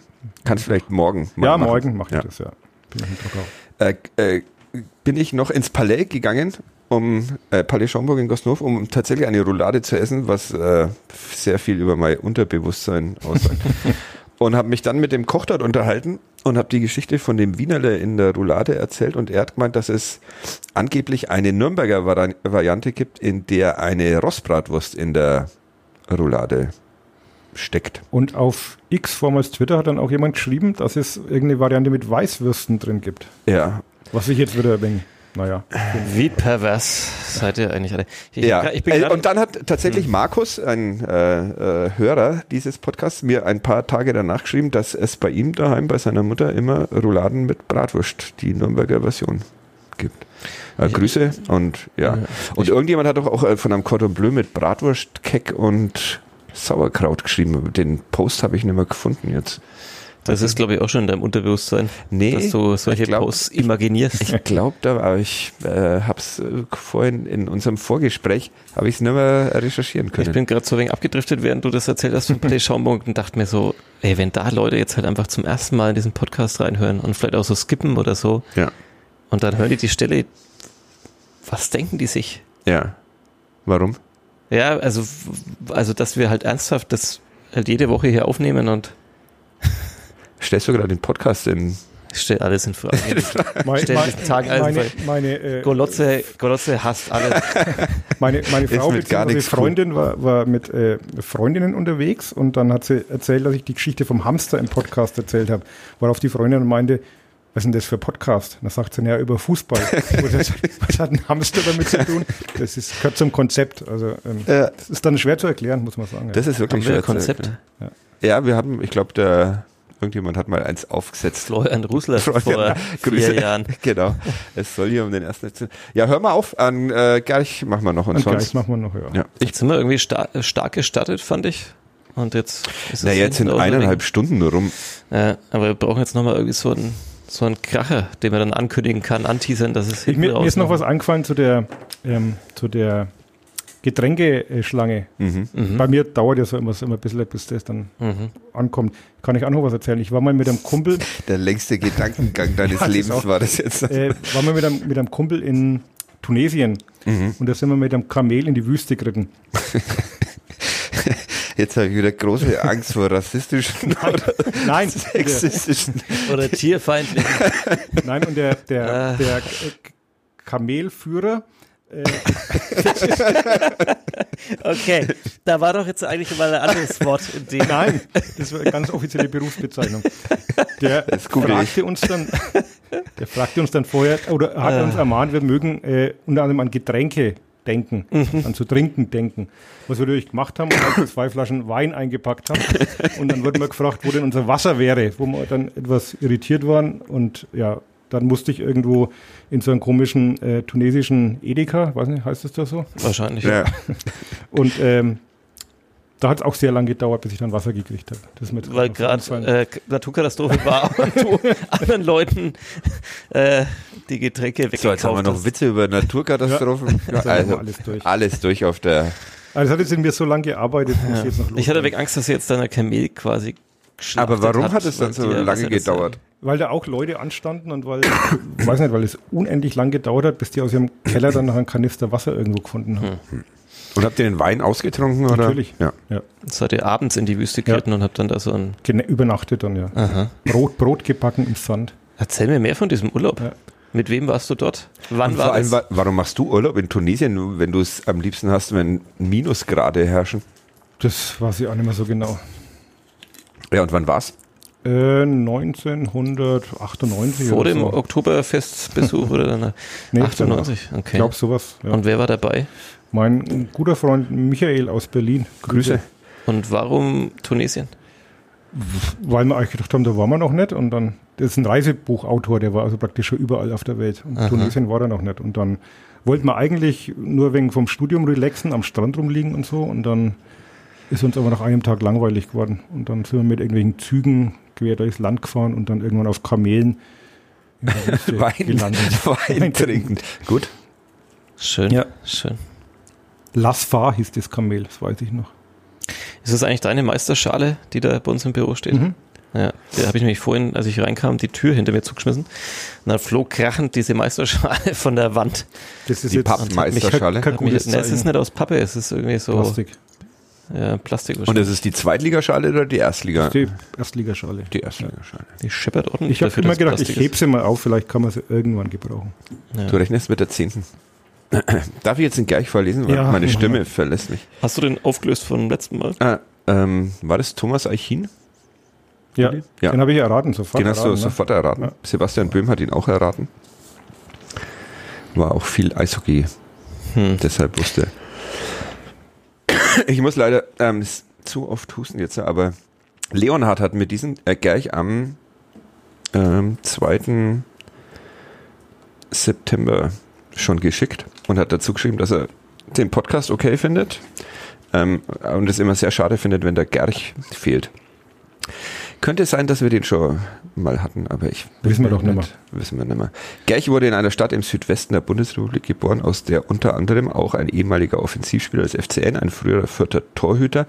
Kannst vielleicht morgen Ja, machen. morgen mache ich Ja. das, ja. Bin ich äh, äh, bin ich noch ins Palais gegangen, um äh, Palais Schaumburg in Gosnov, um tatsächlich eine Roulade zu essen, was äh, sehr viel über mein Unterbewusstsein aussagt. und habe mich dann mit dem Koch dort unterhalten und habe die Geschichte von dem Wienerle in der Roulade erzählt und er hat gemeint, dass es angeblich eine Nürnberger Vari Variante gibt, in der eine Rostbratwurst in der Roulade steckt. Und auf X, vormals Twitter, hat dann auch jemand geschrieben, dass es irgendeine Variante mit Weißwürsten drin gibt. Ja, Was ich jetzt wieder ein wenig naja. Wie pervers seid ihr eigentlich alle? Ich, Ja, ich bin und dann hat tatsächlich Markus, ein äh, äh, Hörer dieses Podcasts, mir ein paar Tage danach geschrieben, dass es bei ihm daheim, bei seiner Mutter, immer Rouladen mit Bratwurst, die Nürnberger Version gibt. Äh, Grüße und ja. Und irgendjemand hat doch auch äh, von einem Cordon Bleu mit Bratwurst, Keck und Sauerkraut geschrieben. Den Post habe ich nicht mehr gefunden jetzt. Das ist, glaube ich, auch schon in deinem Unterbewusstsein, Nee, dass du solche ich glaub- Posts imaginierst. Ich glaube, da aber ich äh, habe es äh, vorhin in unserem Vorgespräch, habe ich es nicht mehr recherchieren können. Ich bin gerade so wenig abgedriftet, während du das erzählt hast von Play Schaumburg und dachte mir so, ey, wenn da Leute jetzt halt einfach zum ersten Mal in diesen Podcast reinhören und vielleicht auch so skippen oder so ja. und dann hören die die Stelle, was denken die sich? Ja. Warum? Ja, also, also, dass wir halt ernsthaft das halt jede Woche hier aufnehmen und Stellst du gerade den Podcast in. ich stelle alles in Frage. Mein, Stell mein, diesen Tag also meine, meine, äh, Golotze, Golotze hasst alles. meine, meine Frau bzw. Freundin war, war mit äh, Freundinnen unterwegs und dann hat sie erzählt, dass ich die Geschichte vom Hamster im Podcast erzählt habe. Worauf die Freundin meinte, was ist denn das für Podcast? Und dann sagt sie, ja, über Fußball. Das, was hat ein Hamster damit zu tun? Das ist, gehört zum Konzept. Also ähm, Ja. das ist dann schwer zu erklären, muss man sagen. ja. Das ist wirklich ein schwer Konzept? erklären. Ja, wir haben, ich glaube, der irgendjemand hat mal eins aufgesetzt. Florian Rusler Florian, vor Grüße. vier Jahren. Genau. Es soll hier um den ersten. FC Ja, hör mal auf. An äh, gleich machen wir noch und sonst. gleich machen wir noch, ja. Ja. Ich, Jetzt sind wir irgendwie sta stark gestartet, fand ich. Und jetzt ist es na, jetzt sind eineinhalb Stunden nur rum. Ja, aber wir brauchen jetzt nochmal irgendwie so einen, so einen Kracher, den man dann ankündigen kann, anteasern, dass es Ich, hinten mir, mir ist noch was eingefallen zu der, ähm, zu der Getränkeschlange. Mhm. Bei mir dauert ja so immer, so immer ein bisschen, bis das dann Mhm. ankommt. Kann ich auch noch was erzählen? Ich war mal mit einem Kumpel, Der längste Gedankengang deines Ja, Lebens auch- war das jetzt. äh, war mal mit einem, mit einem Kumpel in Tunesien Mhm. und da sind wir mit einem Kamel in die Wüste geritten. Jetzt habe ich wieder große Angst vor rassistischen oder Nein, der, sexistischen. Oder tierfeindlich. nein und der, der, Ah. der Kamelführer, Okay, da war doch jetzt eigentlich mal ein anderes Wort in dem. nein, das war eine ganz offizielle Berufsbezeichnung. Der ich. fragte uns dann, der fragte uns dann vorher, oder hat uns ermahnt, wir mögen äh, unter anderem an Getränke denken, an zu trinken denken. Was wir natürlich gemacht haben und halt zwei Flaschen Wein eingepackt haben. Und dann wurden wir gefragt, wo denn unser Wasser wäre, wo wir dann etwas irritiert waren. Und ja, dann musste ich irgendwo in so einen komischen äh, tunesischen Edeka, weiß nicht, heißt das da so? Wahrscheinlich. Ja. Und ähm, da hat es auch sehr lange gedauert, bis ich dann Wasser gekriegt habe. Das ist Weil gerade äh, Naturkatastrophe war und du anderen Leuten äh, die Getränke So, jetzt haben wir weggekauft noch hast. Witze über Naturkatastrophen. Ja, also, alles durch. alles durch auf der. Also es hat jetzt in mir so lange gearbeitet, muss ich jetzt noch los. Ich hatte weg Angst, dass ihr jetzt deiner Kamel quasi geschlachtet Aber warum hat, hat es dann so die- lange ja gedauert? Weil da auch Leute anstanden und weil, ich weiß nicht, weil es unendlich lang gedauert hat, bis die aus ihrem Keller dann noch einen Kanister Wasser irgendwo gefunden haben. Und habt ihr den Wein ausgetrunken? Oder? Natürlich. Ja. Ja. Seid ihr abends in die Wüste geritten und habt dann da so ein. Gene- Übernachtet dann, ja. Aha. Brot, Brot gebacken im Sand. Erzähl mir mehr von diesem Urlaub. Ja. Mit wem warst du dort? Wann Und war vor allem, das? wa- warum machst du Urlaub in Tunesien, wenn du es am liebsten hast, wenn Minusgrade herrschen? Das weiß ich auch nicht mehr so genau. Ja, und wann war's? Äh, 1998 Vor oder dem so. Oktoberfestbesuch oder dann? Nee, 98, Ich okay. glaube sowas. Ja. Und wer war dabei? Mein guter Freund Michael aus Berlin. Grüße. Und warum Tunesien? Weil wir eigentlich gedacht haben, da waren wir noch nicht. Und dann, das ist ein Reisebuchautor, der war also praktisch schon überall auf der Welt. Und Aha. Tunesien war er noch nicht. Und dann wollten wir eigentlich nur wegen vom Studium relaxen, am Strand rumliegen und so. Und dann ist uns aber nach einem Tag langweilig geworden. Und dann sind wir mit irgendwelchen Zügen quer durchs Land gefahren und dann irgendwann auf Kamelen Wein, gelandet. Wein trinken. Gut. Schön. Ja. Schön. Lasfar hieß das Kamel, das weiß ich noch. Ist das eigentlich deine Meisterschale, die da bei uns im Büro steht? Mhm. Ja, da habe ich nämlich vorhin, als ich reinkam, die Tür hinter mir zugeschmissen. Und dann flog krachend diese Meisterschale von der Wand. Das ist Die Pappmeisterschale. ne, es ist nicht aus Pappe, es ist irgendwie so Plastik. Plastik Und ist es die Zweitligaschale oder die Erstliga? Die Erstligaschale. Die Erstligaschale. Die scheppert ordentlich Ich habe immer gedacht, Plastik ich heb sie mal auf, vielleicht kann man sie irgendwann gebrauchen. ist. Ja. Du rechnest mit der zehnten. Darf ich jetzt den gleich vorlesen? Weil Ja, meine Stimme verlässt mich. Hast du den aufgelöst vom letzten Mal? Ah, ähm, war das Thomas Eichin? Ja, Ja. den habe ich erraten sofort. Den hast du ne? sofort erraten. Ja. Sebastian Böhm hat ihn auch erraten. war auch viel Eishockey. Hm. Deshalb wusste. Ich muss leider ähm, zu oft husten jetzt, aber Leonhard hat mir diesen äh, gleich am ähm, 2. September schon geschickt und hat dazu geschrieben, dass er den Podcast okay findet ähm, und es immer sehr schade findet, wenn der Gerch fehlt. Könnte sein, dass wir den schon mal hatten, aber ich Wissen wir doch nimmer. Wissen wir nicht mehr. Gerch wurde in einer Stadt im Südwesten der Bundesrepublik geboren, aus der unter anderem auch ein ehemaliger Offensivspieler des FCN, ein früherer vierter Torhüter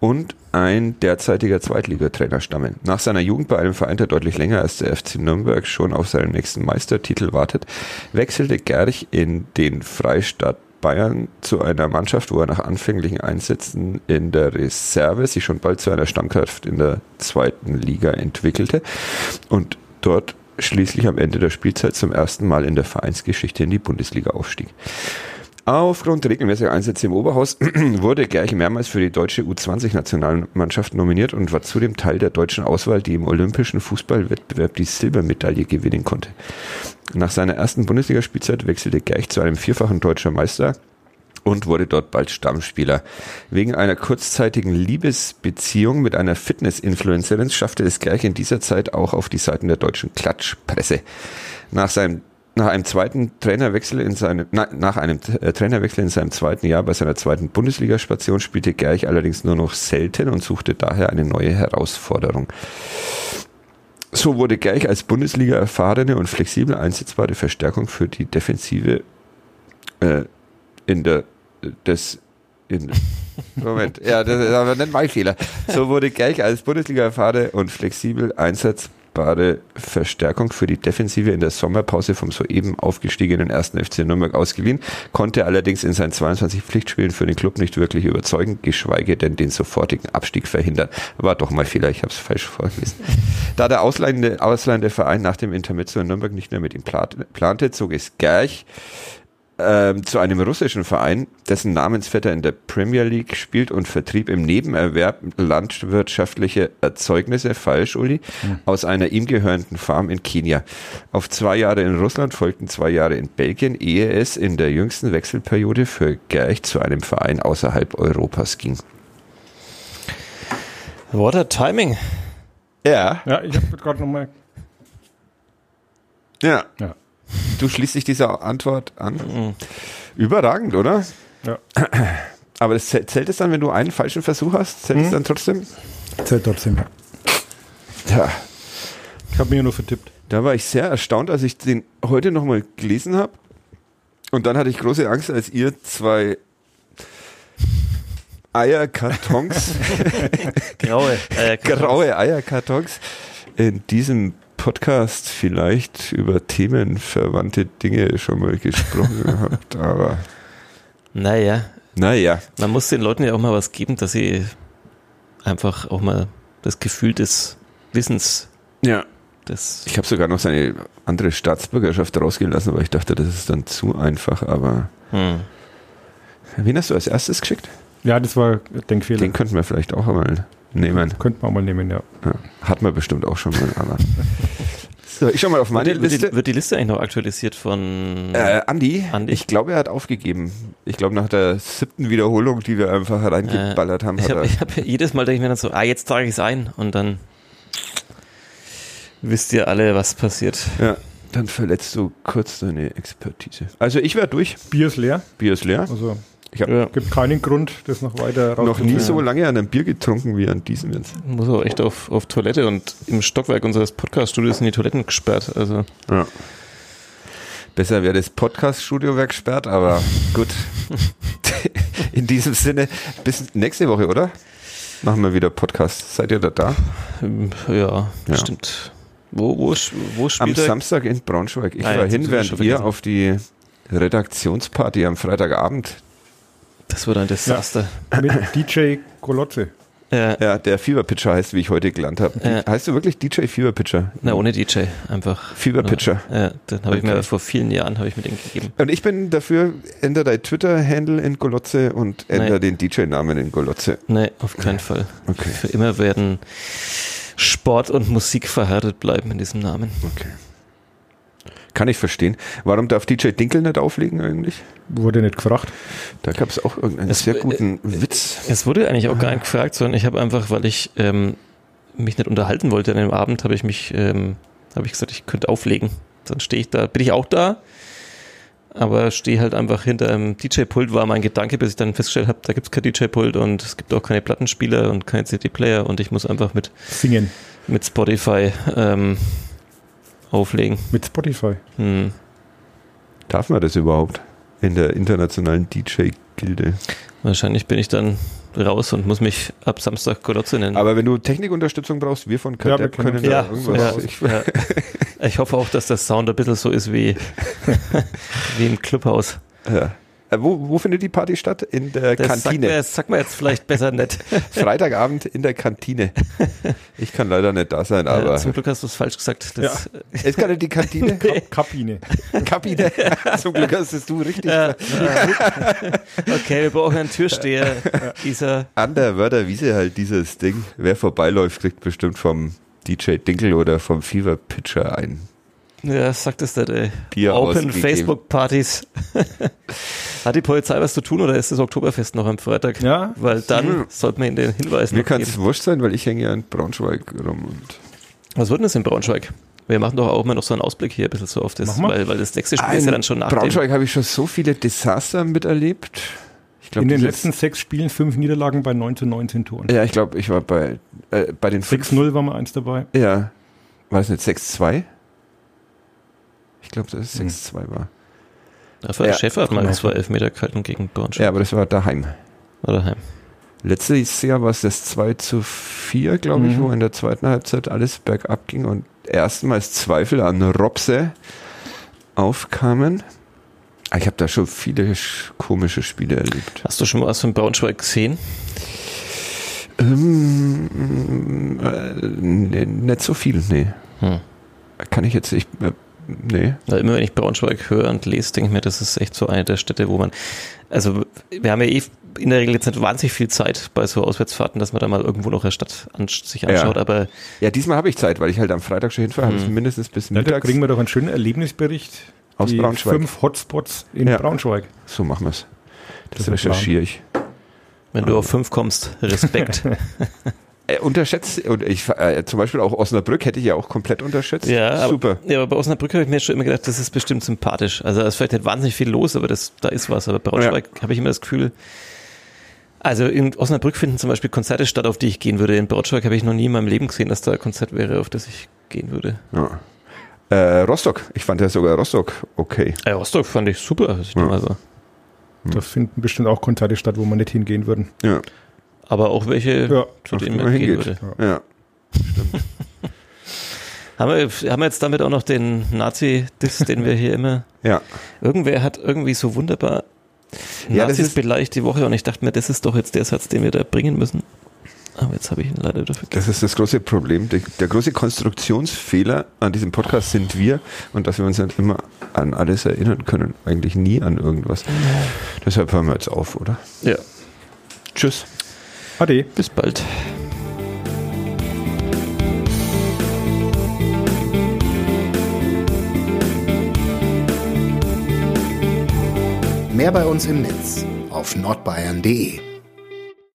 und ein derzeitiger Zweitligatrainer stammen. Nach seiner Jugend bei einem Verein, der deutlich länger als der FC Nürnberg schon auf seinen nächsten Meistertitel wartet, wechselte Gerch in den Freistaat Bayern zu einer Mannschaft, wo er nach anfänglichen Einsätzen in der Reserve sich schon bald zu einer Stammkraft in der zweiten Liga entwickelte und dort schließlich am Ende der Spielzeit zum ersten Mal in der Vereinsgeschichte in die Bundesliga aufstieg. Aufgrund regelmäßiger Einsätze im Oberhaus wurde Gerch mehrmals für die deutsche U20-Nationalmannschaft nominiert und war zudem Teil der deutschen Auswahl, die im olympischen Fußballwettbewerb die Silbermedaille gewinnen konnte. Nach seiner ersten Bundesligaspielzeit wechselte Gerch zu einem vierfachen deutscher Meister und wurde dort bald Stammspieler. Wegen einer kurzzeitigen Liebesbeziehung mit einer Fitness-Influencerin schaffte es Gerch in dieser Zeit auch auf die Seiten der deutschen Klatschpresse. Nach seinem nach einem zweiten Trainerwechsel in seinem na, nach einem äh, Trainerwechsel in seinem zweiten Jahr bei seiner zweiten Bundesligastation spielte Gerch allerdings nur noch selten und suchte daher eine neue Herausforderung. So wurde Gerch als Bundesliga erfahrene und flexibel einsetzbare Verstärkung für die Defensive äh, in der des in, Moment, ja, das ist aber nicht mein Fehler. So wurde Gerch als Bundesliga erfahrene und flexibel einsetzbare Verstärkung für die Defensive in der Sommerpause vom soeben aufgestiegenen ersten FC Nürnberg ausgeliehen, konnte allerdings in seinen 22 Pflichtspielen für den Club nicht wirklich überzeugen, geschweige denn den sofortigen Abstieg verhindern. War doch mal Fehler, ich habe es falsch vorgelesen. Da der ausleihende, ausleihende Verein nach dem Intermezzo in Nürnberg nicht mehr mit ihm plante, zog es Gerch ähm, zu einem russischen Verein, dessen Namensvetter in der Premier League spielt und vertrieb im Nebenerwerb landwirtschaftliche Erzeugnisse, falsch, Uli, aus einer ihm gehörenden Farm in Kenia. Auf zwei Jahre in Russland folgten zwei Jahre in Belgien, ehe es in der jüngsten Wechselperiode für Gerch zu einem Verein außerhalb Europas ging. What a timing. Ja, Ja, ich habe gerade nochmal. ja. Ja. Du schließt dich dieser Antwort an. Überragend, oder? Ja. Aber das zählt, zählt es dann, wenn du einen falschen Versuch hast? Zählt es Hm. dann trotzdem? Zählt trotzdem. Ja. Ja. Ich habe mir ja nur vertippt. Da war ich sehr erstaunt, als ich den heute nochmal gelesen habe. Und dann hatte ich große Angst, als ihr zwei Eierkartons, Graue. Äh, graue Eierkartons in diesem Podcast vielleicht über themenverwandte Dinge schon mal gesprochen habt. Aber Naja, naja, man muss den Leuten ja auch mal was geben, dass sie einfach auch mal das Gefühl des Wissens, ja. des Ich habe sogar noch seine andere Staatsbürgerschaft rausgelassen, weil ich dachte, das ist dann zu einfach. Aber hm. wen hast du als erstes geschickt? Ja, das war Denkfehler. Den könnten wir vielleicht auch mal nehmen. Könnte man auch mal nehmen, ja. Ja, hat man bestimmt auch schon mal. Aber. So, ich schau mal auf meine wird, die, wird, Liste. die, wird die Liste eigentlich noch aktualisiert von Äh, Andi, Andi? ich glaube, er hat aufgegeben. Ich glaube, nach der siebten Wiederholung, die wir einfach reingeballert haben, ich hat er. ich hab, jedes Mal denke ich mir dann so, ah, jetzt trage ich es ein und dann wisst ihr alle, was passiert. Ja, dann verletzt du kurz deine Expertise. Also ich wäre durch. Bier ist leer. Bier ist leer. Also Ich habe Ja. gibt keinen Grund, das noch weiter noch nie so lange an einem Bier getrunken wie an diesem jetzt. Muss auch echt auf, auf Toilette und im Stockwerk unseres Podcast-Studios sind die Toiletten gesperrt. Also Ja. Besser wäre das Podcast-Studio weggesperrt, aber gut. In diesem Sinne, bis nächste Woche, oder? Machen wir wieder Podcast. Seid ihr da da? ähm, ja, Ja. stimmt. Wo, wo, wo Am spielt er? Samstag in Braunschweig. Ich Ah, war hin, während ihr auf die Redaktionsparty am Freitagabend, Das wird ein Desaster. Mit DJ Golotze. Ja. ja, der Feverpitcher heißt, wie ich heute gelernt habe. Ja. Heißt du wirklich DJ Feverpitcher? Na, ohne DJ, einfach. Feverpitcher. Ja, den habe ich Okay. mir vor vielen Jahren habe ich mir den gegeben. Und ich bin dafür, änder dein Twitter-Handle in Golotze und änder Nein. den DJ-Namen in Golotze. Nee, auf keinen Fall. Okay. Für immer werden Sport und Musik verheiratet bleiben in diesem Namen. Okay. Kann ich verstehen. Warum darf DJ Dinkel nicht auflegen eigentlich? Wurde nicht gefragt. Da gab es auch irgendeinen Es- sehr guten Witz. Es wurde eigentlich auch gar nicht gefragt, sondern ich habe einfach, weil ich ähm, mich nicht unterhalten wollte an dem Abend, habe ich mich, ähm, habe ich gesagt, ich könnte auflegen. Dann stehe ich da, bin ich auch da, aber stehe halt einfach hinter einem DJ-Pult, war mein Gedanke, bis ich dann festgestellt habe, da gibt es kein DJ-Pult und es gibt auch keine Plattenspieler und keine CD-Player und ich muss einfach mit, Singen mit Spotify ähm, auflegen. mit Spotify. Hm. Darf man das überhaupt in der internationalen DJ-Gilde? Wahrscheinlich bin ich dann raus und muss mich ab Samstag Golotze nennen. Aber wenn du Technikunterstützung brauchst, wir von Ja, wir Kadepp können uns da ja, irgendwas. ja, Ich, ja. Ich hoffe auch, dass das Sound ein bisschen so ist wie, wie im Clubhaus. ja. Äh, wo, wo findet die Party statt? In der Das sagt, Kantine. mir, das sagt man jetzt vielleicht besser nicht. Freitagabend in der Kantine. Ich kann leider nicht da sein, Ja, aber zum Glück hast du es falsch gesagt. Das, ist gerade die Kantine? Kabine. Kabine. Zum Glück hast es du richtig Ja, okay, wir brauchen einen Türsteher. Dieser, An der Wörterwiese halt dieses Ding. Wer vorbeiläuft, kriegt bestimmt vom DJ Dinkel oder vom Fever Pitcher ein. Ja, sagt es nicht, ey. Bier Open. Facebook-Partys. Hat die Polizei was zu tun oder ist das Oktoberfest noch am Freitag? Ja. Weil dann Hm. sollte man ihnen den Hinweis Mir kann es wurscht sein, weil ich hänge ja in Braunschweig rum. Und Was wird denn das in Braunschweig? Wir machen doch auch immer noch so einen Ausblick hier ein bisschen so auf das, Machen wir? weil, weil das nächste Spiel ist ja dann schon nach. Braunschweig habe ich schon so viele Desaster miterlebt. Ich glaub, In den letzten sechs Spielen fünf Niederlagen bei 19, 19 Toren. Ja, ich glaube, ich war bei, äh, bei den fünf. 6-0 war mal eins dabei. Ja. War es nicht 6-2? Ich glaube, dass es Hm. 6-2 war. Dafür Ja, hat Schäfer hat mal genau. zwei Elfmeter gehalten gegen Braunschweig. Ja, aber das war daheim. Oder heim. Letztes Jahr war es das 2 zu 4, glaube ich, Mhm. wo in der zweiten Halbzeit alles bergab ging und erstmals Zweifel an Robse aufkamen. Ah, Ich habe da schon viele sch- komische Spiele erlebt. Hast du schon mal was von Braunschweig gesehen? Ähm, äh, nee, nicht so viel, nee. Hm. Kann ich jetzt nicht. Nee. Weil immer wenn ich Braunschweig höre und lese, denke ich mir, das ist echt so eine der Städte, wo man, also wir haben ja eh in der Regel jetzt nicht wahnsinnig viel Zeit bei so Auswärtsfahrten, dass man da mal irgendwo noch eine Stadt an, sich anschaut, Ja. aber Ja, diesmal habe ich Zeit, weil ich halt am Freitag schon hinfahre, habe ich Mhm. mindestens bis Ja, da kriegen wir doch einen schönen Erlebnisbericht. Aus die Braunschweig. Fünf Hotspots in Ja. Braunschweig. so machen wir es. Das, Das recherchiere ich. wenn du auf fünf kommst, Respekt. Äh, unterschätzt, und ich, äh, zum Beispiel auch Osnabrück hätte ich ja auch komplett unterschätzt. ja, Super. Aber, ja, aber bei Osnabrück habe ich mir schon immer gedacht, das ist bestimmt sympathisch. Also da ist vielleicht nicht wahnsinnig viel los, aber das, da ist was. Aber Braunschweig habe ich immer das Gefühl, also in Osnabrück finden zum Beispiel Konzerte statt, auf die ich gehen würde. In Braunschweig habe ich noch nie in meinem Leben gesehen, dass da ein Konzert wäre, auf das ich gehen würde. Ja. Äh, Rostock. Ich fand ja sogar Rostock okay. Ja, Rostock fand ich super. Also ich Ja. denke mal so. Da finden bestimmt auch Konzerte statt, wo man nicht hingehen würden. Ja. Aber auch welche, Ja. zu denen die man gehen hingeht. würde. Ja. Haben wir, haben wir jetzt damit auch noch den Nazi-Diss, den wir hier immer. Ja. Irgendwer hat irgendwie so wunderbar Ja, das Nazis ist- beleidigt die Woche und ich dachte mir, das ist doch jetzt der Satz, den wir da bringen müssen. Aber jetzt habe ich ihn leider vergessen. Das ist das große Problem. Der, der große Konstruktionsfehler an diesem Podcast sind wir und dass wir uns nicht immer an alles erinnern können. Eigentlich nie an irgendwas. Deshalb hören wir jetzt auf, oder? Ja, Tschüss. Ade. bis bald. Mehr bei uns im Netz auf nordbayern.de.